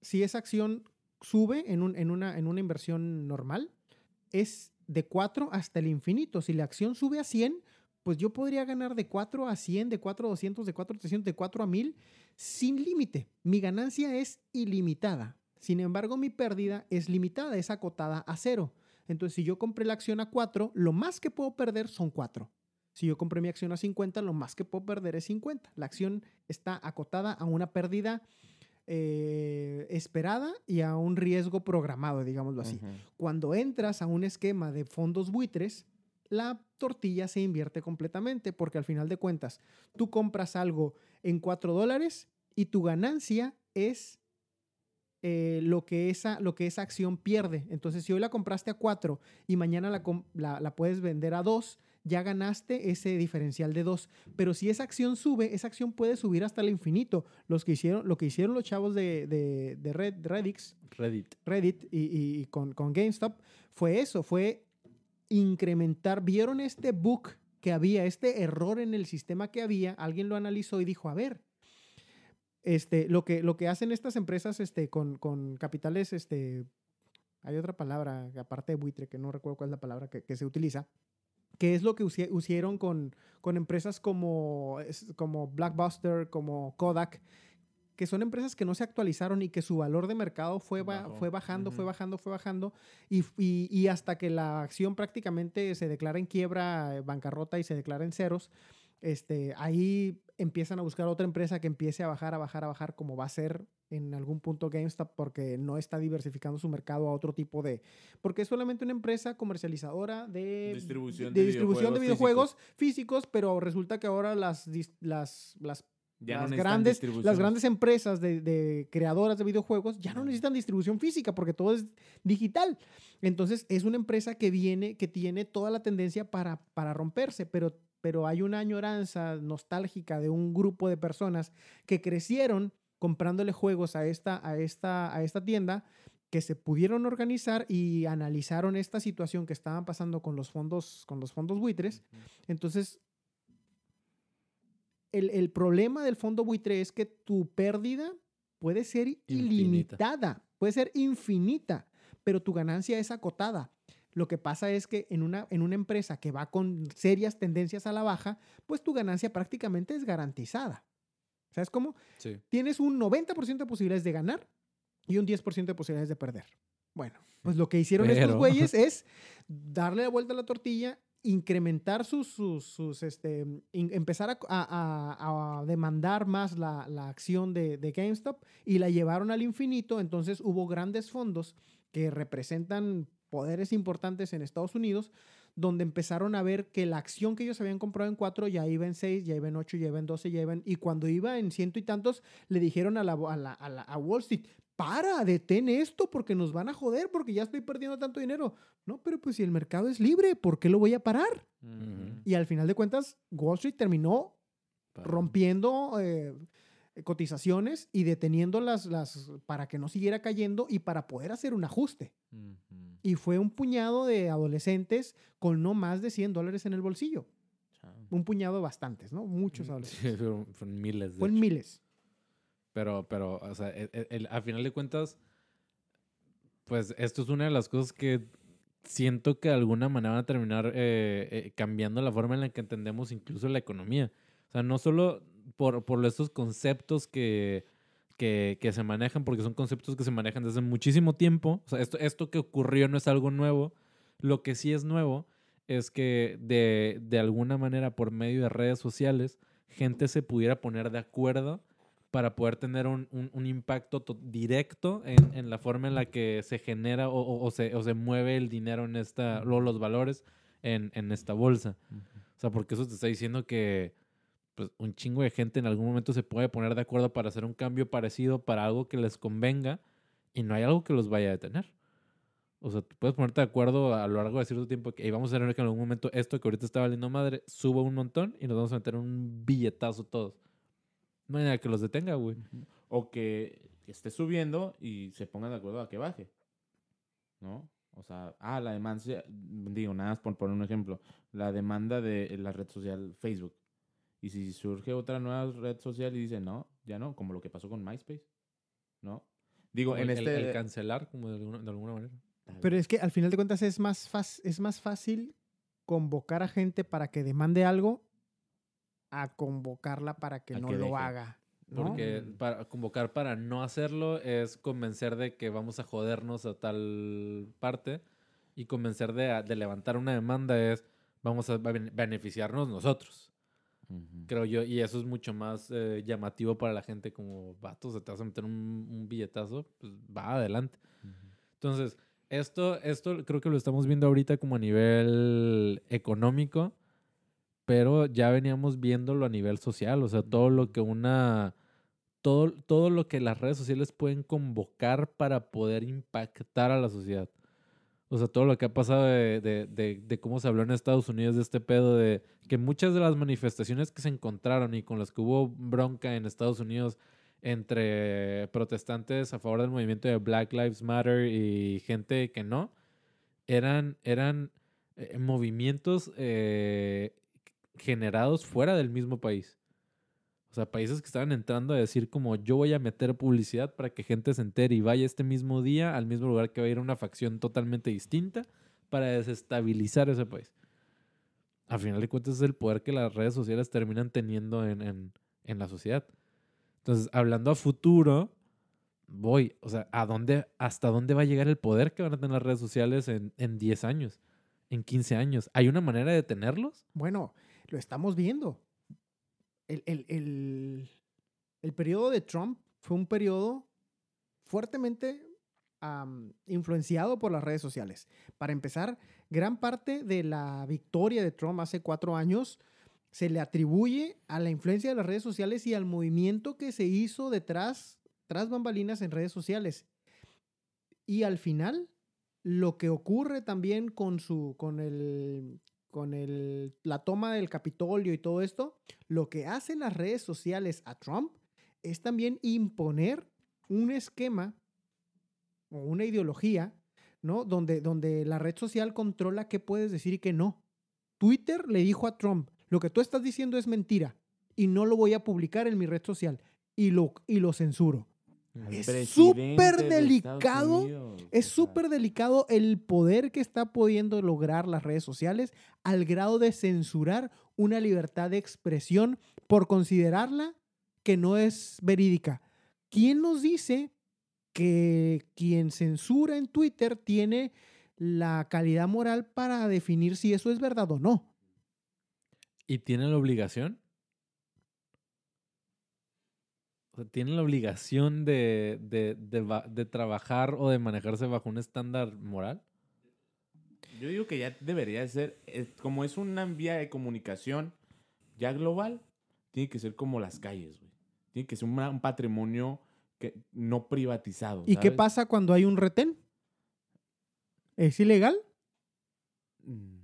si esa acción sube en, un- en una, en una inversión normal, es de 4 hasta el infinito. Si la acción sube a 100, pues yo podría ganar de 4 a 100, de 4 a 200, de 4 a 300, de 4 a 1000 sin límite. Mi ganancia es ilimitada. Sin embargo, mi pérdida es limitada, es acotada a cero. Entonces, si yo compré la acción a 4, lo más que puedo perder son 4. Si yo compré mi acción a 50, lo más que puedo perder es 50. La acción está acotada a una pérdida eh, esperada y a un riesgo programado, digámoslo así. Cuando entras a un esquema de fondos buitres, la tortilla se invierte completamente porque al final de cuentas tú compras algo en 4 dólares y tu ganancia es eh, lo, que esa, lo que esa acción pierde. Entonces, si hoy la compraste a 4 y mañana la, la- la puedes vender a 2, ya ganaste ese diferencial de 2. Pero si esa acción sube, esa acción puede subir hasta el infinito. Los que hicieron, lo que hicieron los chavos de, de, de Red, Reddix, Reddit. Reddit y, y- y con, con GameStop fue eso, fue incrementar. Vieron este bug que había, este error en el sistema que había, alguien lo analizó y dijo, a ver, este, lo, que, lo que hacen estas empresas este, con, con capitales, este, hay otra palabra, aparte de buitre, que no recuerdo cuál es la palabra que, que se utiliza, que es lo que hicieron con, con empresas como, como Blackbuster, como Kodak, que son empresas que no se actualizaron y que su valor de mercado fue, ba- fue bajando, fue bajando, fue bajando, y, y- y hasta que la acción prácticamente se declara en quiebra, eh, bancarrota y se declara en ceros, este, ahí empiezan a buscar otra empresa que empiece a bajar, a bajar, a bajar, como va a ser en algún punto GameStop, porque no está diversificando su mercado a otro tipo de... Porque es solamente una empresa comercializadora de Distribución de, de distribución de videojuegos físicos, pero resulta que ahora las, las, las Ya grandes, las grandes empresas de, de creadoras de videojuegos ya no necesitan distribución física porque todo es digital. Entonces es una empresa que viene, que tiene toda la tendencia para, para romperse, pero, pero hay una añoranza nostálgica de un grupo de personas que crecieron comprándole juegos a esta, a esta, a esta tienda que se pudieron organizar y analizaron esta situación que estaban pasando con los fondos, con los fondos buitres. Entonces, el, el problema del fondo buitre es que tu pérdida puede ser ilimitada, puede ser infinita, pero tu ganancia es acotada. Lo que pasa es que en una, en una empresa que va con serias tendencias a la baja, pues tu ganancia prácticamente es garantizada. ¿Sabes cómo? Sí. Tienes un 90% de posibilidades de ganar y un 10% de posibilidades de perder. Bueno, pues lo que hicieron estos güeyes es darle la vuelta a la tortilla, incrementar sus, sus, sus, este, in- empezar a, a- a- a demandar más la, la acción de, de GameStop y la llevaron al infinito. Entonces hubo grandes fondos que representan poderes importantes en Estados Unidos, donde empezaron a ver que la acción que ellos habían comprado en 4 ya iba en 6, ya iba en 8, ya iba en 12, ya iba en... Y cuando iba en ciento y tantos, le dijeron a, la, a, la- a la- a Wall Street, para, detén esto porque nos van a joder, porque ya estoy perdiendo tanto dinero. No, pero pues si el mercado es libre, ¿por qué lo voy a parar? Y al final de cuentas, Wall Street terminó rompiendo eh, cotizaciones y deteniendo las, las para que no siguiera cayendo y para poder hacer un ajuste. Y fue un puñado de adolescentes con no más de 100 dólares en el bolsillo. Chao. Un puñado de bastantes, ¿no? Muchos Sí, adolescentes. fueron, fueron miles. Fueron hecho. miles. Pero, pero, o sea, el- el- el- a final de cuentas, pues esto es una de las cosas que siento que de alguna manera van a terminar eh, eh, cambiando la forma en la que entendemos incluso la economía. O sea, no solo por, por estos conceptos que, que, que se manejan, porque son conceptos que se manejan desde muchísimo tiempo. O sea, esto, esto que ocurrió no es algo nuevo. Lo que sí es nuevo es que de, de alguna manera por medio de redes sociales, gente se pudiera poner de acuerdo para poder tener un, un- un impacto to- directo en, en la forma en la que se genera o, o- o se, o se mueve el dinero en esta, o los valores en, en esta bolsa. O sea, porque eso te está diciendo que pues, un chingo de gente en algún momento se puede poner de acuerdo para hacer un cambio parecido para algo que les convenga y no hay algo que los vaya a detener. O sea, tú puedes ponerte de acuerdo a lo largo de cierto tiempo que "Ey, vamos a hacer que en algún momento esto que ahorita está valiendo madre suba un montón y nos vamos a meter un billetazo todos. No hay nada que los detenga, güey. O que esté subiendo y se pongan de acuerdo a que baje. ¿No? O sea, ah, la demanda, digo, nada más por poner un ejemplo, la demanda de la red social Facebook. Y si surge otra nueva red social y dice, no, ya no, como lo que pasó con MySpace. ¿No? Digo, Como en el, este... el cancelar, como de alguna, de alguna manera. Pero es que al final de cuentas es más, fácil es más fácil convocar a gente para que demande algo a convocarla para que A no que lo deje. haga. ¿no? Porque para convocar para no hacerlo es convencer de que vamos a jodernos a tal parte y convencer de, de levantar una demanda es vamos a bene- beneficiarnos nosotros, Creo yo. Y eso es mucho más eh, llamativo para la gente como, vato, se te vas a meter un, un billetazo, pues va adelante. Entonces, esto, esto creo que lo estamos viendo ahorita como a nivel económico, pero ya veníamos viéndolo a nivel social, o sea, todo lo que una, todo, todo lo que las redes sociales pueden convocar para poder impactar a la sociedad. O sea, todo lo que ha pasado de, de- de- de cómo se habló en Estados Unidos de este pedo de que muchas de las manifestaciones que se encontraron y con las que hubo bronca en Estados Unidos entre protestantes a favor del movimiento de Black Lives Matter y gente que no, eran, eran eh, movimientos eh, generados fuera del mismo país. O sea, países que estaban entrando a decir como yo voy a meter publicidad para que gente se entere y vaya este mismo día al mismo lugar que va a ir una facción totalmente distinta para desestabilizar ese país. Al final de cuentas es el poder que las redes sociales terminan teniendo en, en- en la sociedad. Entonces, hablando a futuro, voy, o sea, ¿a dónde, ¿hasta dónde va a llegar el poder que van a tener las redes sociales en, en 10 años, en 15 años? ¿Hay una manera de detenerlos? Bueno, lo estamos viendo. El, el- el- el periodo de Trump fue un periodo fuertemente influenciado por las redes sociales. Para empezar, gran parte de la victoria de Trump hace cuatro años se le atribuye a la influencia de las redes sociales y al movimiento que se hizo detrás, tras bambalinas en redes sociales. Y al final, lo que ocurre también con su, con el, con la toma del Capitolio y todo esto, lo que hacen las redes sociales a Trump es también imponer un esquema o una ideología, ¿no? Donde, donde la red social controla qué puedes decir y qué no. Twitter le dijo a Trump, lo que tú estás diciendo es mentira y no lo voy a publicar en mi red social y lo, y lo censuro. Al Es súper delicado, Es súper delicado el poder que está pudiendo lograr las redes sociales al grado de censurar una libertad de expresión por considerarla que no es verídica. ¿Quién nos dice que quien censura en Twitter tiene la calidad moral para definir si eso es verdad o no? ¿Y tienen la obligación? O sea, ¿tienen la obligación de, de, de de trabajar o de manejarse bajo un estándar moral? Yo digo que ya debería ser, eh, como es una vía de comunicación ya global, tiene que ser como las calles, güey. Tiene que ser un patrimonio que, no privatizado. ¿Y qué pasa cuando hay un retén? ¿Es ilegal? Mm,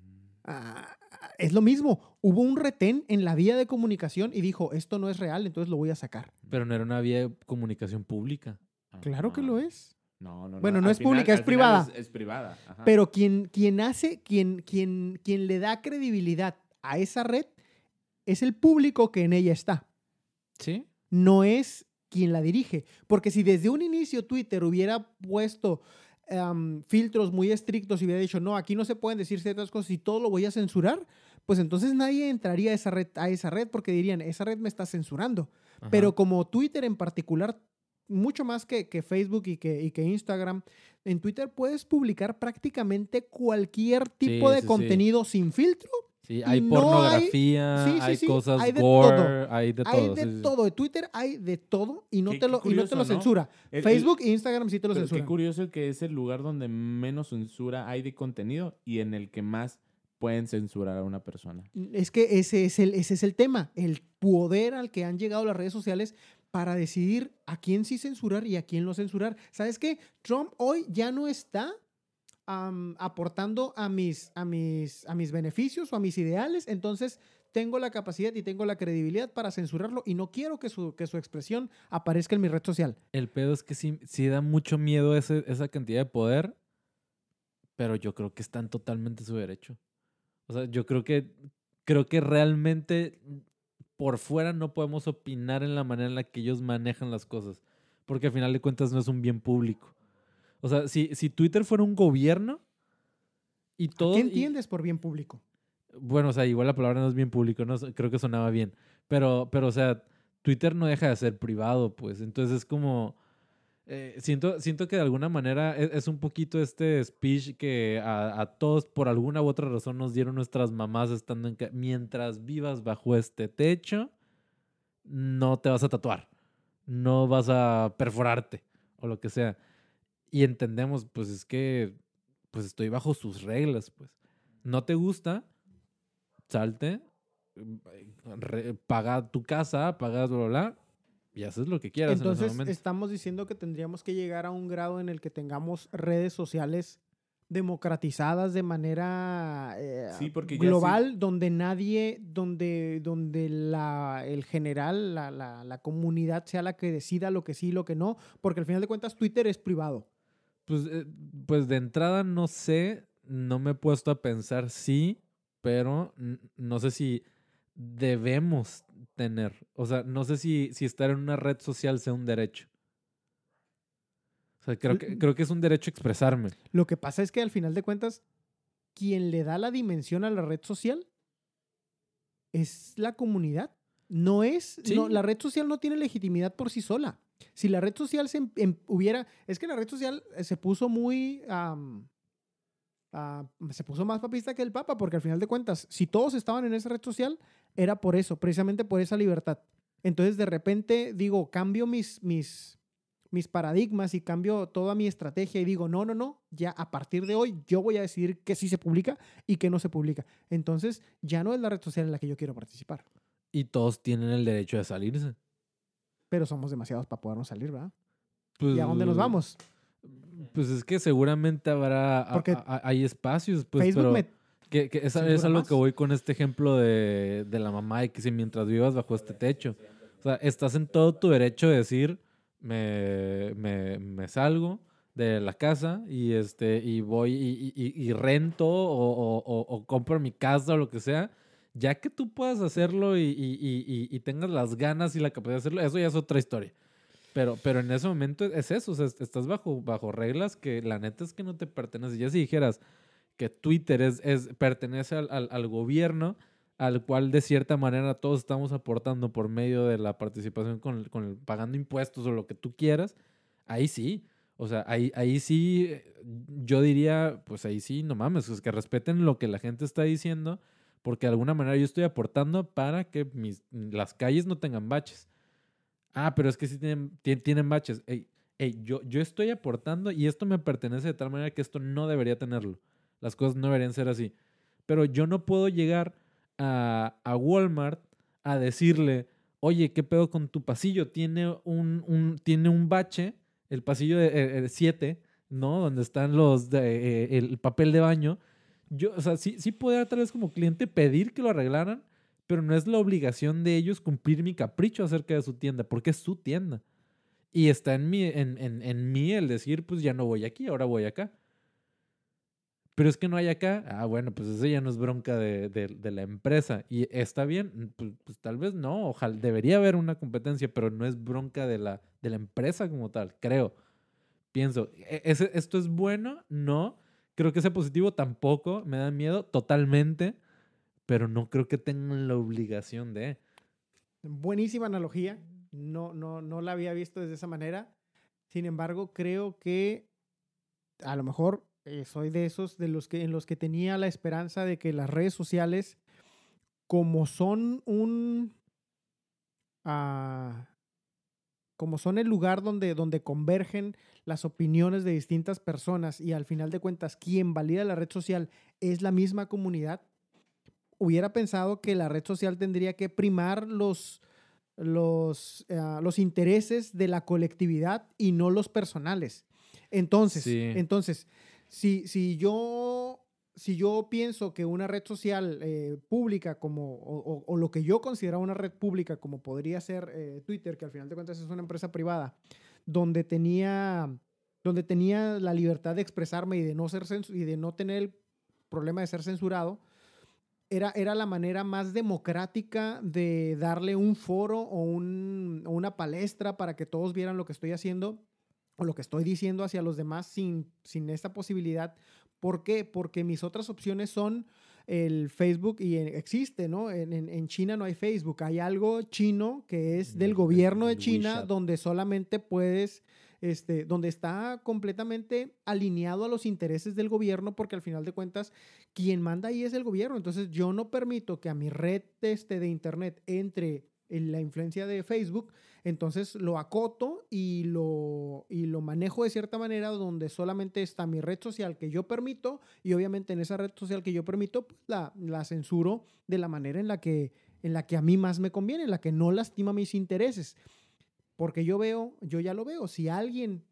Ah, es lo mismo. Hubo un retén en la vía de comunicación y dijo, esto no es real, entonces lo voy a sacar. Pero no era una vía de comunicación pública. Claro que lo es. No, no, Bueno, no al es pública, es privada. Es, es privada. ajá. Pero quien, quien hace, quien, quien, quien le da credibilidad a esa red es el público que en ella está. ¿Sí? No es quien la dirige. Porque si desde un inicio Twitter hubiera puesto am, filtros muy estrictos y hubiera dicho, no, aquí no se pueden decir ciertas cosas y todo lo voy a censurar, pues entonces nadie entraría a esa red, a esa red porque dirían, esa red me está censurando. Ajá. Pero como Twitter en particular, mucho más que, que Facebook y que, y que Instagram, en Twitter puedes publicar prácticamente cualquier tipo Sí, de sí, sí. contenido sin filtro Sí, hay no hay- pornografía, sí, sí, hay sí, cosas hay de gore, todo. hay de todo. hay de sí, sí. todo. En Twitter hay de todo y no Qué- te qué lo, y no te lo ¿no? censura. El- el- Facebook e Instagram sí te lo Pero qué censuran. curioso que es el lugar donde menos censura hay de contenido y en el que más pueden censurar a una persona. Es que ese es, el, ese es el tema, el poder al que han llegado las redes sociales para decidir a quién sí censurar y a quién no censurar. ¿Sabes qué? Trump hoy ya no está aportando a mis, a, mis, a mis beneficios o a mis ideales, entonces tengo la capacidad y tengo la credibilidad para censurarlo y no quiero que su, que su expresión aparezca en mi red social. El pedo es que sí, sí da mucho miedo esa cantidad de poder, pero yo creo que están totalmente en su derecho. O sea, yo creo que creo que realmente por fuera no podemos opinar en la manera en la que ellos manejan las cosas, porque al final de cuentas no es un bien público. O sea, si, si Twitter fuera un gobierno y todo... ¿Qué y- entiendes por bien público? bueno, o sea, igual la palabra no es bien público, no creo que sonaba bien. Pero, pero, o sea, Twitter no deja de ser privado, pues. Entonces es como. eh, siento, siento que de alguna manera es, es un poquito este speech que a, a todos por alguna u otra razón nos dieron nuestras mamás estando en mientras vivas bajo este techo, no te vas a tatuar, no vas a perforarte o lo que sea. Y entendemos, pues es que pues estoy bajo sus reglas, pues. No te gusta, salte, re- paga tu casa, pagas bla, bla, bla, y haces lo que quieras en Entonces ese momento. estamos diciendo que tendríamos que llegar a un grado en el que tengamos redes sociales democratizadas de manera eh, Sí, porque ya global, donde nadie, donde, donde la, el general, la, la- la comunidad sea la que decida lo que sí y lo que no, porque al final de cuentas Twitter es privado. Pues, eh, pues de entrada no sé, no me he puesto a pensar sí, pero no sé si debemos tener. O sea, no sé si, si estar en una red social sea un derecho. O sea, creo que, creo que es un derecho expresarme. Lo que pasa es que al final de cuentas, quien le da la dimensión a la red social es la comunidad. No es, Sí. no, la red social no tiene legitimidad por sí sola. Si la red social se em- em- hubiera, es que la red social eh, se puso muy, ah, se puso más papista que el Papa, porque al final de cuentas, si todos estaban en esa red social, era por eso, precisamente por esa libertad. Entonces, de repente, digo, cambio mis, mis, mis paradigmas y cambio toda mi estrategia y digo, no, no, no, ya a partir de hoy yo voy a decidir qué sí se publica y qué no se publica. Entonces, ya no es la red social en la que yo quiero participar, Y todos tienen el derecho de salirse. Pero somos demasiados para podernos salir, ¿verdad? Pues, ¿Y a dónde nos vamos? Pues es que seguramente habrá, Porque a- a- hay espacios, pues, Facebook pero me... que, que censura es a lo que voy con este ejemplo de, de la mamá y que si mientras vivas bajo este techo. O sea, estás en todo tu derecho de decir, me, me, me salgo de la casa y, este, y voy y, y- y- y rento o- o compro mi casa o lo que sea. Ya que tú puedas hacerlo y, y- y- y- tengas las ganas y la capacidad de hacerlo, eso ya es otra historia. Pero, pero en ese momento es eso, o sea, est- estás bajo, bajo reglas que la neta es que no te pertenecen. Ya si dijeras que Twitter es, es, pertenece al, al- al gobierno, al cual de cierta manera todos estamos aportando por medio de la participación con, con el- pagando impuestos o lo que tú quieras, ahí sí. O sea, ahí, ahí sí, eh, yo diría, pues ahí sí, no mames, pues que respeten lo que la gente está diciendo, porque de alguna manera yo estoy aportando para que las calles no tengan baches. Ah, pero es que sí tienen, ti- tienen baches. Ey, ey, yo, yo estoy aportando y esto me pertenece de tal manera que esto no debería tenerlo. Las cosas no deberían ser así. Pero yo no puedo llegar a, a Walmart a decirle, oye, ¿qué pedo con tu pasillo? Tiene un, un- tiene un bache, el pasillo de 7, ¿no? Donde están los, eh, el papel de baño. Yo, o sea, sí, sí podría tal vez como cliente pedir que lo arreglaran, pero no es la obligación de ellos cumplir mi capricho acerca de su tienda, porque es su tienda. Y está en mí, en, en, en mí el decir, pues ya no voy aquí, ahora voy acá. Pero es que no hay acá. Ah, bueno, pues eso ya no es bronca de, de- la empresa. Y está bien, pues, pues tal vez no. Ojalá, debería haber una competencia, pero no es bronca de la, de la empresa como tal, creo. Pienso, ¿e- ese- ¿esto es bueno? No. Creo que sea positivo tampoco. Me da miedo totalmente. Pero no creo que tengan la obligación de. Buenísima analogía. No, no, no la había visto desde esa manera. Sin embargo, creo que a lo mejor eh, soy de esos de los que en los que tenía la esperanza de que las redes sociales como son un... ah, como son el lugar donde, donde convergen las opiniones de distintas personas y al final de cuentas quien valida la red social es la misma comunidad, hubiera pensado que la red social tendría que primar los, los, ah, los intereses de la colectividad y no los personales. Entonces, Sí. entonces si, si yo si yo pienso que una red social eh, pública como, o, lo que yo considero una red pública como podría ser eh, Twitter, que al final de cuentas es una empresa privada, donde tenía, donde tenía la libertad de expresarme y de no, ser y de no tener el problema de ser censurado, era, era la manera más democrática de darle un foro o, un- o una palestra para que todos vieran lo que estoy haciendo o lo que estoy diciendo hacia los demás sin, sin esta posibilidad. ¿Por qué? Porque mis otras opciones son el Facebook y existe, ¿no? En, en- en China no hay Facebook, hay algo chino que es del El- gobierno de China WeChat. donde solamente puedes, este, donde está completamente alineado a los intereses del gobierno porque al final de cuentas quien manda ahí es el gobierno. Entonces yo no permito que a mi red este de internet entre en la influencia de Facebook, entonces lo acoto y lo, y lo manejo de cierta manera donde solamente está mi red social que yo permito y obviamente en esa red social que yo permito pues, la, la censuro de la manera en la, que, en la que a mí más me conviene, en la que no lastima mis intereses. Porque yo veo, yo ya lo veo, si a alguien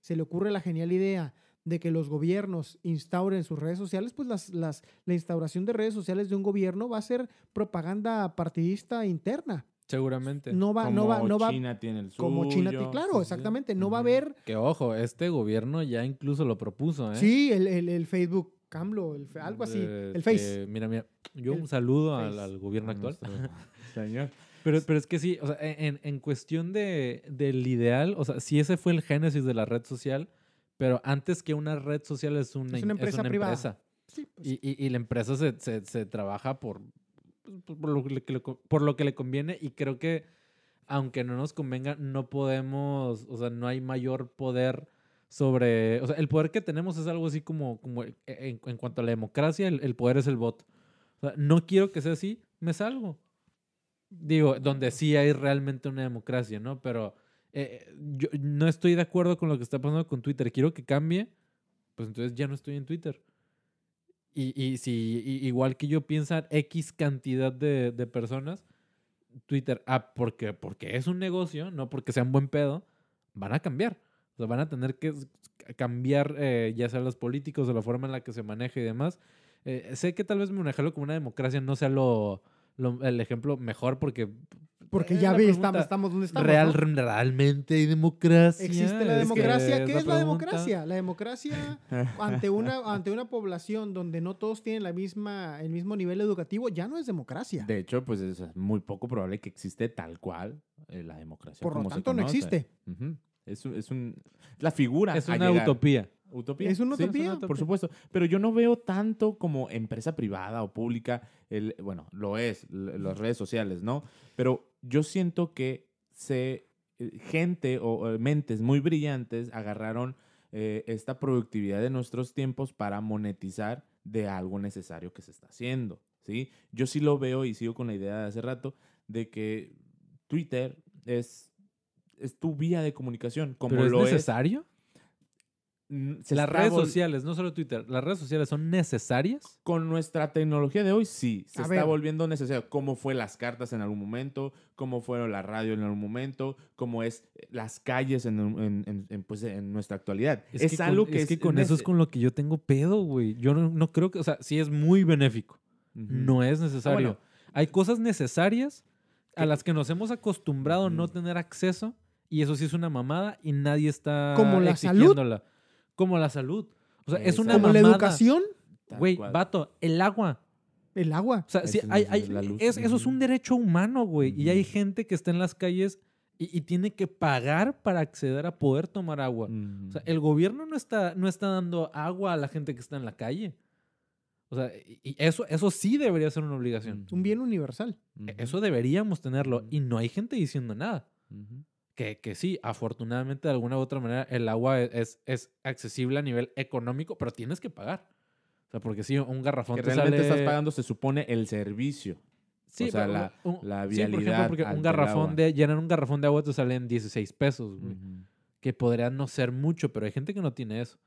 se le ocurre la genial idea de que los gobiernos instauren sus redes sociales, pues las, las, la instauración de redes sociales de un gobierno va a ser propaganda partidista interna. Seguramente. No va, no va, Como no va China tiene el suyo. como China. Claro, exactamente. No va a haber. Que ojo, este gobierno ya incluso lo propuso, ¿eh? Sí, el, el, el Facebook Camlo, el algo así. Eh, el Face. que, mira, mira, yo El un saludo al, Face. al gobierno actual. Señor. Pero, pero es que sí, o sea, en, en cuestión de, del ideal, o sea, sí ese fue el génesis de la red social, pero antes que una red social es una, Es una empresa privada. empresa. Sí, pues, Y, y- y la empresa se, se- se trabaja por, por, por lo que le, por lo que le conviene y creo que aunque no nos convenga, no podemos, o sea, no hay mayor poder sobre, o sea, el poder que tenemos es algo así como, como en, en cuanto a la democracia, el, el poder es el voto. O sea, no quiero que sea así, me salgo. Digo, donde sí hay realmente una democracia, ¿no? Pero eh, yo no estoy de acuerdo con lo que está pasando con Twitter. Quiero que cambie, pues entonces ya no estoy en Twitter. Y, y si igual que yo piensan X cantidad de, de personas, Twitter, ah, porque, porque es un negocio, no porque sea un buen pedo, van a cambiar. O van a tener que cambiar eh, ya sea los políticos o la forma en la que se maneja y demás. Eh, sé que tal vez manejarlo como una democracia no sea lo- el ejemplo mejor porque... porque es ya pregunta. estamos, estamos donde estamos. Real, ¿no? realmente hay democracia. Existe la Es que democracia. ¿Qué es la democracia? La democracia ante una, ante una población donde no todos tienen la misma, el mismo nivel educativo ya no es democracia. De hecho, pues es muy poco probable que existe tal cual eh, la democracia. Por lo se tanto, no existe. Ujú. Es, un- es un, la figura. Es a una utopía. Utopía. Es una sí, utopía. Por supuesto. Pero yo no veo tanto como empresa privada o pública. El, bueno, lo es, las redes sociales, ¿no? Pero yo siento que se, eh, gente o mentes muy brillantes agarraron eh, esta productividad de nuestros tiempos para monetizar de algo necesario que se está haciendo, ¿sí? Yo sí lo veo y sigo con la idea de hace rato de que Twitter es, es tu vía de comunicación, como ¿Pero es lo es necesario? Mm, se las redes sociales, no solo Twitter, las redes sociales son necesarias. Con nuestra tecnología de hoy, sí, se A está ver. volviendo necesario. Como fue las cartas en algún momento, cómo fueron la radio en algún momento, cómo es eh, las calles en, en- en- en, pues, en nuestra actualidad. Es, que algo con, que es que con eso es con lo que yo tengo pedo, güey. Yo no, no creo que, o sea, sí es muy benéfico. No es necesario. bueno. Hay cosas necesarias a las que nos hemos acostumbrado a no tener acceso y eso sí es una mamada y nadie está Como la salud. Como la salud. O sea, es una Como la mamada. educación, Güey, cual. vato, el agua. el agua. O sea, sí, Ese hay, es hay- la luz. es- eso es un derecho humano, güey. Y hay gente que está en las calles y, y tiene que pagar para acceder a poder tomar agua. O sea, el gobierno no está, no está dando agua a la gente que está en la calle. O sea, y y eso, eso sí debería ser una obligación. Un bien universal. E-. Eso deberíamos tenerlo. Y no hay gente diciendo nada. Ujú. Que, que sí, afortunadamente de alguna u otra manera el agua e- es, es accesible a nivel económico, pero tienes que pagar. O sea, porque sí, un garrafón Que te realmente sale... estás pagando, se supone, el servicio. Sí, o sea, la, un- la sí, por ejemplo, vialidad porque un garrafón de, llenar un garrafón de agua te salen 16 pesos, güey. Que podría no ser mucho, pero hay gente que no tiene eso.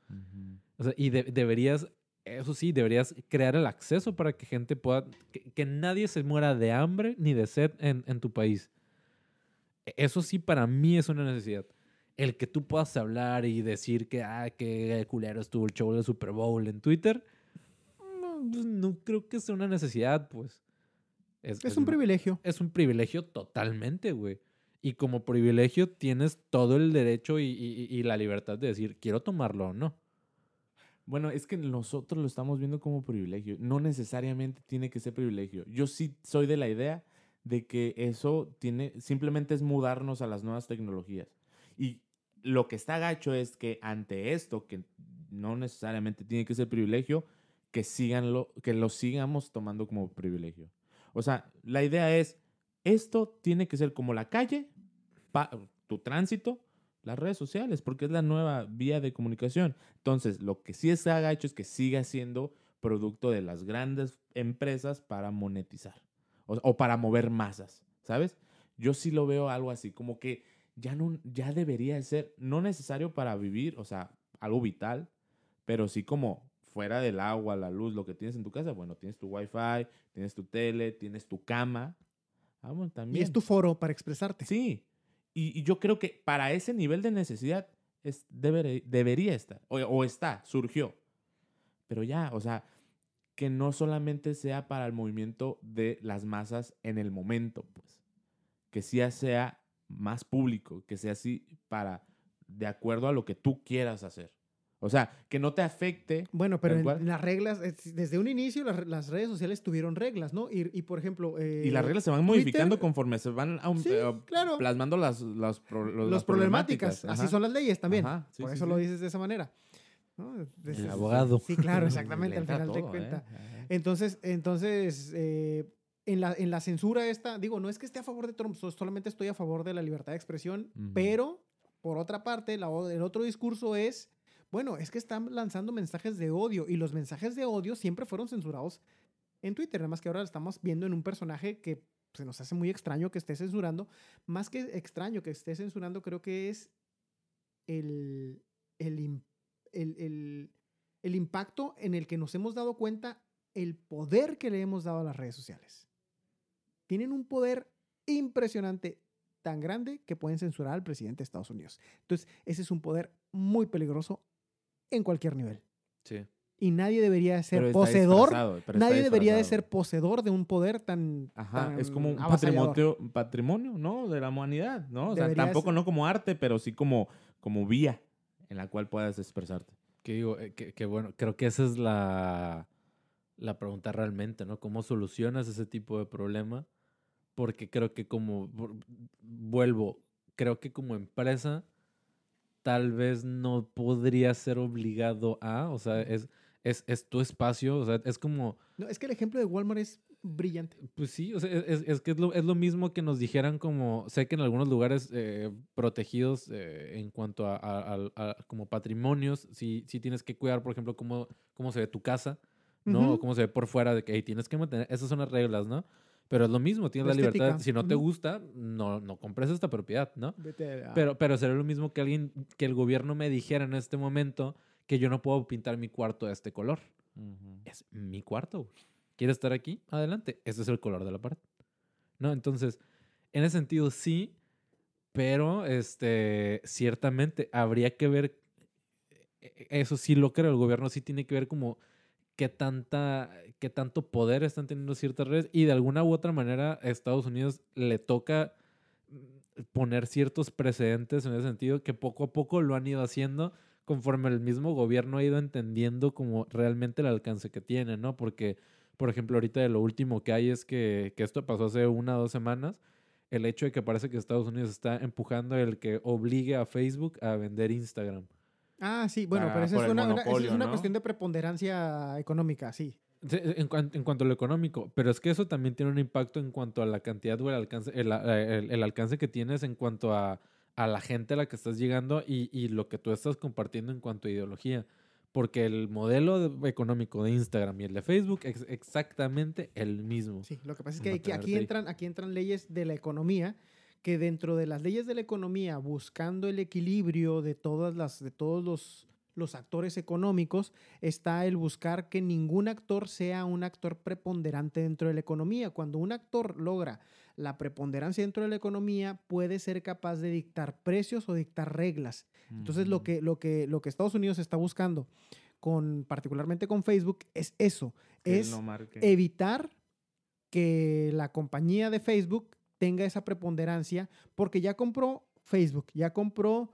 O sea, y de- deberías, eso sí, deberías crear el acceso para que gente pueda, que, que nadie se muera de hambre ni de sed en, en tu país. E- Eso sí, para mí es una necesidad. El que tú puedas hablar y decir que, ah, que culero estuvo el show del Super Bowl en Twitter, no, pues, no creo que sea una necesidad, pues. Es un una- privilegio. es un privilegio totalmente, güey. Y como privilegio tienes todo el derecho y, y- y la libertad de decir, quiero tomarlo o no. Bueno, es que nosotros lo estamos viendo como privilegio. No necesariamente tiene que ser privilegio. Yo sí soy de la idea de que eso tiene, simplemente es mudarnos a las nuevas tecnologías. Y lo que está gacho es que ante esto, que no necesariamente tiene que ser privilegio, que, siganlo, que lo sigamos tomando como privilegio. O sea, la idea es, esto tiene que ser como la calle, pa- tu tránsito, las redes sociales, porque es la nueva vía de comunicación. Entonces, lo que sí haga hecho es que siga siendo producto de las grandes empresas para monetizar o, o para mover masas, ¿sabes? Yo sí lo veo algo así, como que ya, no, ya debería de ser, no necesario para vivir, o sea, algo vital, pero sí como fuera del agua, la luz, lo que tienes en tu casa, bueno, tienes tu wifi, tienes tu tele, tienes tu cama. Ah, bueno, también. Y es tu foro para expresarte. Sí. Y, y yo creo que para ese nivel de necesidad es, deber- debería estar. O, o está, surgió. Pero ya, o sea, que no solamente sea para el movimiento de las masas en el momento, pues. Que sí sea más público, que sea así para, de acuerdo a lo que tú quieras hacer. O sea, que no te afecte. Bueno, pero en, las reglas, es- desde un inicio las, las redes sociales tuvieron reglas, ¿no? Y, y, por ejemplo... eh, Y las reglas se van modificando conforme se van Sí, eh, claro. plasmando las, las, pro- los las problemáticas. Así son las leyes también. Ajá, sí, Por sí, eso lo dices de esa manera. El abogado. Sí, claro, exactamente, al final todo, ¿eh? cuenta. Ajá. Entonces, entonces eh, en, la, en la censura esta, digo, no es que esté a favor de Trump, so- solamente estoy a favor de la libertad de expresión, pero por otra parte, la el otro discurso es, bueno, es que están lanzando mensajes de odio y los mensajes de odio siempre fueron censurados en Twitter, nada más que ahora lo estamos viendo en un personaje que se nos hace muy extraño que esté censurando, más que extraño que esté censurando, creo que es el, el, el, el- el impacto en el que nos hemos dado cuenta el poder que le hemos dado a las redes sociales. Tienen un poder impresionante, tan grande que pueden censurar al presidente de Estados Unidos. Entonces, ese es un poder muy peligroso en cualquier nivel. Sí. Y nadie debería de ser poseedor, nadie debería de ser poseedor de un poder tan... Ajá, es como un patrimonio, patrimonio, ¿no? De la humanidad, ¿no? O sea, Debería tampoco ser- no como arte, pero sí como, como vía en la cual puedas expresarte. Que digo, eh, que, que bueno, creo que esa es la, la pregunta realmente, ¿no? ¿Cómo solucionas ese tipo de problema? Porque creo que como, vu- vuelvo, creo que como empresa tal vez no podría ser obligado a, o sea, es, es, es tu espacio, o sea, es como, No, es que el ejemplo de Walmart es brillante. pues sí, o sea, es, es- es que es lo, es lo mismo que nos dijeran como, sé que en algunos lugares eh, protegidos eh, en cuanto a, a- al- a- como patrimonios, sí, sí tienes que cuidar, por ejemplo, cómo, cómo se ve tu casa, ¿no? Ujú. O cómo se ve por fuera, de que hey, tienes que mantener, esas son las reglas, ¿no? Pero es lo mismo, tienes La la, libertad, si no te gusta, no, no compres esta propiedad, ¿no? Vete a- Pero, pero sería lo mismo que alguien, que el gobierno me dijera en este momento que yo no puedo pintar mi cuarto de este color. Es mi cuarto. ¿Quieres estar aquí? Adelante. Ese es el color de la pared. ¿No? Entonces, en ese sentido sí, pero este, ciertamente habría que ver, e- eso sí lo creo, el gobierno sí tiene que ver como qué, tanta, qué tanto poder están teniendo ciertas redes y de alguna u otra manera a Estados Unidos le toca mm, poner ciertos precedentes en ese sentido que poco a poco lo han ido haciendo conforme el mismo gobierno ha ido entendiendo como realmente el alcance que tiene, ¿no? Porque, por ejemplo, ahorita de lo último que hay es que, que esto pasó hace una o dos semanas, el hecho de que parece que Estados Unidos está empujando el que obligue a Facebook a vender Instagram. Ah, sí, bueno, Para- pero esa es una, una- esa es una ¿no? cuestión de preponderancia económica, sí. En, en cuanto a lo económico, pero es que eso también tiene un impacto en cuanto a la cantidad o el alcance, el, el- el alcance que tienes en cuanto a, a la gente a la que estás llegando y, y lo que tú estás compartiendo en cuanto a ideología. Porque el modelo de- económico de Instagram y el de Facebook es exactamente el mismo. Sí, lo que pasa es que aquí, entran, aquí entran leyes de la economía que dentro de las leyes de la economía, buscando el equilibrio de todas las, de todos los, los actores económicos, está el buscar que ningún actor sea un actor preponderante dentro de la economía. Cuando un actor logra la preponderancia dentro de la economía, puede ser capaz de dictar precios o dictar reglas. Entonces, lo que, lo, que, lo que Estados Unidos está buscando, con, particularmente con Facebook, es eso. Que es no evitar que la compañía de Facebook tenga esa preponderancia porque ya compró Facebook, ya compró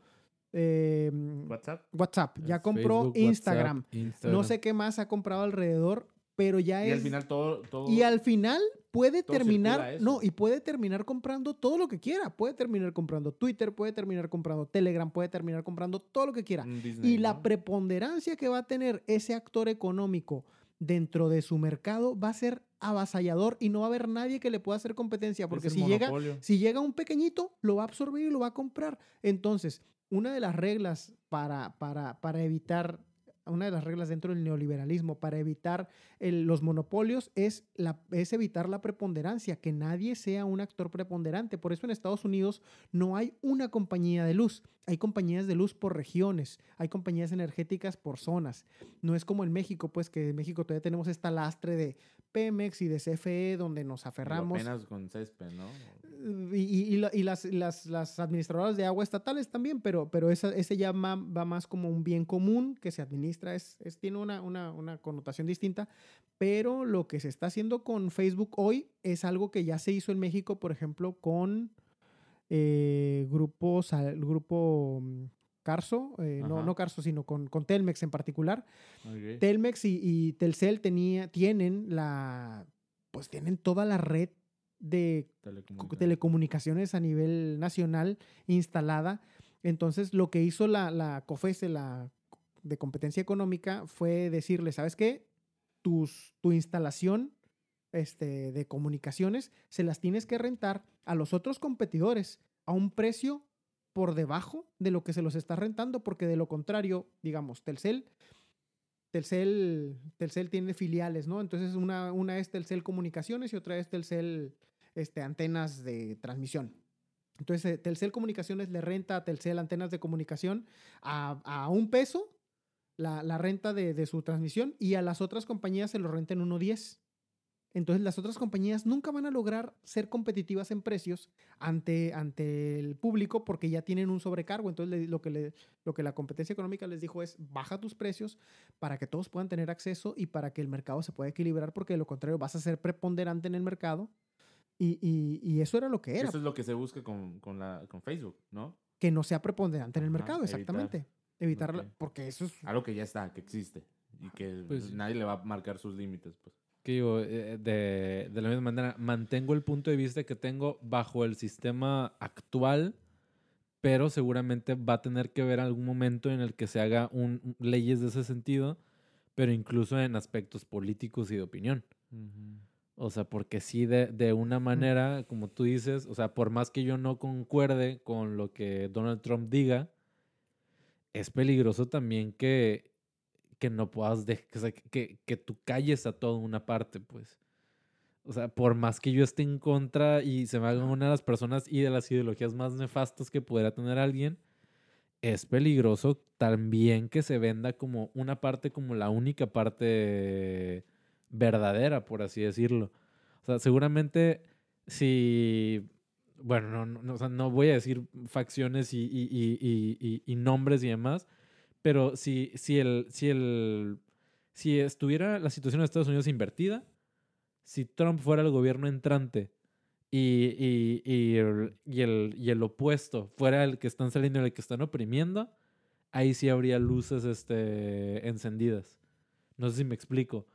eh, WhatsApp. WhatsApp, ya compró Facebook, Instagram. WhatsApp, Instagram. No sé qué más ha comprado alrededor, pero ya Y es... al final todo. todo Y al final puede terminar, no, y puede terminar comprando todo lo que quiera. Puede terminar comprando Twitter, puede terminar comprando Telegram, puede terminar comprando todo lo que quiera. Disney, Y la preponderancia que va a tener ese actor económico dentro de su mercado va a ser avasallador y no va a haber nadie que le pueda hacer competencia porque si llega, si llega un pequeñito, lo va a absorber y lo va a comprar. Entonces, una de las reglas para, para, para evitar, una de las reglas dentro del neoliberalismo para evitar el- los monopolios es, la, es evitar la preponderancia, que nadie sea un actor preponderante. Por eso en Estados Unidos no hay una compañía de luz, hay compañías de luz por regiones, hay compañías energéticas por zonas. No es como en México, pues que en México todavía tenemos esta lastre de Pemex y de CFE donde nos aferramos. Apenas con césped, ¿no? Y, y- y la- y las, las, las administradoras de agua estatales también, pero, pero esa, ese ya va más como un bien común que se administra, es, es- tiene una, una, una connotación distinta, pero lo que se está haciendo con Facebook hoy es algo que ya se hizo en México, por ejemplo, con eh, grupos, al- grupo mm, Carso, eh, no, Carso, sino con, con Telmex en particular. Telmex y, y Telcel tenía, tienen la, pues tienen toda la red de co- Telecomunicaciones. telecomunicaciones a nivel nacional instalada. Entonces, lo que hizo la, la COFESE, la de competencia económica, fue decirle, ¿sabes qué? Tus, tu instalación este, de comunicaciones se las tienes que rentar a los otros competidores a un precio por debajo de lo que se los está rentando, porque de lo contrario, digamos, Telcel, Telcel, Telcel tiene filiales, ¿no? Entonces una, una es Telcel Comunicaciones y otra es Telcel este, Antenas de Transmisión. Entonces eh, Telcel Comunicaciones le renta a Telcel Antenas de Comunicación a, a un peso la, la renta de, de su transmisión y a las otras compañías se lo renta en 1.10. Entonces las otras compañías nunca van a lograr ser competitivas en precios ante, ante el público porque ya tienen un sobrecargo. Entonces le- lo, que le- lo que la competencia económica les dijo es baja tus precios para que todos puedan tener acceso y para que el mercado se pueda equilibrar porque de lo contrario vas a ser preponderante en el mercado. Y, y- y eso era lo que era, Eso es lo que se busca con, con, la, con Facebook, ¿no? que no sea preponderante en el Ajá, mercado, evitar. exactamente. Evitarla, Ok. porque eso es... Algo que ya está, que existe. Y que Pues nadie le va a marcar sus límites. Pues. Que digo, eh, de, de la misma manera, mantengo el punto de vista que tengo bajo el sistema actual, pero seguramente va a tener que ver algún momento en el que se haga un, un- leyes de ese sentido, pero incluso en aspectos políticos y de opinión. O sea, porque sí, de, de una manera, como tú dices, o sea, por más que yo no concuerde con lo que Donald Trump diga, es peligroso también que, que no puedas, o sea, que, que tú calles a toda una parte, pues. O sea, por más que yo esté en contra y se me haga una de las personas y de las ideologías más nefastas que pudiera tener alguien, es peligroso también que se venda como una parte, como la única parte verdadera, por así decirlo. O sea, seguramente si, bueno, no, no, no, o sea, no voy a decir facciones y- y- y- y nombres y demás, pero si, si, el, si, el, si estuviera la situación de Estados Unidos invertida, si Trump fuera el gobierno entrante y, y, y el, y, el, y el opuesto fuera el que están saliendo y el que están oprimiendo, ahí sí habría luces este, encendidas. No sé si me explico.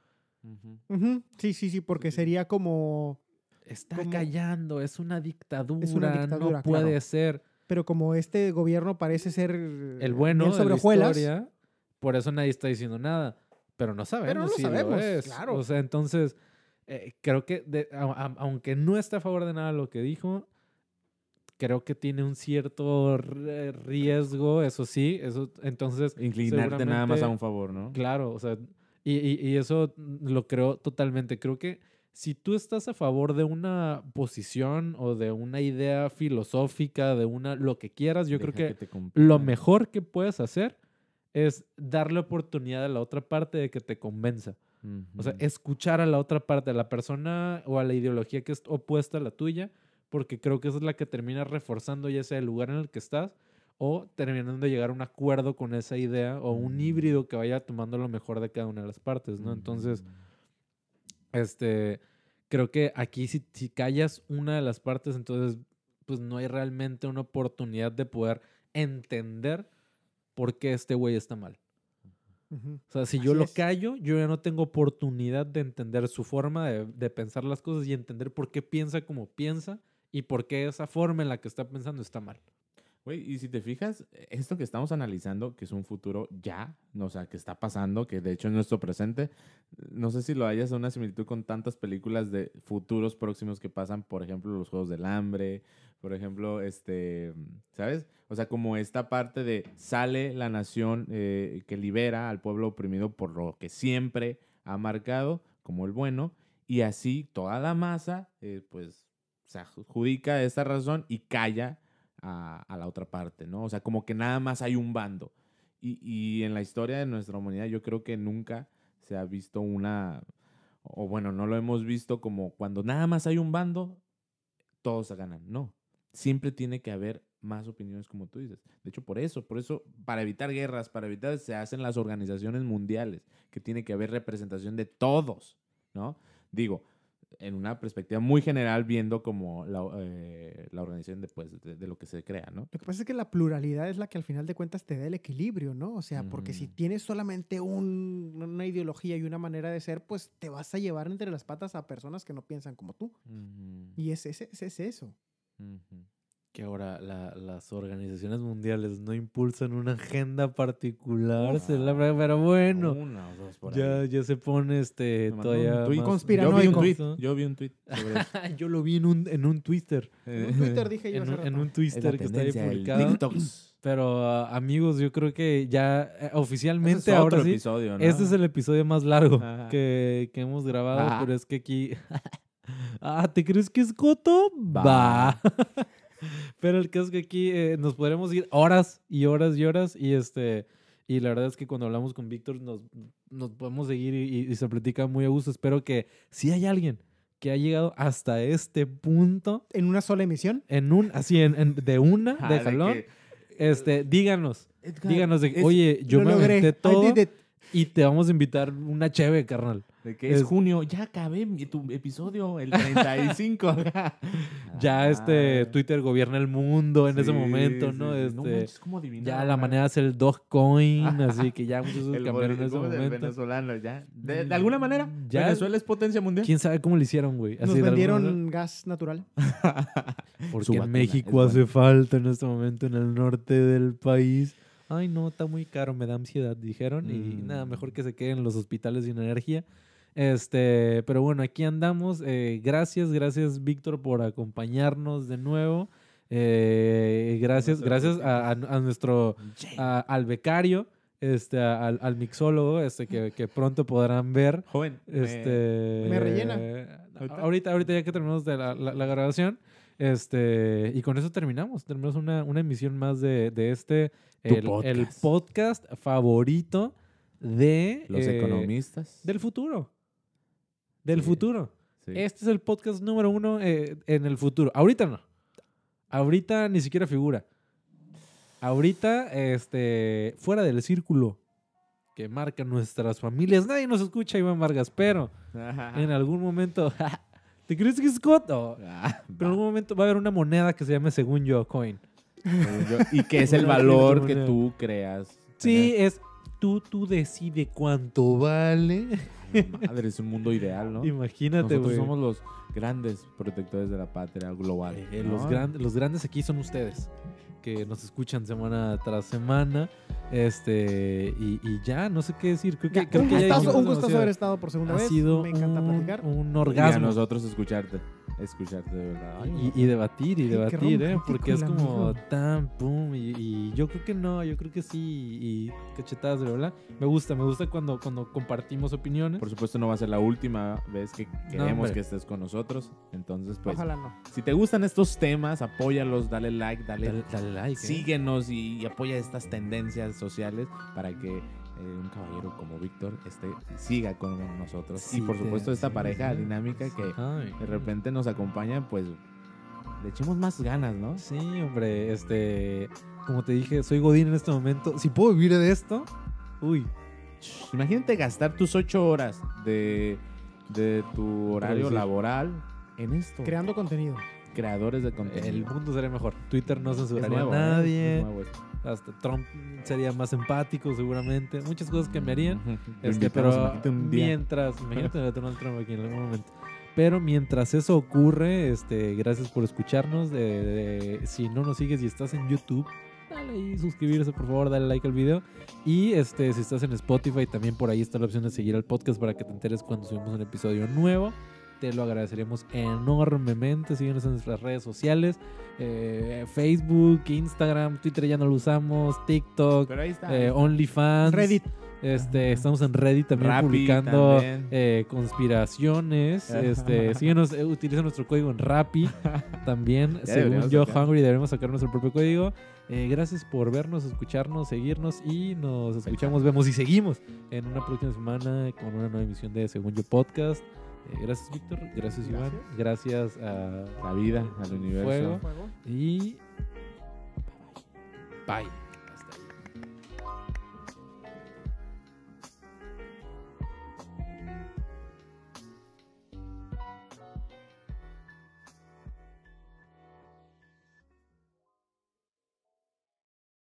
Sí, sí, sí, porque sí. sería como... Está Como- callando, es una dictadura, dictadura, no puede claro. ser. Pero como este gobierno parece ser... el bueno de la hojuelas, historia, por eso nadie está diciendo nada. Pero no sabemos no lo si sabemos, lo es. claro. O sea, entonces, eh, creo que, de- a- a- aunque no está a favor de nada lo que dijo, creo que tiene un cierto riesgo, eso sí, eso entonces Inclinarte nada más a un favor, ¿no? Claro, o sea, y, y- y eso lo creo totalmente. Creo que si tú estás a favor de una posición o de una idea filosófica, de una lo que quieras, yo creo que, lo mejor que puedes hacer es darle oportunidad a la otra parte de que te convenza. O sea, escuchar a la otra parte, a la persona o a la ideología que es opuesta a la tuya, porque creo que esa es la que termina reforzando ya sea el lugar en el que estás o terminando de llegar a un acuerdo con esa idea o un Mm. híbrido que vaya tomando lo mejor de cada una de las partes, ¿no? Entonces, este, creo que aquí si, si callas una de las partes, entonces, pues no hay realmente una oportunidad de poder entender por qué este güey está mal. O sea, si yo lo es. callo, yo ya no tengo oportunidad de entender su forma de, de pensar las cosas y entender por qué piensa como piensa y por qué esa forma en la que está pensando está mal. Güey, y si te fijas, esto que estamos analizando, que es un futuro ya, o sea, que está pasando, que de hecho es nuestro presente, no sé si lo hayas una similitud con tantas películas de futuros próximos que pasan, por ejemplo, los Juegos del Hambre, por ejemplo, este, ¿sabes? O sea, como esta parte de sale la nación eh, que libera al pueblo oprimido por lo que siempre ha marcado como el bueno, y así toda la masa, eh, pues, se adjudica esta razón y calla a, a la otra parte, ¿no? O sea, como que nada más hay un bando. Y, y en la historia de nuestra humanidad yo creo que nunca se ha visto una, o bueno, no lo hemos visto como cuando nada más hay un bando, todos ganan. No, siempre tiene que haber más opiniones como tú dices. De hecho, por eso, por eso, para evitar guerras, para evitar, se hacen las organizaciones mundiales, que tiene que haber representación de todos, ¿no? Digo, en una perspectiva muy general, viendo como la, eh, la organización de, pues, de, de lo que se crea, ¿no? Lo que pasa es que la pluralidad es la que al final de cuentas te da el equilibrio, ¿no? O sea, porque si Ujú. tienes solamente un- una ideología y una manera de ser, pues te vas a llevar entre las patas a personas que no piensan como tú. Y es, es, es, es eso. Que ahora la- las organizaciones mundiales no impulsan una agenda particular, la- pero bueno, Una o dos por ya, ahí. ya se pone este Me todavía un más-. Yo vi un tweet, ¿no? yo vi un tweet sobre eso. Yo lo vi en un, en un Twitter. En un Twitter dije yo En un, en un Es Twitter que está ahí publicado. TikToks. Pero ah, amigos, yo creo que ya eh, oficialmente es otro ahora sí. episodio, ¿no? Este es el episodio más largo que, que hemos grabado, Ah. pero es que aquí... ah, ¿te crees que es Coto? Va. Pero el caso es que aquí eh, nos podremos ir horas y horas y horas y este... Y la verdad es que cuando hablamos con Víctor nos, nos podemos seguir y, se platica muy a gusto. Espero que si hay alguien que ha llegado hasta este punto, En una sola emisión. en un, así, en, en- de una, Ah, de jalón, que, este, díganos, Edgar, díganos de, es- oye, yo Lo me logré. aventé todo y te vamos a invitar una cheve, carnal. De que es, es- junio, ya acabé mi- tu episodio, el 35. Ya este Twitter gobierna el mundo en ese momento, sí, ¿no? sí. Este, manches, ¿cómo adivinaron, ya la manera hacer el Dogecoin, así que ya muchos cambiaron en ese ¿cómo es momento. venezolano, ya. De, de alguna manera, Ya- Venezuela es potencia mundial. ¿Quién sabe cómo lo hicieron, güey? Nos vendieron gas natural. Porque en vacuna México es hace falta en este momento en el norte del país. Ay, no, está muy caro, me da ansiedad, dijeron. Y Mm. nada, mejor que se queden en los hospitales sin energía. Este, pero bueno, aquí andamos. Eh, gracias, gracias, Víctor, por acompañarnos de nuevo. Eh, gracias, gracias a, a- a nuestro a- al becario, este, al, al mixólogo, este, que, que pronto podrán ver. Joven, me- Este, me rellena. ¿Ahorita? Ahorita, ya que terminamos de la, la- la grabación. Este, y con eso terminamos. Terminamos una, una emisión más de, de este, el, podcast favorito de los eh, economistas. del futuro. Del Sí, futuro. sí. Este es el podcast número uno eh, en el futuro. Ahorita no. Ahorita ni siquiera figura. Ahorita, este, fuera del círculo que marca nuestras familias. Nadie nos escucha, Iván Vargas, pero en algún momento. ¿Te crees que es Scott? Ah, Pero en algún momento va a haber una moneda que se llame según yo coin. y que es el valor que tú creas. Sí, es tú, tú decide cuánto vale. Madre, es un mundo ideal, ¿no? Imagínate, Nosotros somos los grandes protectores de la patria global. Eh, ¿no? los, gran- los grandes aquí son ustedes, que nos escuchan semana tras semana. Este, y, y ya, no sé qué decir. Creo que, Ya, creo un que gustazo, un haber estado por segunda Ha vez. sido Me encanta un, platicar. un Y a orgasmo. nosotros escucharte. Escucharte de verdad. Ay, Y, y debatir, y Ay, debatir, ¿eh? Porque es como amigo. tan, pum, y, y yo creo que no, yo creo que sí, y cachetadas de verdad. Me gusta, me gusta cuando, cuando compartimos opiniones. Por supuesto no va a ser la última vez que queremos que estés con nosotros. Entonces, pues, Ojalá no. si te gustan estos temas, apóyalos, dale like, dale, Dale, dale like. ¿eh? síguenos y, y apoya estas tendencias sociales para que eh, un caballero como Víctor este, siga con nosotros. Sí, y por supuesto esta sí, pareja sí. dinámica que Ay. de repente nos acompaña, pues le echemos más ganas, ¿no? Sí, hombre, este, como te dije, soy Godín en este momento. Si puedo vivir de esto, uy, Imagínate gastar tus ocho horas de, de tu horario laboral en esto. Creando contenido. Creadores de contenido. el mundo sería mejor. Twitter no censuraría nuevo, a nadie. Es nuevo esto. Hasta Trump sería más empático, seguramente. Muchas cosas cambiarían. Lo Este, pero imagínate un día. mientras, imagínate a Donald Trump aquí en algún momento. Pero mientras eso ocurre, este, gracias por escucharnos. De, de- si no nos sigues y estás en YouTube, dale ahí suscribirse, por favor, dale like al video. Y este, si estás en Spotify, también por ahí está la opción de seguir al podcast para que te enteres cuando subimos un episodio nuevo. Te lo agradeceríamos enormemente. Síguenos en nuestras redes sociales: eh, Facebook, Instagram, Twitter ya no lo usamos, TikTok, Pero ahí está. eh, OnlyFans. Reddit. Este, estamos en Reddit también Rappi publicando también. eh, conspiraciones. Este, síguenos, eh, utiliza nuestro código en Rappi. También, según yo, sacar. Hungry, debemos sacar nuestro propio código. Eh, gracias por vernos, escucharnos, seguirnos y nos escuchamos, vemos y seguimos en una próxima semana con una nueva emisión de Según Yo Podcast. Eh, gracias, Víctor. Gracias, Iván. Gracias a La vida, al universo. Fuego. y bye.